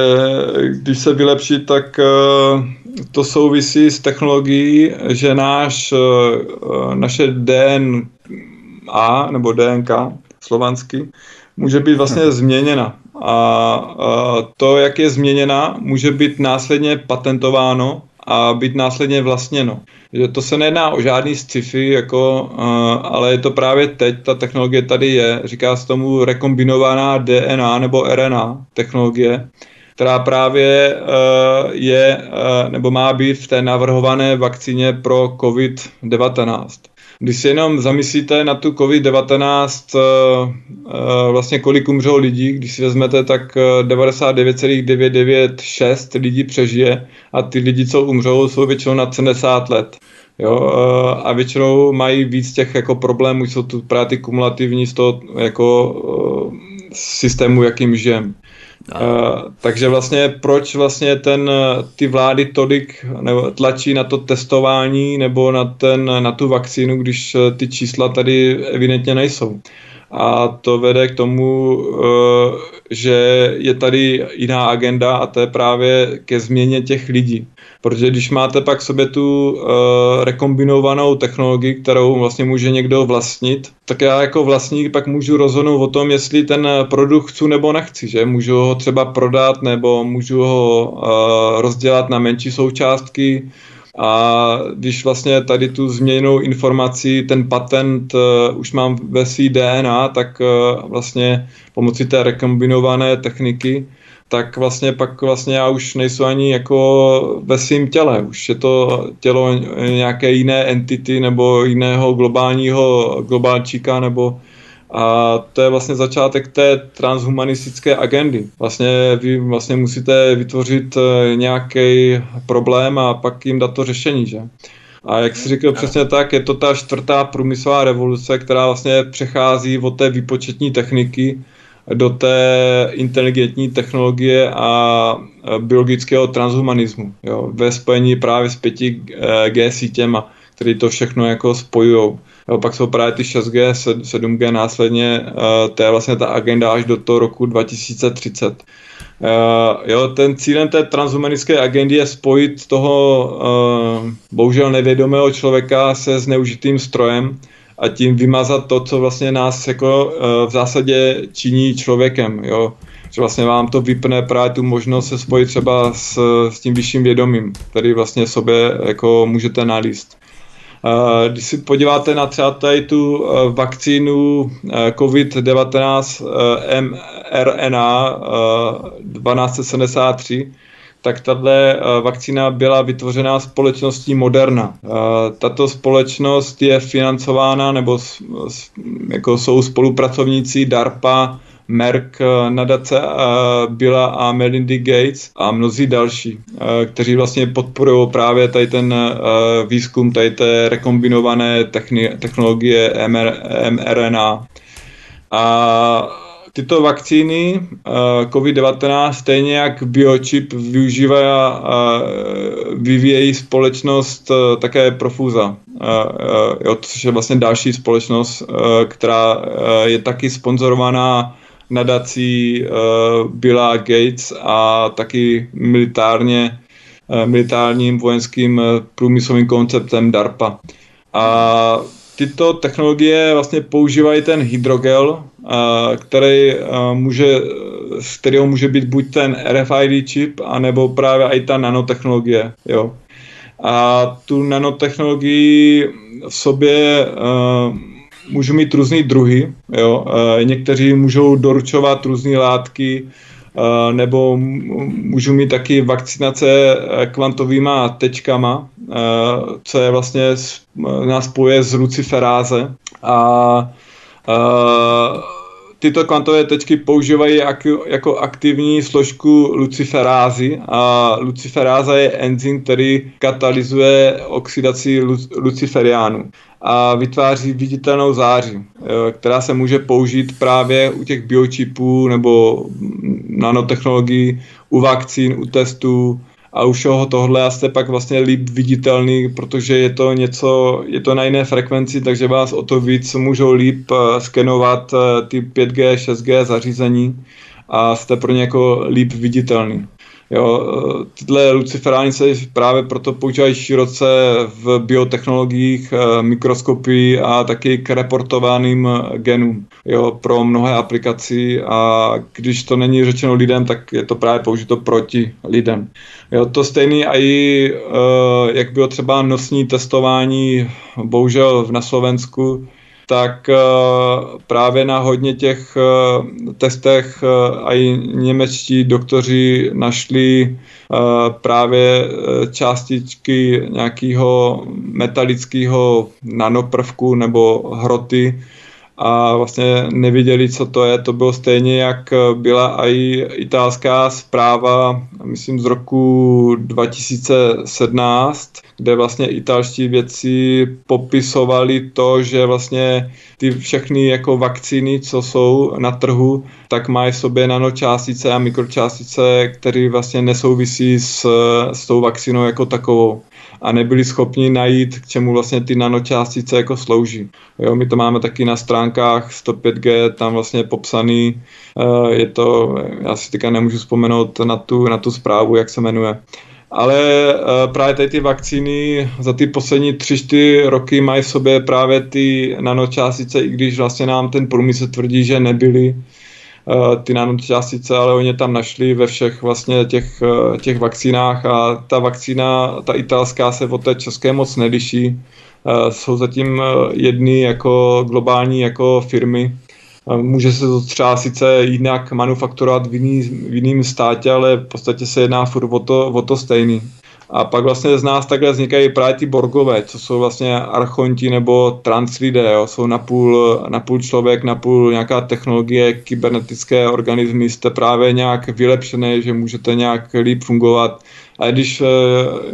když se vylepší, tak uh, to souvisí s technologií, že náš, uh, naše DNA nebo DNK slovansky může být vlastně hmm. změněna. A uh, to, jak je změněna, může být následně patentováno a být následně vlastněno. Že to se nejedná o žádný sci-fi, jako, ale je to právě teď, ta technologie tady je, říká se tomu rekombinovaná DNA nebo RNA technologie, která právě uh, je uh, nebo má být v té navrhované vakcíně pro COVID-19. Když si jenom zamyslíte na tu COVID-19, uh, uh, vlastně kolik umřou lidí, když si vezmete, tak 99,996 lidí přežije a ty lidi, co umřou, jsou většinou na 70 let. Jo, a většinou mají víc těch jako problémů, jsou tu právě ty kumulativní z toho jako systému, jakým žijeme. Uh, takže vlastně proč vlastně ten, ty vlády tolik nebo tlačí na to testování nebo na, ten, na tu vakcínu, když ty čísla tady evidentně nejsou. A to vede k tomu, uh, že je tady jiná agenda a to je právě ke změně těch lidí. Protože když máte pak sobě tu uh, rekombinovanou technologii, kterou vlastně může někdo vlastnit, tak já jako vlastník pak můžu rozhodnout o tom, jestli ten produkt chci nebo nechci, že můžu ho třeba prodat nebo můžu ho uh, rozdělat na menší součástky, a když vlastně tady tu změněnou informaci, ten patent uh, už mám ve svý DNA, tak uh, vlastně pomocí té rekombinované techniky tak vlastně pak vlastně já už nejsou ani jako ve svém těle. Už je to tělo nějaké jiné entity nebo jiného globálního globálčíka nebo a to je vlastně začátek té transhumanistické agendy. Vlastně vy vlastně musíte vytvořit eh, nějaký problém a pak jim dát to řešení, že? A jak jsi říkal přesně tak, je to ta čtvrtá průmyslová revoluce, která vlastně přechází od té výpočetní techniky do té inteligentní technologie a biologického transhumanismu. Jo, ve spojení právě s 5G sítěma, které to všechno jako spojují. Pak jsou právě ty 6G, 7G následně, to je vlastně ta agenda až do toho roku 2030. Uh, jo, ten cílem té transhumanistické agendy je spojit toho uh, bohužel nevědomého člověka se zneužitým strojem, a tím vymazat to, co vlastně nás jako uh, v zásadě činí člověkem, jo. Že vlastně vám to vypne právě tu možnost se spojit třeba s, s tím vyšším vědomím, který vlastně sobě jako můžete nalíst. Uh, když si podíváte na třeba tady tu uh, vakcínu uh, COVID-19 mRNA 1273, tak tato eh, vakcína byla vytvořena společností Moderna. Eh, tato společnost je financována nebo jako jsou spolupracovníci DARPA, Merck, eh, nadace Billa a Melindy Gates a mnozí další, kteří vlastně podporují právě tady ten výzkum tady té rekombinované technologie mRNA. A tyto vakcíny uh, COVID-19 stejně jak biochip využívá vyvíjejí společnost také Profuza, uh, což je vlastně další společnost, která je taky sponzorovaná nadací uh, Billa Gates a taky militárně uh, militárním vojenským uh, průmyslovým konceptem DARPA. A tyto technologie vlastně používají ten hydrogel, který může, z kterého může být buď ten RFID čip, anebo právě i ta nanotechnologie. Jo. A tu nanotechnologii v sobě můžou mít různý druhy. Jo. Uh, někteří můžou doručovat různé látky, uh, nebo můžou mít taky vakcinace kvantovýma tečkama, co je vlastně nás spoje z luciferáze. A tyto kvantové tečky používají jako aktivní složku luciferázy a luciferáza je enzym, který katalyzuje oxidaci luciferiánu a vytváří viditelnou záři, která se může použít právě u těch biočipů nebo nanotechnologií, u vakcín, u testů, a u všeho tohle jste pak vlastně líp viditelný, protože je to něco, je to na jiné frekvenci, takže vás o to víc můžou líp eh, skenovat eh, ty 5G, 6G zařízení a jste pro ně jako líp viditelný. Jo, tyhle luciferány se právě proto používají široce v biotechnologiích, mikroskopii a taky k reportovaným genům jo, pro mnohé aplikací a když to není řečeno lidem, tak je to právě použito proti lidem. Jo, to stejný i, jak bylo třeba nosní testování, bohužel na Slovensku, tak eh, právě na hodně těch eh, testech eh, i němečtí doktoři našli právě částičky nějakého metalického nanoprvku nebo hroty, a vlastně nevěděli, co to je. To bylo stejně, jak byla i italská zpráva, myslím z roku 2017, kde vlastně italští vědci popisovali to, že vlastně ty všechny jako vakcíny, co jsou na trhu, tak mají v sobě nanočástice a mikročástice, které vlastně nesouvisí s, s tou vakcínou jako takovou a nebyli schopni najít, k čemu vlastně ty nanočástice jako slouží. Jo, my to máme taky na stránkách 105G, tam vlastně popsaný, eh, je to, já si teďka nemůžu vzpomenout na tu, na tu zprávu, jak se jmenuje. Ale uh, právě tady ty vakcíny za ty poslední tři, čtyři roky mají v sobě právě ty nanočástice, i když vlastně nám ten průmysl tvrdí, že nebyly ty nanočástice, ale oni tam našli ve všech vlastně těch, uh, těch vakcínách a ta vakcína, ta italská se od té české moc neliší. Jsou zatím jedny jako globální jako firmy, Může se to třeba sice jinak manufakturovat v, jiný, v jiném státě, ale v podstatě se jedná furt o to, o to stejný. A pak vlastně z nás takhle vznikají právě ty borgové, co jsou vlastně archonti nebo translidé, jo? jsou napůl, napůl člověk, napůl nějaká technologie, kybernetické organismy, jste právě nějak vylepšené, že můžete nějak líp fungovat. A když e,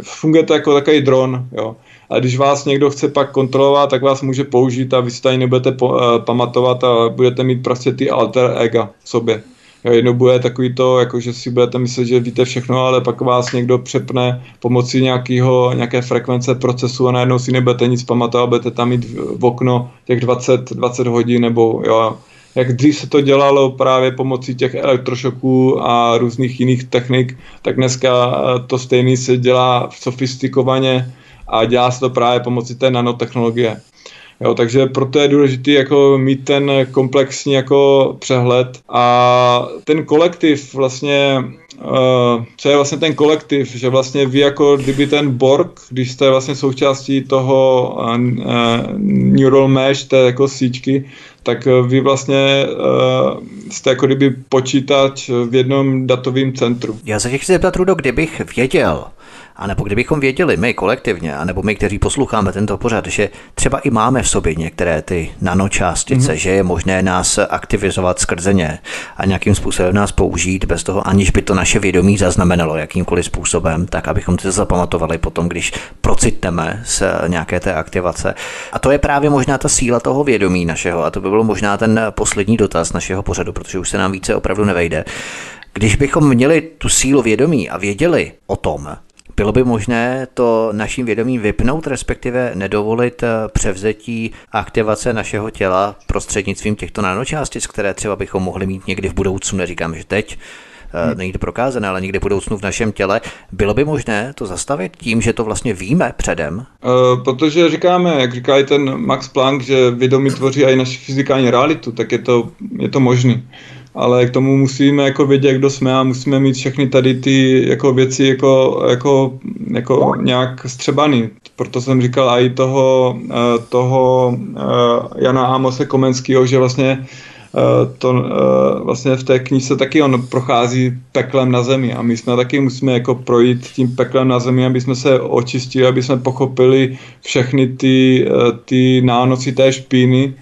fungujete jako takový dron, jo? a když vás někdo chce pak kontrolovat, tak vás může použít a vy si tady nebudete po, uh, pamatovat a budete mít prostě ty alter ega v sobě. Jo, jednou bude takový to, jako že si budete myslet, že víte všechno, ale pak vás někdo přepne pomocí nějakého, nějaké frekvence procesu a najednou si nebudete nic pamatovat, budete tam mít v okno těch 20, 20 hodin nebo jo, jak dřív se to dělalo právě pomocí těch elektrošoků a různých jiných technik, tak dneska eh, to stejný se dělá sofistikovaně a dělá se to právě pomocí té nanotechnologie. Jo, takže proto je důležité jako mít ten komplexní jako přehled a ten kolektiv vlastně Uh, co je vlastně ten kolektiv, že vlastně vy jako kdyby ten Borg, když jste vlastně součástí toho uh, neural mesh, té jako síťky, tak vy vlastně uh, jste jako kdyby počítač v jednom datovém centru. Já se chci zeptat, Rudo, kdybych věděl, a nebo kdybychom věděli my kolektivně, anebo my, kteří posloucháme tento pořad, že třeba i máme v sobě některé ty nanočástice, mm-hmm. že je možné nás aktivizovat skrze ně a nějakým způsobem nás použít bez toho, aniž by to naše vědomí zaznamenalo jakýmkoliv způsobem, tak abychom to zapamatovali potom, když procitneme z nějaké té aktivace. A to je právě možná ta síla toho vědomí našeho a to by bylo možná ten poslední dotaz našeho pořadu, protože už se nám více opravdu nevejde. Když bychom měli tu sílu vědomí a věděli o tom, bylo by možné to naším vědomím vypnout, respektive nedovolit eh, převzetí aktivace našeho těla prostřednictvím těchto nanočástic, které třeba bychom mohli mít někdy v budoucnu, neříkám, že teď, eh, hmm. není to prokázané, ale někdy v budoucnu v našem těle. Bylo by možné to zastavit tím, že to vlastně víme předem? Uh, protože říkáme, jak říká i ten Max Planck, že vědomí tvoří i naši fyzikální realitu, tak je to, je to možný ale k tomu musíme jako vědět, kdo jsme a musíme mít všechny tady ty jako věci jako, jako, jako nějak střebaný. Proto jsem říkal i toho, eh, toho eh, Jana Amose Komenského, že vlastně eh, to vlastně v té knize taky on prochází peklem na zemi a my jsme taky musíme jako projít tím peklem na zemi, aby jsme se očistili, aby jsme pochopili všechny ty, ty nánosy té špíny,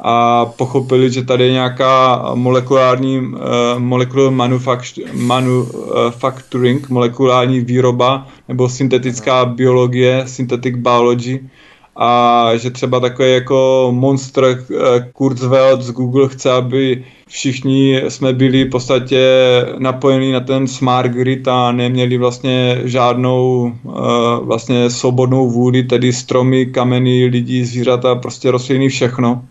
a pochopili, že tady je nějaká molekulární uh, molecular manufacturing, molekulární výroba nebo syntetická biologie, synthetic biology. A že třeba takový jako monster uh, Kurzweil z Google chce, aby všichni jsme byli v podstatě napojení na ten smart grid a neměli vlastně žádnou vlastně svobodnou vůli, tedy stromy, kameny, lidi, zvířata, prostě rostliny, všechno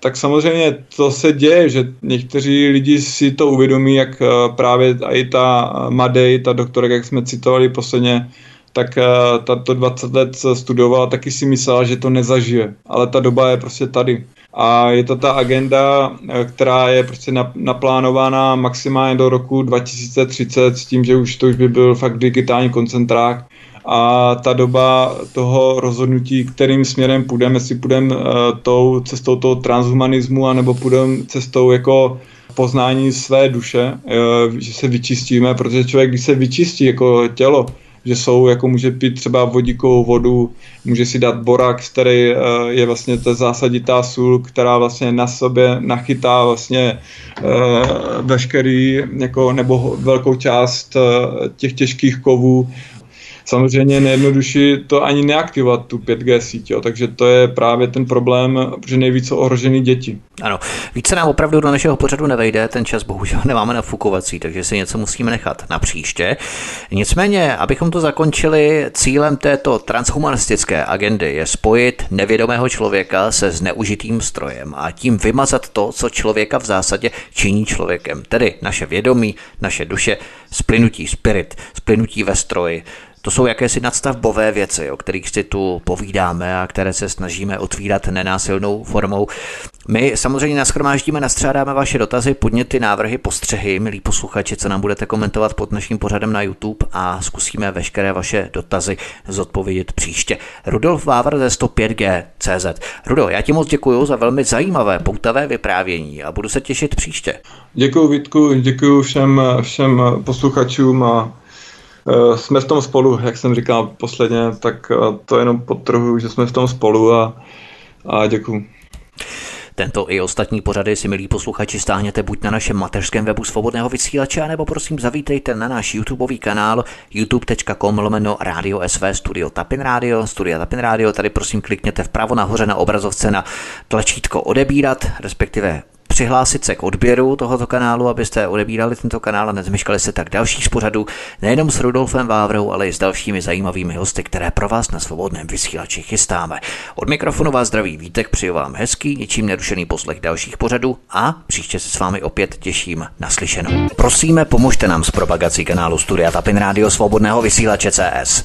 tak samozřejmě to se děje, že někteří lidi si to uvědomí, jak uh, právě i ta Madej, ta doktorka, jak jsme citovali posledně, tak uh, ta to 20 let studovala, taky si myslela, že to nezažije. Ale ta doba je prostě tady. A je to ta agenda, která je prostě naplánovaná maximálně do roku 2030 s tím, že už to už by byl fakt digitální koncentrák a ta doba toho rozhodnutí, kterým směrem půjdeme, jestli půjdeme uh, tou cestou toho transhumanismu, anebo půjdeme cestou jako poznání své duše, uh, že se vyčistíme, protože člověk, když se vyčistí jako tělo, že jsou, jako může pít třeba vodíkovou vodu, může si dát borax, který uh, je vlastně ta zásaditá sůl, která vlastně na sobě nachytá vlastně veškerý, jako, nebo velkou část těch těžkých kovů samozřejmě nejjednodušší to ani neaktivovat tu 5G síť, jo, takže to je právě ten problém, že nejvíce ohrožený děti. Ano, více nám opravdu do našeho pořadu nevejde, ten čas bohužel nemáme nafukovací, takže si něco musíme nechat na příště. Nicméně, abychom to zakončili, cílem této transhumanistické agendy je spojit nevědomého člověka se zneužitým strojem a tím vymazat to, co člověka v zásadě činí člověkem, tedy naše vědomí, naše duše, splynutí spirit, splynutí ve stroji, to jsou jakési nadstavbové věci, o kterých si tu povídáme a které se snažíme otvírat nenásilnou formou. My samozřejmě naschromáždíme, nastřádáme vaše dotazy, podněty, návrhy, postřehy, milí posluchači, co nám budete komentovat pod naším pořadem na YouTube a zkusíme veškeré vaše dotazy zodpovědět příště. Rudolf Vávr ze 105G CZ. Rudo, já ti moc děkuji za velmi zajímavé, poutavé vyprávění a budu se těšit příště. Děkuji Vítku, děkuji všem, všem posluchačům a jsme v tom spolu, jak jsem říkal posledně, tak eh, to jenom podtrhuji, že jsme v tom spolu a, a děkuji. Tento i ostatní pořady si, milí posluchači, stáhněte buď na našem mateřském webu svobodného vysílače, nebo prosím zavítejte na náš YouTubeový kanál youtube.com lomeno Radio SV Studio Tapin Radio, Studio Tapin Radio, tady prosím klikněte vpravo nahoře na obrazovce na tlačítko odebírat, respektive přihlásit se k odběru tohoto kanálu, abyste odebírali tento kanál a nezmeškali se tak dalších z pořadů, nejenom s Rudolfem Vávrou, ale i s dalšími zajímavými hosty, které pro vás na svobodném vysílači chystáme. Od mikrofonu vás zdraví Vítek, přeju vám hezký, ničím nerušený poslech dalších pořadů a příště se s vámi opět těším na slyšenou. Prosíme, pomožte nám s propagací kanálu Studia Tapin Radio Svobodného vysílače CS.